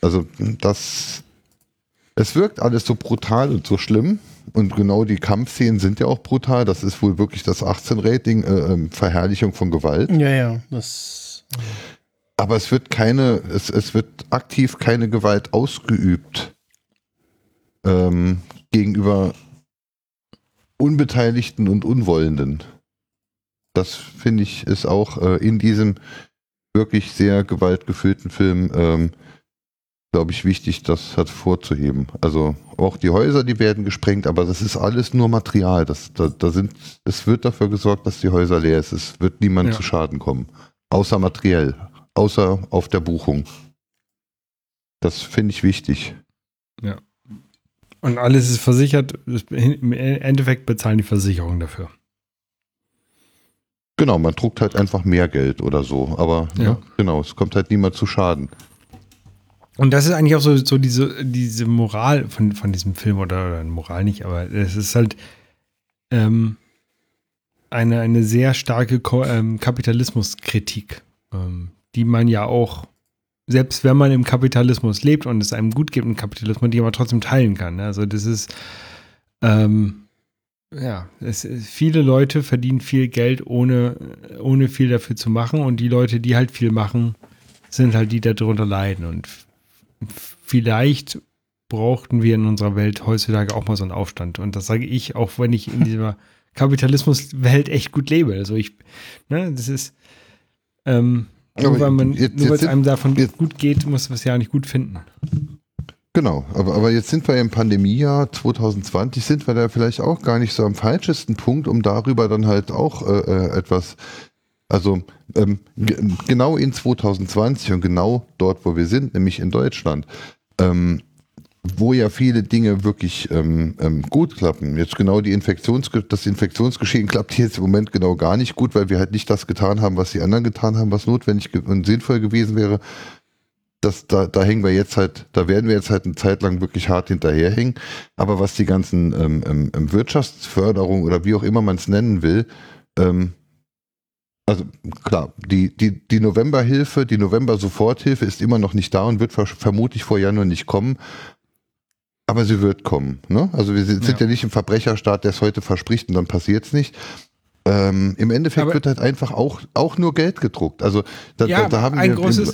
also das, es wirkt alles so brutal und so schlimm. Und genau die Kampfszenen sind ja auch brutal. Das ist wohl wirklich das 18-Rating, äh, ähm, Verherrlichung von Gewalt. Ja, ja, das. Aber es wird keine, es, es wird aktiv keine Gewalt ausgeübt ähm, gegenüber Unbeteiligten und Unwollenden. Das finde ich ist auch äh, in diesem wirklich sehr gewaltgefüllten Film, ähm, glaube ich, wichtig, das hervorzuheben. Also auch die Häuser, die werden gesprengt, aber das ist alles nur Material. Das, da, da sind, es wird dafür gesorgt, dass die Häuser leer ist. Es wird niemand Ja. zu Schaden kommen. Außer materiell. Außer auf der Buchung. Das finde ich wichtig. Und alles ist versichert. Im Endeffekt bezahlen die Versicherungen dafür. Genau, man druckt halt einfach mehr Geld oder so. Aber Ja. ne, genau, es kommt halt niemand zu Schaden. Und das ist eigentlich auch so, so diese, diese Moral von, von diesem Film, oder, oder Moral nicht, aber es ist halt ähm, eine, eine sehr starke Ko ähm, Kapitalismuskritik, ähm, die man ja auch, selbst wenn man im Kapitalismus lebt und es einem gut geht im Kapitalismus, die man trotzdem teilen kann. ne? Also das ist, ähm, ja, es, viele Leute verdienen viel Geld, ohne, ohne viel dafür zu machen und die Leute, die halt viel machen, sind halt die, die darunter leiden und vielleicht brauchten wir in unserer Welt heutzutage auch mal so einen Aufstand. Und das sage ich, auch wenn ich in dieser (laughs) Kapitalismuswelt echt gut lebe. Also ich, ne, das ist, ähm, nur weil man, jetzt- nur weil es einem davon jetzt- gut geht, muss man es ja nicht gut finden. Genau, aber, aber jetzt sind wir im Pandemiejahr 2020, sind wir da vielleicht auch gar nicht so am falschesten Punkt, um darüber dann halt auch äh, äh, etwas, also ähm, ge- genau in 2020 und genau dort, wo wir sind, nämlich in Deutschland, ähm, wo ja viele Dinge wirklich ähm, ähm, gut klappen. Jetzt genau die Infektionsge das Infektionsgeschehen klappt jetzt im Moment genau gar nicht gut, weil wir halt nicht das getan haben, was die anderen getan haben, was notwendig und sinnvoll gewesen wäre das, da, da hängen wir jetzt halt, da werden wir jetzt halt eine Zeit lang wirklich hart hinterherhängen. Aber was die ganzen ähm, ähm, Wirtschaftsförderung oder wie auch immer man es nennen will, ähm, also klar, die, die, die Novemberhilfe, die November-Soforthilfe ist immer noch nicht da und wird ver vermutlich vor Januar nicht kommen. Aber sie wird kommen. Ne? Also wir sind, sind Ja. ja nicht im Verbrecherstaat, der es heute verspricht und dann passiert es nicht. Ähm, Im Endeffekt Aber- wird halt einfach auch, auch nur Geld gedruckt. Also da, Ja, da, da haben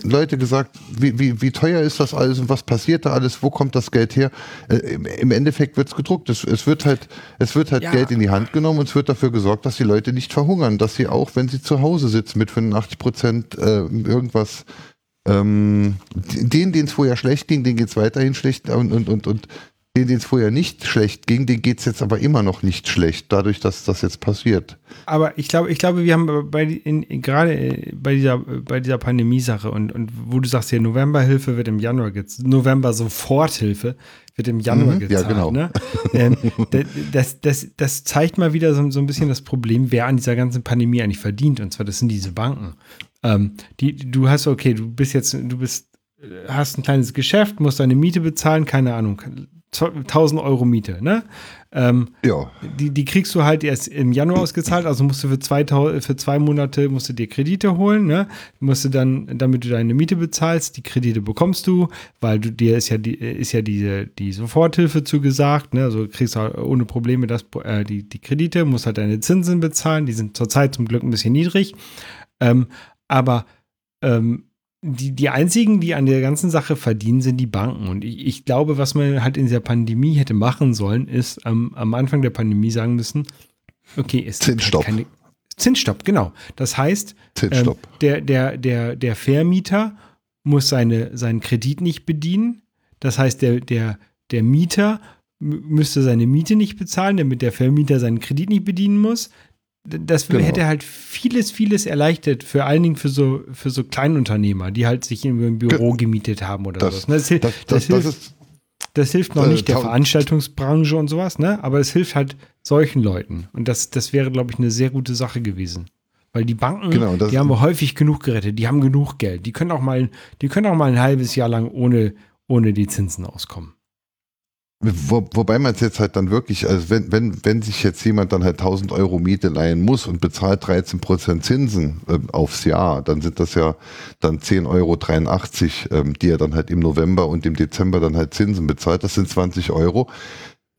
Leute gesagt, wie, wie, wie teuer ist das alles und was passiert da alles, wo kommt das Geld her? Äh, im, Im Endeffekt wird es gedruckt. Es, es wird halt, es wird halt Ja. Geld in die Hand genommen und es wird dafür gesorgt, dass die Leute nicht verhungern, dass sie auch, wenn sie zu Hause sitzen mit 85 Prozent äh, irgendwas, ähm, denen, denen es vorher schlecht ging, denen geht es weiterhin schlecht und, und, und, und denen, es vorher nicht schlecht ging, denen geht es jetzt aber immer noch nicht schlecht, dadurch, dass das jetzt passiert. Aber ich glaube, ich glaube, wir haben bei, in, gerade äh, bei dieser, bei dieser Pandemie-Sache und, und wo du sagst, hier Novemberhilfe wird im Januar gezahlt, November Soforthilfe wird im Januar Mhm, ja, gezahlt. genau. Ne? (laughs) ähm, da- das, das, das zeigt mal wieder so, so ein bisschen das Problem, wer an dieser ganzen Pandemie eigentlich verdient. Und zwar, das sind diese Banken. Ähm, die, du hast, okay, du bist jetzt, du bist, äh, hast ein kleines Geschäft, musst deine Miete bezahlen, keine Ahnung, 1000 Euro Miete, ne? Ähm, Ja, die, die kriegst du halt erst im Januar ausgezahlt, also musst du für zwei, für zwei Monate musst du dir Kredite holen, ne? Musst du dann, damit du deine Miete bezahlst, die Kredite bekommst du, weil du dir ist ja die, ist ja diese, die Soforthilfe zugesagt, ne? Also kriegst du halt ohne Probleme das, äh, die, die Kredite, musst halt deine Zinsen bezahlen, die sind zurzeit zum Glück ein bisschen niedrig. Ähm, aber ähm, die, die einzigen, die an der ganzen Sache verdienen, sind die Banken. Und ich, ich glaube, was man halt in dieser Pandemie hätte machen sollen, ist am, am Anfang der Pandemie sagen müssen, okay, es gibt halt Zinsstopp. keine Zinsstopp, genau. Das heißt, Zinsstopp. ähm, der, der, der, der Vermieter muss seine, seinen Kredit nicht bedienen. Das heißt, der, der der Mieter müsste seine Miete nicht bezahlen, damit der Vermieter seinen Kredit nicht bedienen muss. Das Genau. hätte halt vieles, vieles erleichtert, vor allen Dingen für so, für so Kleinunternehmer, die halt sich in ein Büro gemietet haben oder Das, sowas. ne? Das, das, das, hilft, ist, das hilft noch äh, nicht der Veranstaltungsbranche und sowas, ne? Aber es hilft halt solchen Leuten. Und das, das wäre, glaube ich, eine sehr gute Sache gewesen. Weil die Banken, Genau, das- die haben wir häufig genug gerettet, die haben genug Geld. Die können auch mal, die können auch mal ein halbes Jahr lang ohne, ohne die Zinsen auskommen. Wo, wobei man es jetzt halt dann wirklich, also wenn, wenn, wenn sich jetzt jemand dann halt 1000 Euro Miete leihen muss und bezahlt 13% Zinsen äh, aufs Jahr, dann sind das ja dann 10,83 Euro, ähm, die er dann halt im November und im Dezember dann halt Zinsen bezahlt. Das sind 20 Euro.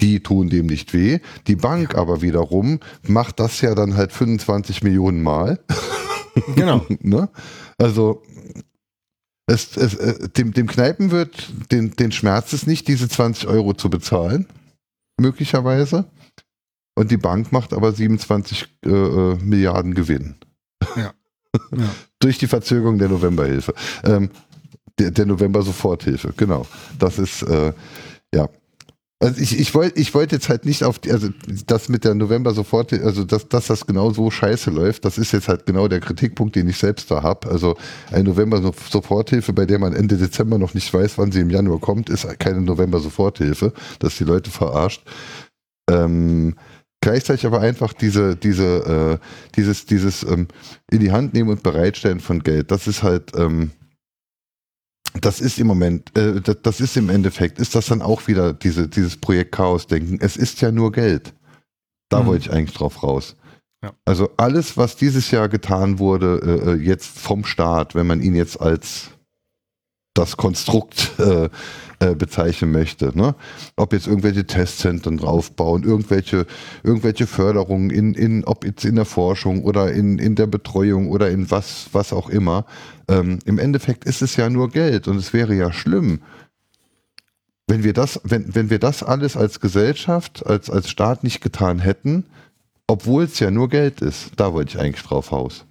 Die tun dem nicht weh. Die Bank aber wiederum macht das ja dann halt 25 Millionen Mal. Genau. (laughs) ne? Also es, es, äh, dem, dem Kneipen wird den, den Schmerz es nicht, diese 20 Euro zu bezahlen, möglicherweise. Und die Bank macht aber 27 äh, äh, Milliarden Gewinn. (laughs) Ja. Durch die Verzögerung der Novemberhilfe. Ähm, der, der November-Soforthilfe, genau. Das ist, äh, ja. Also ich, ich wollte ich wollte jetzt halt nicht auf die, also das mit der November sofort, also dass, dass das genau so scheiße läuft, das ist jetzt halt genau der Kritikpunkt, den ich selbst da habe. Also eine November Soforthilfe, bei der man Ende Dezember noch nicht weiß, wann sie im Januar kommt, ist keine November Soforthilfe, dass die Leute verarscht. Ähm, gleichzeitig aber einfach diese, diese, äh, dieses, dieses ähm, in die Hand nehmen und bereitstellen von Geld, das ist halt, ähm, das ist im Moment, äh, das, das ist im Endeffekt, ist das dann auch wieder diese, dieses Projekt Chaos-Denken. Es ist ja nur Geld. Da Mhm. wollte ich eigentlich drauf raus. Ja. Also alles, was dieses Jahr getan wurde, äh, äh, jetzt vom Staat, wenn man ihn jetzt als das Konstrukt äh, äh, bezeichnen möchte. Ne? Ob jetzt irgendwelche Testzentren draufbauen, irgendwelche, irgendwelche Förderungen in, in, ob jetzt in der Forschung oder in, in der Betreuung oder in was, was auch immer. Ähm, Im Endeffekt ist es ja nur Geld und es wäre ja schlimm, wenn wir das, wenn, wenn wir das alles als Gesellschaft, als, als Staat nicht getan hätten, obwohl es ja nur Geld ist. Da wollte ich eigentlich drauf raus.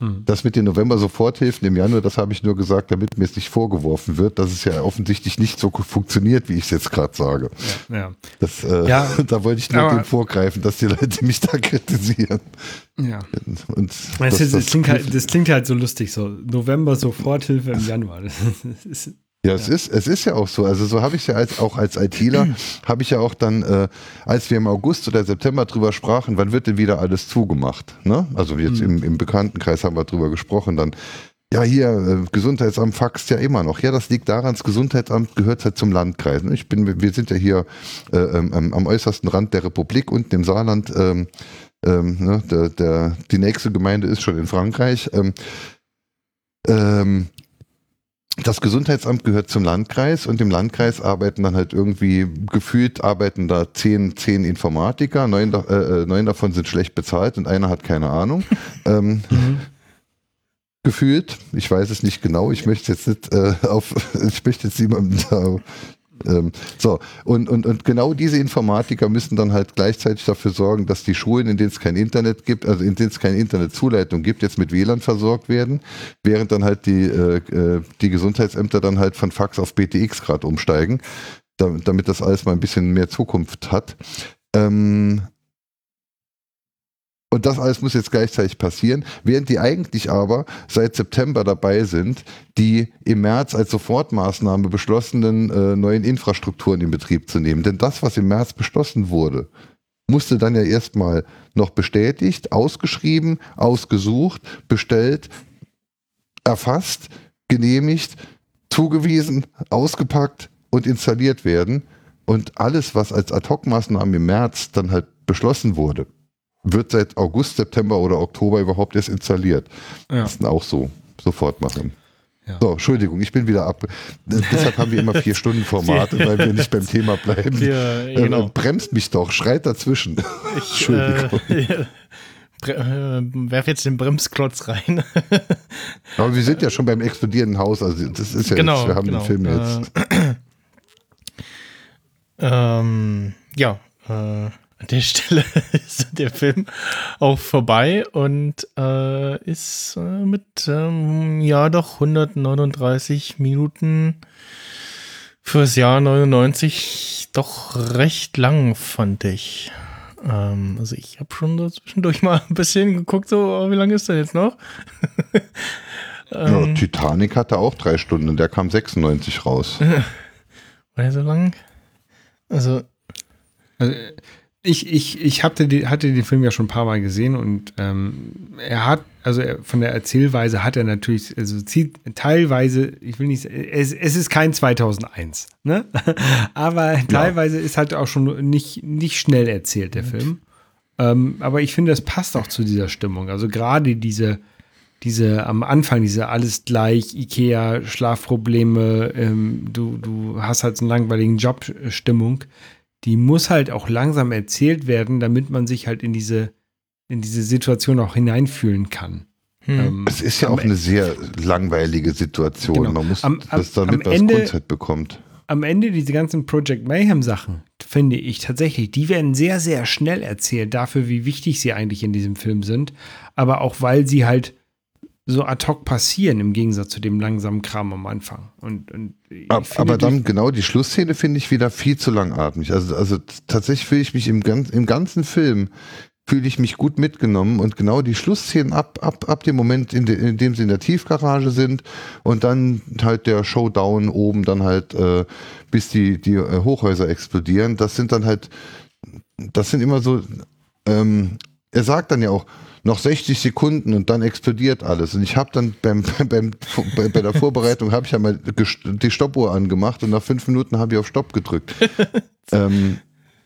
Hm. Das mit den November-Soforthilfen im Januar, das habe ich nur gesagt, damit mir es nicht vorgeworfen wird, dass es ja offensichtlich nicht so funktioniert, wie ich es jetzt gerade sage. Ja. Das, äh, Ja, (laughs) da wollte ich nur dem vorgreifen, dass die Leute mich da kritisieren. ja. Und Das, das, das- klingt halt, das klingt halt so lustig, so November Soforthilfe im Januar. (laughs) Das ist, Ja, es ist, es ist ja auch so. Also so habe ich ja als, auch als ITler, (clears throat) habe ich ja auch dann, äh, als wir im August oder September drüber sprachen, wann wird denn wieder alles zugemacht? Ne? Also jetzt im, im Bekanntenkreis haben wir drüber gesprochen, dann, ja hier, äh, Gesundheitsamt faxt ja immer noch. Ja, das liegt daran, das Gesundheitsamt gehört halt zum Landkreis. ne? Ich bin, wir sind ja hier äh, ähm, am äußersten Rand der Republik, unten im Saarland, ähm, ähm, ne, der, der, die nächste Gemeinde ist schon in Frankreich. Ähm, ähm, das Gesundheitsamt gehört zum Landkreis und im Landkreis arbeiten dann halt irgendwie gefühlt arbeiten da zehn, zehn Informatiker, neun, äh, äh, neun davon sind schlecht bezahlt und einer hat keine Ahnung. (laughs) ähm, gefühlt, ich weiß es nicht genau, ich möchte jetzt nicht äh, auf, (laughs) ich möchte jetzt niemandem da ähm, so, und, und, und genau diese Informatiker müssen dann halt gleichzeitig dafür sorgen, dass die Schulen, in denen es kein Internet gibt, also in denen es keine Internetzuleitung gibt, jetzt mit WLAN versorgt werden, während dann halt die, äh, äh, die Gesundheitsämter dann halt von Fax auf BTX gerade umsteigen, damit, damit das alles mal ein bisschen mehr Zukunft hat. Ähm, und das alles muss jetzt gleichzeitig passieren, während die eigentlich aber seit September dabei sind, die im März als Sofortmaßnahme beschlossenen äh, neuen Infrastrukturen in Betrieb zu nehmen. Denn das, was im März beschlossen wurde, musste dann ja erstmal noch bestätigt, ausgeschrieben, ausgesucht, bestellt, erfasst, genehmigt, zugewiesen, ausgepackt und installiert werden. Und alles, was als Ad-Hoc-Maßnahmen im März dann halt beschlossen wurde, wird seit August, September oder Oktober überhaupt erst installiert. Ja. Das sind auch so sofort machen. Ja. So, Entschuldigung, ich bin wieder ab. D- Deshalb haben wir immer vier (laughs) Stunden Formate, weil wir nicht beim Thema bleiben. Wir, Äh, genau. bremst mich doch, schreit dazwischen. Ich (laughs) Entschuldigung. äh, (laughs) bre- äh, werf jetzt den Bremsklotz rein. Aber wir sind ja schon beim explodierenden Haus, also das ist ja Genau, jetzt, wir haben genau. den Film jetzt. (clears throat) ähm, ja, äh, an der Stelle (laughs) ist der Film auch vorbei und äh, ist äh, mit, ähm, ja doch, 139 Minuten Fürs Jahr 99 doch recht lang, fand ich. Ähm, also ich habe schon so zwischendurch mal ein bisschen geguckt, so, oh, wie lange ist der jetzt noch? (laughs) Ja, ähm, Titanic hatte auch drei Stunden und der kam 96 raus. (laughs) war der so lang? Also, Also, ich, ich, ich hatte, die, hatte den Film ja schon ein paar Mal gesehen und ähm, er hat, also er, von der Erzählweise hat er natürlich, also zieht teilweise, ich will nicht, sagen, es, es ist kein 2001, ne? (laughs) Aber teilweise ist halt auch schon nicht, nicht schnell erzählt, der Film. Ähm, aber ich finde, das passt auch zu dieser Stimmung. Also gerade diese, diese am Anfang, diese alles gleich, Ikea, Schlafprobleme, ähm, du, du hast halt so einen langweiligen Job-Stimmung, die muss halt auch langsam erzählt werden, damit man sich halt in diese, in diese Situation auch hineinfühlen kann. hm. Ähm, Es ist ja am auch eine sehr langweilige Situation. Genau. Man muss Am- am- das damit das Ende- Grundzeit bekommt. am Ende diese ganzen Project Mayhem Sachen, finde ich tatsächlich, die werden sehr, sehr schnell erzählt dafür, wie wichtig sie eigentlich in diesem Film sind. Aber auch weil sie halt so ad hoc passieren im Gegensatz zu dem langsamen Kram am Anfang. Und, und Aber die- dann genau die Schlussszene finde ich wieder viel zu langatmig. Also, also tatsächlich fühle ich mich im, gan im ganzen Film fühle ich mich gut mitgenommen und genau die Schlussszenen ab, ab, ab dem Moment, in, de, in dem sie in der Tiefgarage sind und dann halt der Showdown oben dann halt, äh, bis die, die äh, Hochhäuser explodieren, das sind dann halt, das sind immer so, ähm, er sagt dann ja auch, noch 60 Sekunden und dann explodiert alles. Und ich habe dann beim, (laughs) beim, bei, bei der Vorbereitung habe ich ja mal die Stoppuhr angemacht und nach fünf Minuten habe ich auf Stopp gedrückt. (laughs) ähm,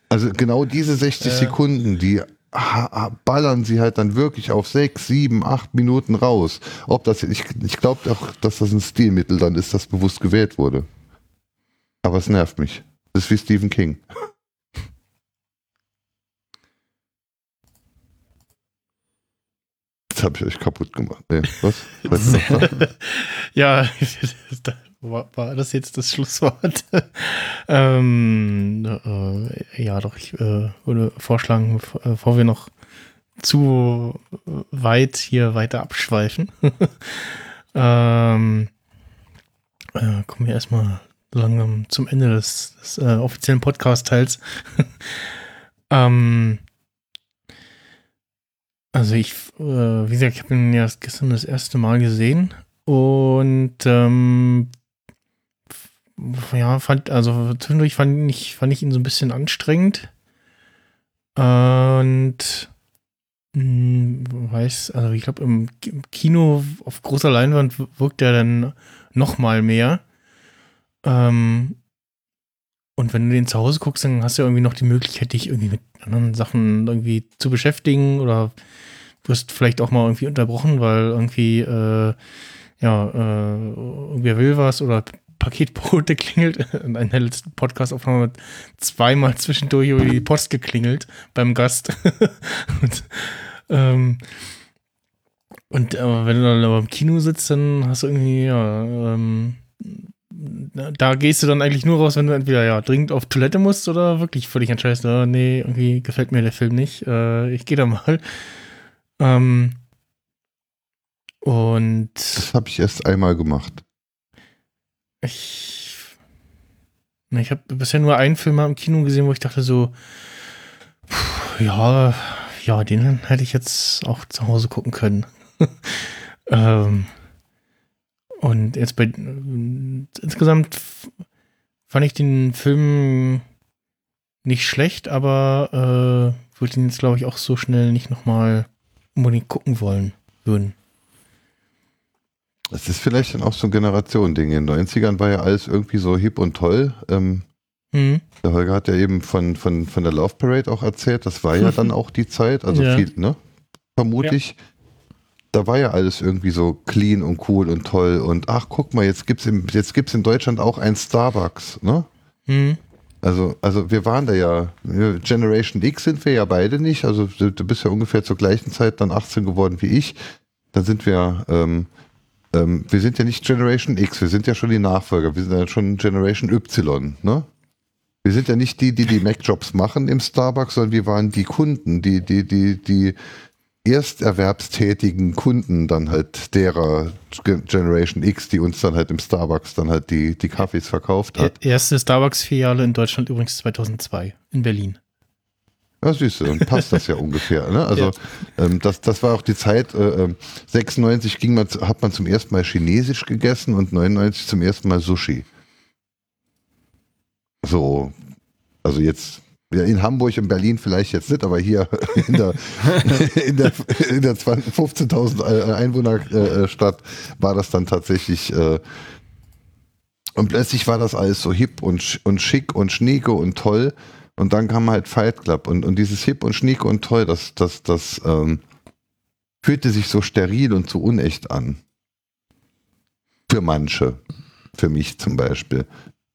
also genau diese 60 Sekunden, die ballern sie halt dann wirklich auf sechs, sieben, acht Minuten raus. Ob das, ich, ich glaube auch, dass das ein Stilmittel dann ist, das bewusst gewählt wurde. Aber es nervt mich. Das ist wie Stephen King. (laughs) Jetzt habe ich euch kaputt gemacht. Nee, was? (laughs) ja, (laughs) war, das jetzt das Schlusswort? (laughs) ähm, äh, ja, doch, ich äh, würde vorschlagen, bevor äh, bevor wir noch zu weit hier weiter abschweifen, ähm, äh, kommen wir erstmal langsam zum Ende des, des äh, offiziellen Podcast-Teils. ähm, also ich, äh, wie gesagt, ich habe ihn ja gestern das erste Mal gesehen und ähm, ja, fand, also zwischendurch fand ich, fand ich ihn so ein bisschen anstrengend. Und mh, weiß, also ich glaube, im, Ki- im Kino auf großer Leinwand wirkt er dann noch mal mehr. Ähm, und wenn du den zu Hause guckst, dann hast du ja irgendwie noch die Möglichkeit, dich irgendwie mit anderen Sachen irgendwie zu beschäftigen oder wirst vielleicht auch mal irgendwie unterbrochen, weil irgendwie, äh, ja, äh, irgendwer will was oder Paketbote (laughs) klingelt. In einer letzten Podcast-Aufnahme zweimal zwischendurch über die Post geklingelt beim Gast. (laughs) und ähm, und äh, wenn du dann aber im Kino sitzt, dann hast du irgendwie, ja, ähm, da gehst du dann eigentlich nur raus, wenn du entweder ja dringend auf Toilette musst oder wirklich völlig entscheidest, oh, nee, irgendwie gefällt mir der Film nicht, äh, ich gehe da mal. Ähm, und Das habe ich erst einmal gemacht. ich, ich habe bisher nur einen Film mal im Kino gesehen, wo ich dachte so, pff, ja, ja, den hätte ich jetzt auch zu Hause gucken können. (laughs) ähm, und jetzt bei insgesamt fand ich den Film nicht schlecht, aber äh, würde ihn jetzt glaube ich auch so schnell nicht nochmal unbedingt gucken wollen würden. Das ist vielleicht dann auch so ein Generationending. In den 90ern war ja alles irgendwie so hip und toll. Ähm, Mhm. der Holger hat ja eben von, von, von der Love Parade auch erzählt. Das war ja (laughs) dann auch die Zeit. Also Ja. viel, ne? Vermute Ja. ich. Da war ja alles irgendwie so clean und cool und toll. Und ach, guck mal, jetzt gibt's im, jetzt gibt's in Deutschland auch ein Starbucks, ne? Mhm. Also, also wir waren da ja, wir- Generation X sind wir ja beide nicht. Also du, du bist ja ungefähr zur gleichen Zeit dann 18 geworden wie ich. Dann sind wir, ähm, ähm, wir sind ja nicht Generation X, wir sind ja schon die Nachfolger, wir sind ja schon Generation Y, ne? Wir sind ja nicht die, die die Mac-Jobs machen im Starbucks, sondern wir waren die Kunden, die, die, die, die, ersterwerbstätigen Kunden dann halt derer Ge- Generation X, die uns dann halt im Starbucks dann halt die, die Kaffees verkauft hat. E- Erste Starbucks-Filiale in Deutschland übrigens 2002 in Berlin. Ja, süß, dann passt das ja (laughs) ungefähr. Ne? Also ähm, das, das war auch die Zeit, äh, ähm, 96 ging man, hat man zum ersten Mal Chinesisch gegessen und 99 zum ersten Mal Sushi. So, also jetzt ja, in Hamburg und Berlin vielleicht jetzt nicht, aber hier (laughs) in der, in der, in der 20 15.000 Einwohnerstadt war das dann tatsächlich äh, und plötzlich war das alles so hip und, und schick und schnieke und toll. Und dann kam halt Fight Club und, und dieses hip und schnieke und toll, das, das, das ähm, fühlte sich so steril und so unecht an. Für manche. Für mich zum Beispiel.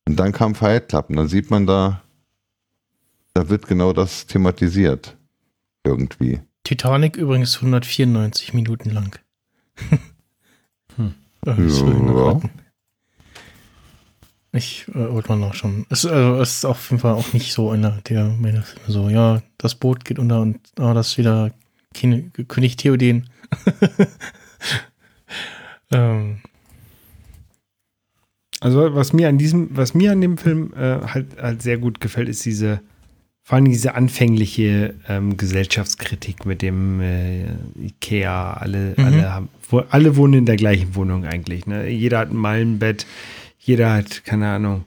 Und dann kam Fight Club und dann sieht man da, da wird genau das thematisiert. Irgendwie. Titanic übrigens 194 Minuten lang. (laughs) Noch Ja. Ich äh, wollte mal nachschauen. Es, also, es ist auf jeden Fall auch nicht so einer der meine Filme so, ja, das Boot geht unter und ah, das ist wieder Kin König Theoden. (laughs) ähm, Also was mir an diesem, was mir an dem Film äh, halt, halt sehr gut gefällt, ist diese, vor allem diese anfängliche ähm, Gesellschaftskritik mit dem äh, Ikea. Alle, Mhm. alle haben, alle wohnen in der gleichen Wohnung eigentlich. Ne? Jeder hat ein Meilenbett, jeder hat, keine Ahnung,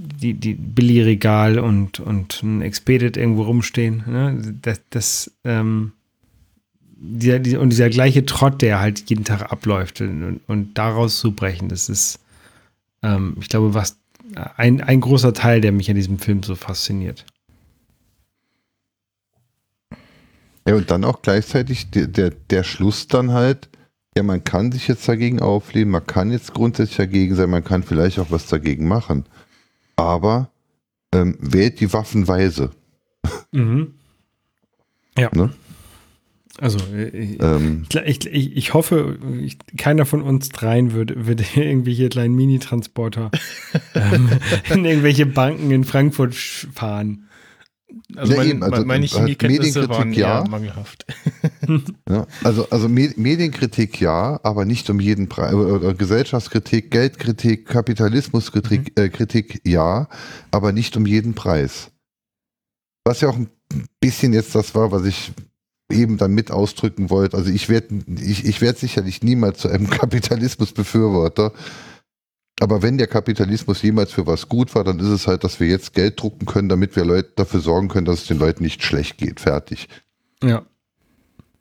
die, die Billigregal und, und ein Expedit irgendwo rumstehen. Ne? Das, das ähm, dieser, dieser, und dieser gleiche Trott, der halt jeden Tag abläuft und, und daraus zu brechen, das ist, ähm, ich glaube, was ein, ein großer Teil, der mich an diesem Film so fasziniert. Ja, und dann auch gleichzeitig der, der, der Schluss dann halt, ja, man kann sich jetzt dagegen auflehnen, man kann jetzt grundsätzlich dagegen sein, man kann vielleicht auch was dagegen machen. Aber ähm, wählt die Waffen weise. Ja. Ne? Also, ich, Ähm, ich, ich, ich hoffe, keiner von uns dreien würde, würde (laughs) irgendwelche kleinen Mini-Transporter ähm, in irgendwelche Banken in Frankfurt fahren. Also, Ja, mein, also, meine halt Chemiekenntnisse Medienkritik, waren ja. mangelhaft. (laughs) ja, also also Me- Medienkritik ja, aber nicht um jeden Preis. Oder Gesellschaftskritik, Geldkritik, Kapitalismuskritik äh, Kritik ja, aber nicht um jeden Preis. Was ja auch ein bisschen jetzt das war, was ich eben dann mit ausdrücken wollte. Also ich werde ich, ich werd sicherlich niemals zu einem (laughs) Kapitalismusbefürworter. Aber wenn der Kapitalismus jemals für was gut war, dann ist es halt, dass wir jetzt Geld drucken können, damit wir Leute dafür sorgen können, dass es den Leuten nicht schlecht geht. Fertig. Ja.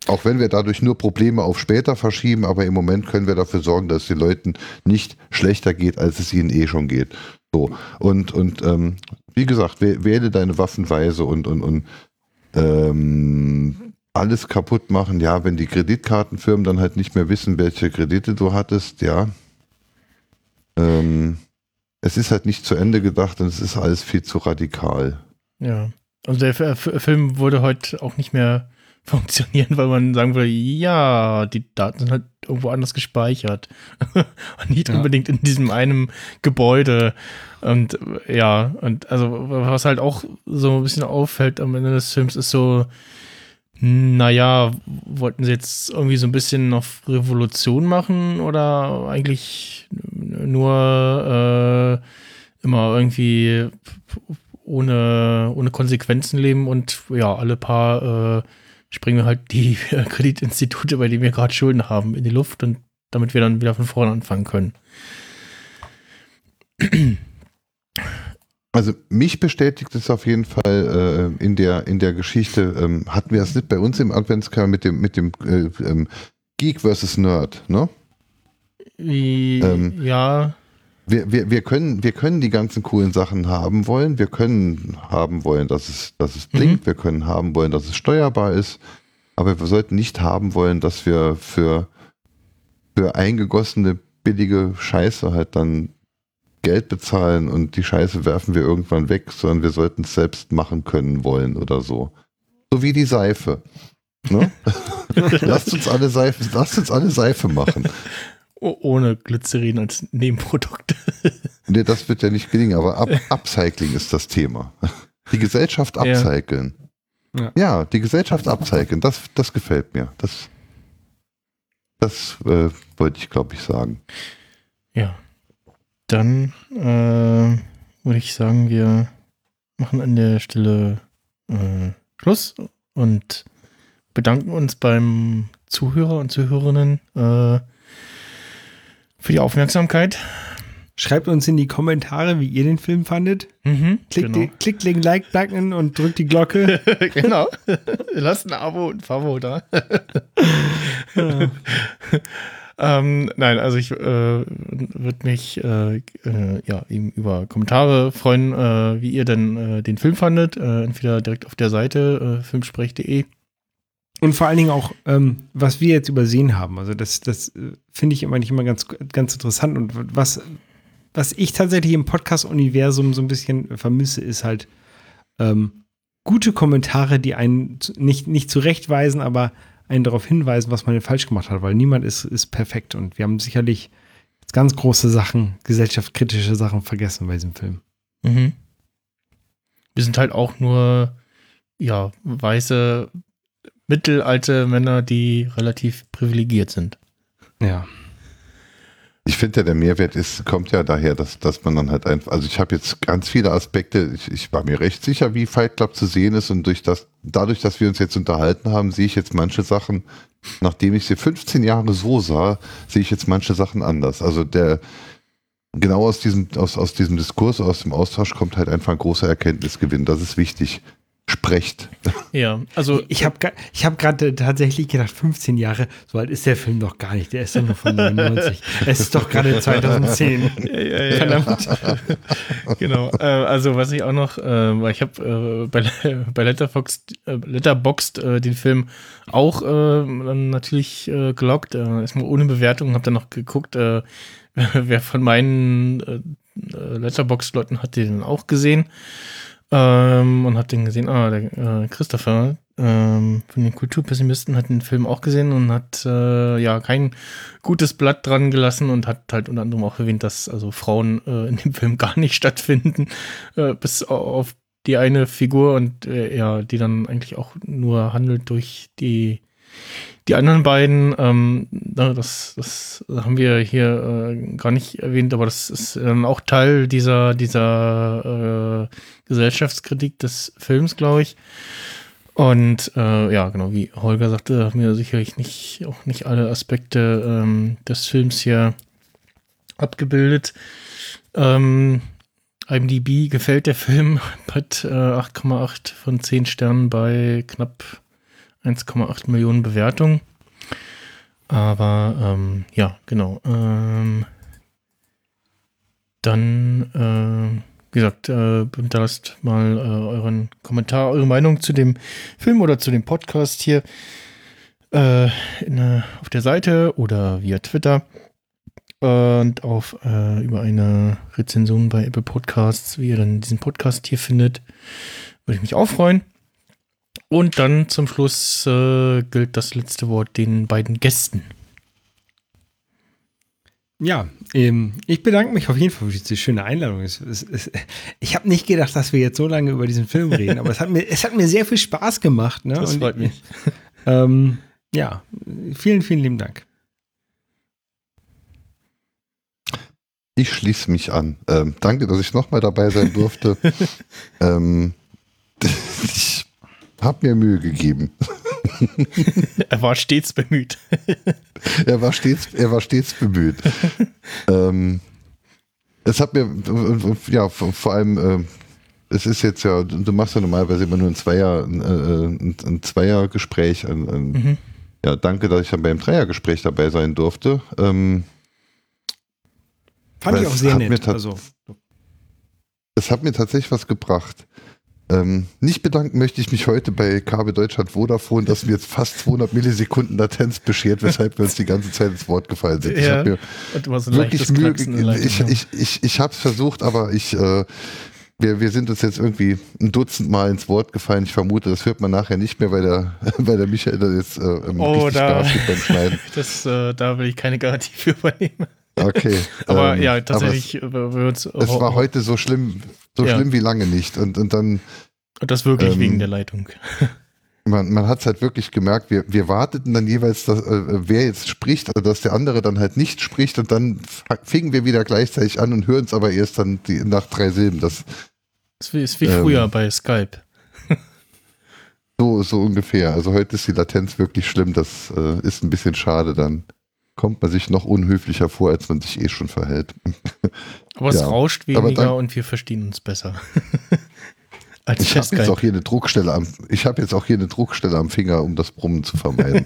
Auch wenn wir dadurch nur Probleme auf später verschieben, aber im Moment können wir dafür sorgen, dass es den Leuten nicht schlechter geht, als es ihnen eh schon geht. So. Und, und ähm, wie gesagt, wäh- wähle deine Waffen weise und, und, und ähm, alles kaputt machen. Ja, wenn die Kreditkartenfirmen dann halt nicht mehr wissen, welche Kredite du hattest, ja. Ähm, es ist halt nicht zu Ende gedacht und es ist alles viel zu radikal. Ja. Also der F F Film würde heute auch nicht mehr (laughs) funktionieren, weil man sagen würde, ja, die Daten sind halt irgendwo anders gespeichert. (laughs) und nicht Ja. unbedingt in diesem einen Gebäude. Und ja, und also was halt auch so ein bisschen auffällt am Ende des Films ist so, naja, wollten sie jetzt irgendwie so ein bisschen auf Revolution machen oder eigentlich nur äh, immer irgendwie ohne, ohne Konsequenzen leben und ja, alle paar äh, springen halt die (laughs) Kreditinstitute, bei denen wir gerade Schulden haben, in die Luft und damit wir dann wieder von vorne anfangen können. (clears throat) Also mich bestätigt es auf jeden Fall äh, in der in der Geschichte. Ähm, hatten wir das nicht bei uns im Adventskalender mit dem mit dem äh, ähm, Geek versus Nerd, ne? Wie, Ähm, ja, Wir, wir, wir, können, wir können die ganzen coolen Sachen haben wollen. Wir können haben wollen, dass es, dass es blinkt. Wir können haben wollen, dass es steuerbar ist. Aber wir sollten nicht haben wollen, dass wir für, für eingegossene billige Scheiße halt dann Geld bezahlen und die Scheiße werfen wir irgendwann weg, sondern wir sollten es selbst machen können wollen oder so. So wie die Seife. Ne? (laughs) lasst uns alle Seife, lasst uns alle Seife machen. ohne Glycerin als Nebenprodukt. (laughs) Nee, das wird ja nicht gelingen, aber Up Upcycling ist das Thema. Die Gesellschaft Ja. upcyclen. Ja, die Gesellschaft abzeichnen, das, das gefällt mir. Das, das äh, wollte ich, glaube ich, sagen. Ja. Dann äh, würde ich sagen, wir machen an der Stelle äh, Schluss und bedanken uns beim Zuhörer und Zuhörerinnen äh, für die Aufmerksamkeit. Schreibt uns in die Kommentare, wie ihr den Film fandet. Mhm, Klickt, genau. den, klickt den Like-Button und drückt die Glocke. (laughs) genau. Lasst ein Abo und ein Favo da. (laughs) ähm, nein, also ich äh, würde mich äh, äh, ja, eben über Kommentare freuen, äh, wie ihr denn äh, den Film fandet. Äh, entweder direkt auf der Seite filmsprech.de. Und vor allen Dingen auch, ähm, was wir jetzt übersehen haben. Also das, das finde ich immer nicht immer ganz, ganz interessant. Und was, was ich tatsächlich im Podcast-Universum so ein bisschen vermisse, ist halt ähm, gute Kommentare, die einen nicht, nicht zurechtweisen, aber einen darauf hinweisen, was man denn falsch gemacht hat, weil niemand ist, ist perfekt. Und wir haben sicherlich ganz große Sachen, gesellschaftskritische Sachen vergessen bei diesem Film. Mhm. Wir sind halt auch nur ja, weiße, mittelalte Männer, die relativ privilegiert sind. Ja. Ich finde ja, der Mehrwert ist, kommt ja daher, dass, dass man dann halt einfach, also ich habe jetzt ganz viele Aspekte, ich, ich war mir recht sicher, wie Fight Club zu sehen ist und durch das, dadurch, dass wir uns jetzt unterhalten haben, sehe ich jetzt manche Sachen, nachdem ich sie 15 Jahre so sah, sehe ich jetzt manche Sachen anders. Also der, genau aus diesem, aus, aus diesem Diskurs, aus dem Austausch kommt halt einfach ein großer Erkenntnisgewinn. Das ist wichtig. Sprecht. Ja, also Ich habe ich hab gerade tatsächlich gedacht, 15 Jahre, so alt ist der Film doch gar nicht. Der ist doch nur von 99. es ist doch gerade 2010. (laughs) ja, ja, ja. Verdammt. genau. Äh, also was ich auch noch, äh, weil ich habe äh, bei, (laughs) bei Letterboxd, äh, Letterboxd äh, den Film auch äh, dann natürlich äh, gelockt, äh, erstmal ohne Bewertung, habe dann noch geguckt, äh, (laughs) wer von meinen äh, Letterboxd-Leuten hat den auch gesehen ähm, und hat den gesehen, ah, der äh, Christopher ähm, von den Kulturpessimisten hat den Film auch gesehen und hat äh, ja kein gutes Blatt dran gelassen und hat halt unter anderem auch erwähnt, dass also Frauen äh, in dem Film gar nicht (laughs) stattfinden, äh, bis auf die eine Figur und äh, ja, die dann eigentlich auch nur handelt durch die die anderen beiden, ähm, das, das haben wir hier äh, gar nicht erwähnt, aber das ist dann auch Teil dieser, dieser äh, Gesellschaftskritik des Films, glaube ich. Und äh, ja, genau, wie Holger sagte, haben wir sicherlich nicht, auch nicht alle Aspekte ähm, des Films hier abgebildet. Ähm, IMDb gefällt der Film, (laughs) hat äh, 8,8 von 10 Sternen bei knapp 1,8 Millionen Bewertungen. Aber ähm, ja, genau. Ähm, dann, äh, wie gesagt, äh, hinterlasst mal äh, euren Kommentar, eure Meinung zu dem Film oder zu dem Podcast hier äh, in, äh, auf der Seite oder via Twitter. Und auf äh, über eine Rezension bei Apple Podcasts, wie ihr dann diesen Podcast hier findet, würde ich mich auch freuen. Und dann zum Schluss äh, gilt das letzte Wort den beiden Gästen. Ja, ähm, ich bedanke mich auf jeden Fall für diese schöne Einladung. Es, es, es, ich habe nicht gedacht, dass wir jetzt so lange über diesen Film reden, aber es hat mir, es hat mir sehr viel Spaß gemacht. Ne? Das Und freut mich. (laughs) Ähm, ja, vielen, vielen lieben Dank. Ich schließe mich an. Ähm, danke, dass ich nochmal dabei sein durfte. (laughs) ähm, (laughs) ich habe mir Mühe gegeben. (laughs) Er war stets bemüht. (laughs) er war stets, er war stets bemüht. ähm, es hat mir, ja, vor allem, äh, es ist jetzt ja, du machst ja normalerweise immer nur ein Zweier, ein, ein, ein Zweiergespräch. Ein, ein, Mhm. Ja, danke, dass ich dann beim Dreiergespräch dabei sein durfte. Ähm, Fand ich auch sehr nett. Also, es hat mir tatsächlich was gebracht. Ähm, nicht bedanken möchte ich mich heute bei KB Deutschland Vodafone, dass mir jetzt fast 200 Millisekunden Latenz beschert, weshalb wir uns die ganze Zeit ins Wort gefallen sind. Ich Ja. habe Und immer so wirklich Mühe Ich, ich, ich, ich habe es versucht, aber ich, äh, wir, wir sind uns jetzt irgendwie ein Dutzend Mal ins Wort gefallen. Ich vermute, das hört man nachher nicht mehr, weil der, (laughs) weil der Michael da jetzt äh, Oh, richtig da- beim Schneiden. (laughs) Das, äh, da will ich keine Garantie für übernehmen. Okay. (laughs) Aber ähm, ja, tatsächlich, äh, Aber es, es war heute so schlimm, so Ja. schlimm wie lange nicht. Und, und dann Und das wirklich ähm, wegen der Leitung. (laughs) man, man hat es halt wirklich gemerkt, wir, wir warteten dann jeweils, dass, äh, wer jetzt spricht, also dass der andere dann halt nicht spricht und dann fingen wir wieder gleichzeitig an und hören es aber erst dann die, nach drei Silben. Das ist wie früher ähm, bei Skype. so, so ungefähr. Also heute ist die Latenz wirklich schlimm. Das äh, ist ein bisschen schade. Dann kommt man sich noch unhöflicher vor, als man sich eh schon verhält. (laughs) Aber es rauscht weniger dann, und wir verstehen uns besser. (laughs) als ich habe jetzt auch hier eine Druckstelle am, ich habe jetzt auch hier eine Druckstelle am Finger, um das Brummen zu vermeiden.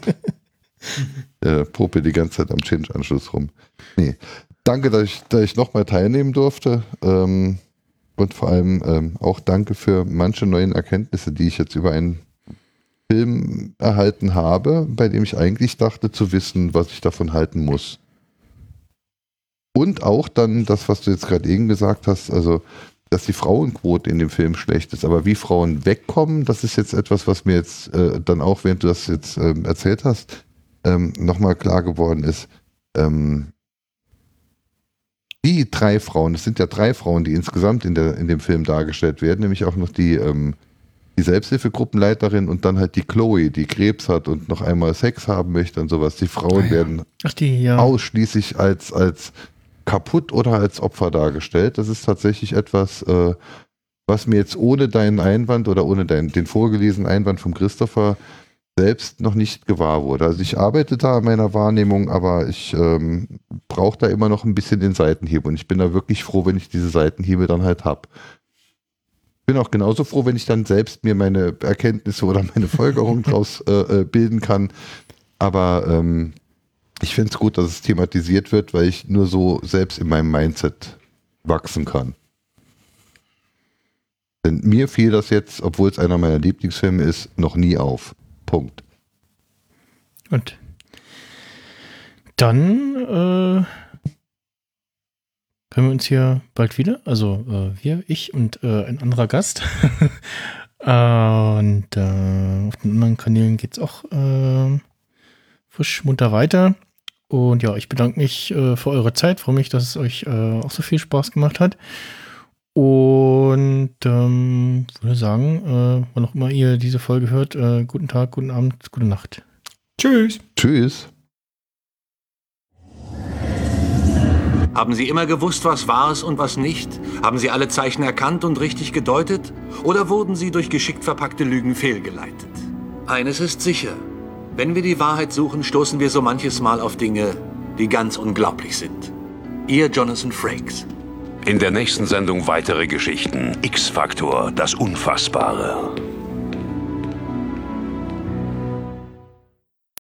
(laughs) äh, Puppe die ganze Zeit am Change-Anschluss rum. Nee. Danke, dass ich, dass ich nochmal teilnehmen durfte. Ähm, und vor allem ähm, auch danke für manche neuen Erkenntnisse, die ich jetzt über einen Film erhalten habe, bei dem ich eigentlich dachte zu wissen, was ich davon halten muss. Und auch dann das, was du jetzt gerade eben gesagt hast, also dass die Frauenquote in dem Film schlecht ist. Aber wie Frauen wegkommen, das ist jetzt etwas, was mir jetzt äh, dann auch, während du das jetzt ähm, erzählt hast, ähm, nochmal klar geworden ist. Ähm, die drei Frauen, es sind ja drei Frauen, die insgesamt in, der, in dem Film dargestellt werden, nämlich auch noch die, ähm, die Selbsthilfegruppenleiterin und dann halt die Chloe, die Krebs hat und noch einmal Sex haben möchte und sowas. Die Frauen ah, ja. werden die, ja. ausschließlich als, als kaputt oder als Opfer dargestellt. Das ist tatsächlich etwas, äh, was mir jetzt ohne deinen Einwand oder ohne deinen, den vorgelesenen Einwand vom Christopher selbst noch nicht gewahr wurde. Also ich arbeite da an meiner Wahrnehmung, aber ich ähm, brauche da immer noch ein bisschen den Seitenhieb und ich bin da wirklich froh, wenn ich diese Seitenhiebe dann halt habe. Bin auch genauso froh, wenn ich dann selbst mir meine Erkenntnisse oder meine Folgerung (laughs) daraus äh, äh, bilden kann. Aber ähm, ich finde es gut, dass es thematisiert wird, weil ich nur so selbst in meinem Mindset wachsen kann. Denn mir fiel das jetzt, obwohl es einer meiner Lieblingsfilme ist, noch nie auf. Punkt. Und dann äh, hören wir uns hier bald wieder. Also äh, wir, ich und äh, ein anderer Gast. (laughs) und äh, auf den anderen Kanälen geht es auch äh, frisch munter weiter. Und ja, ich bedanke mich äh, für eure Zeit. Freue mich, dass es euch auch so viel Spaß gemacht hat. Und ähm, würde sagen, äh, wann auch immer ihr diese Folge hört, äh, guten Tag, guten Abend, gute Nacht. Tschüss. Tschüss. Haben Sie immer gewusst, was wahr ist und was nicht? Haben Sie alle Zeichen erkannt und richtig gedeutet? Oder wurden Sie durch geschickt verpackte Lügen fehlgeleitet? Eines ist sicher. Wenn wir die Wahrheit suchen, stoßen wir so manches Mal auf Dinge, die ganz unglaublich sind. Ihr Jonathan Frakes. In der nächsten Sendung weitere Geschichten. X-Faktor, das Unfassbare.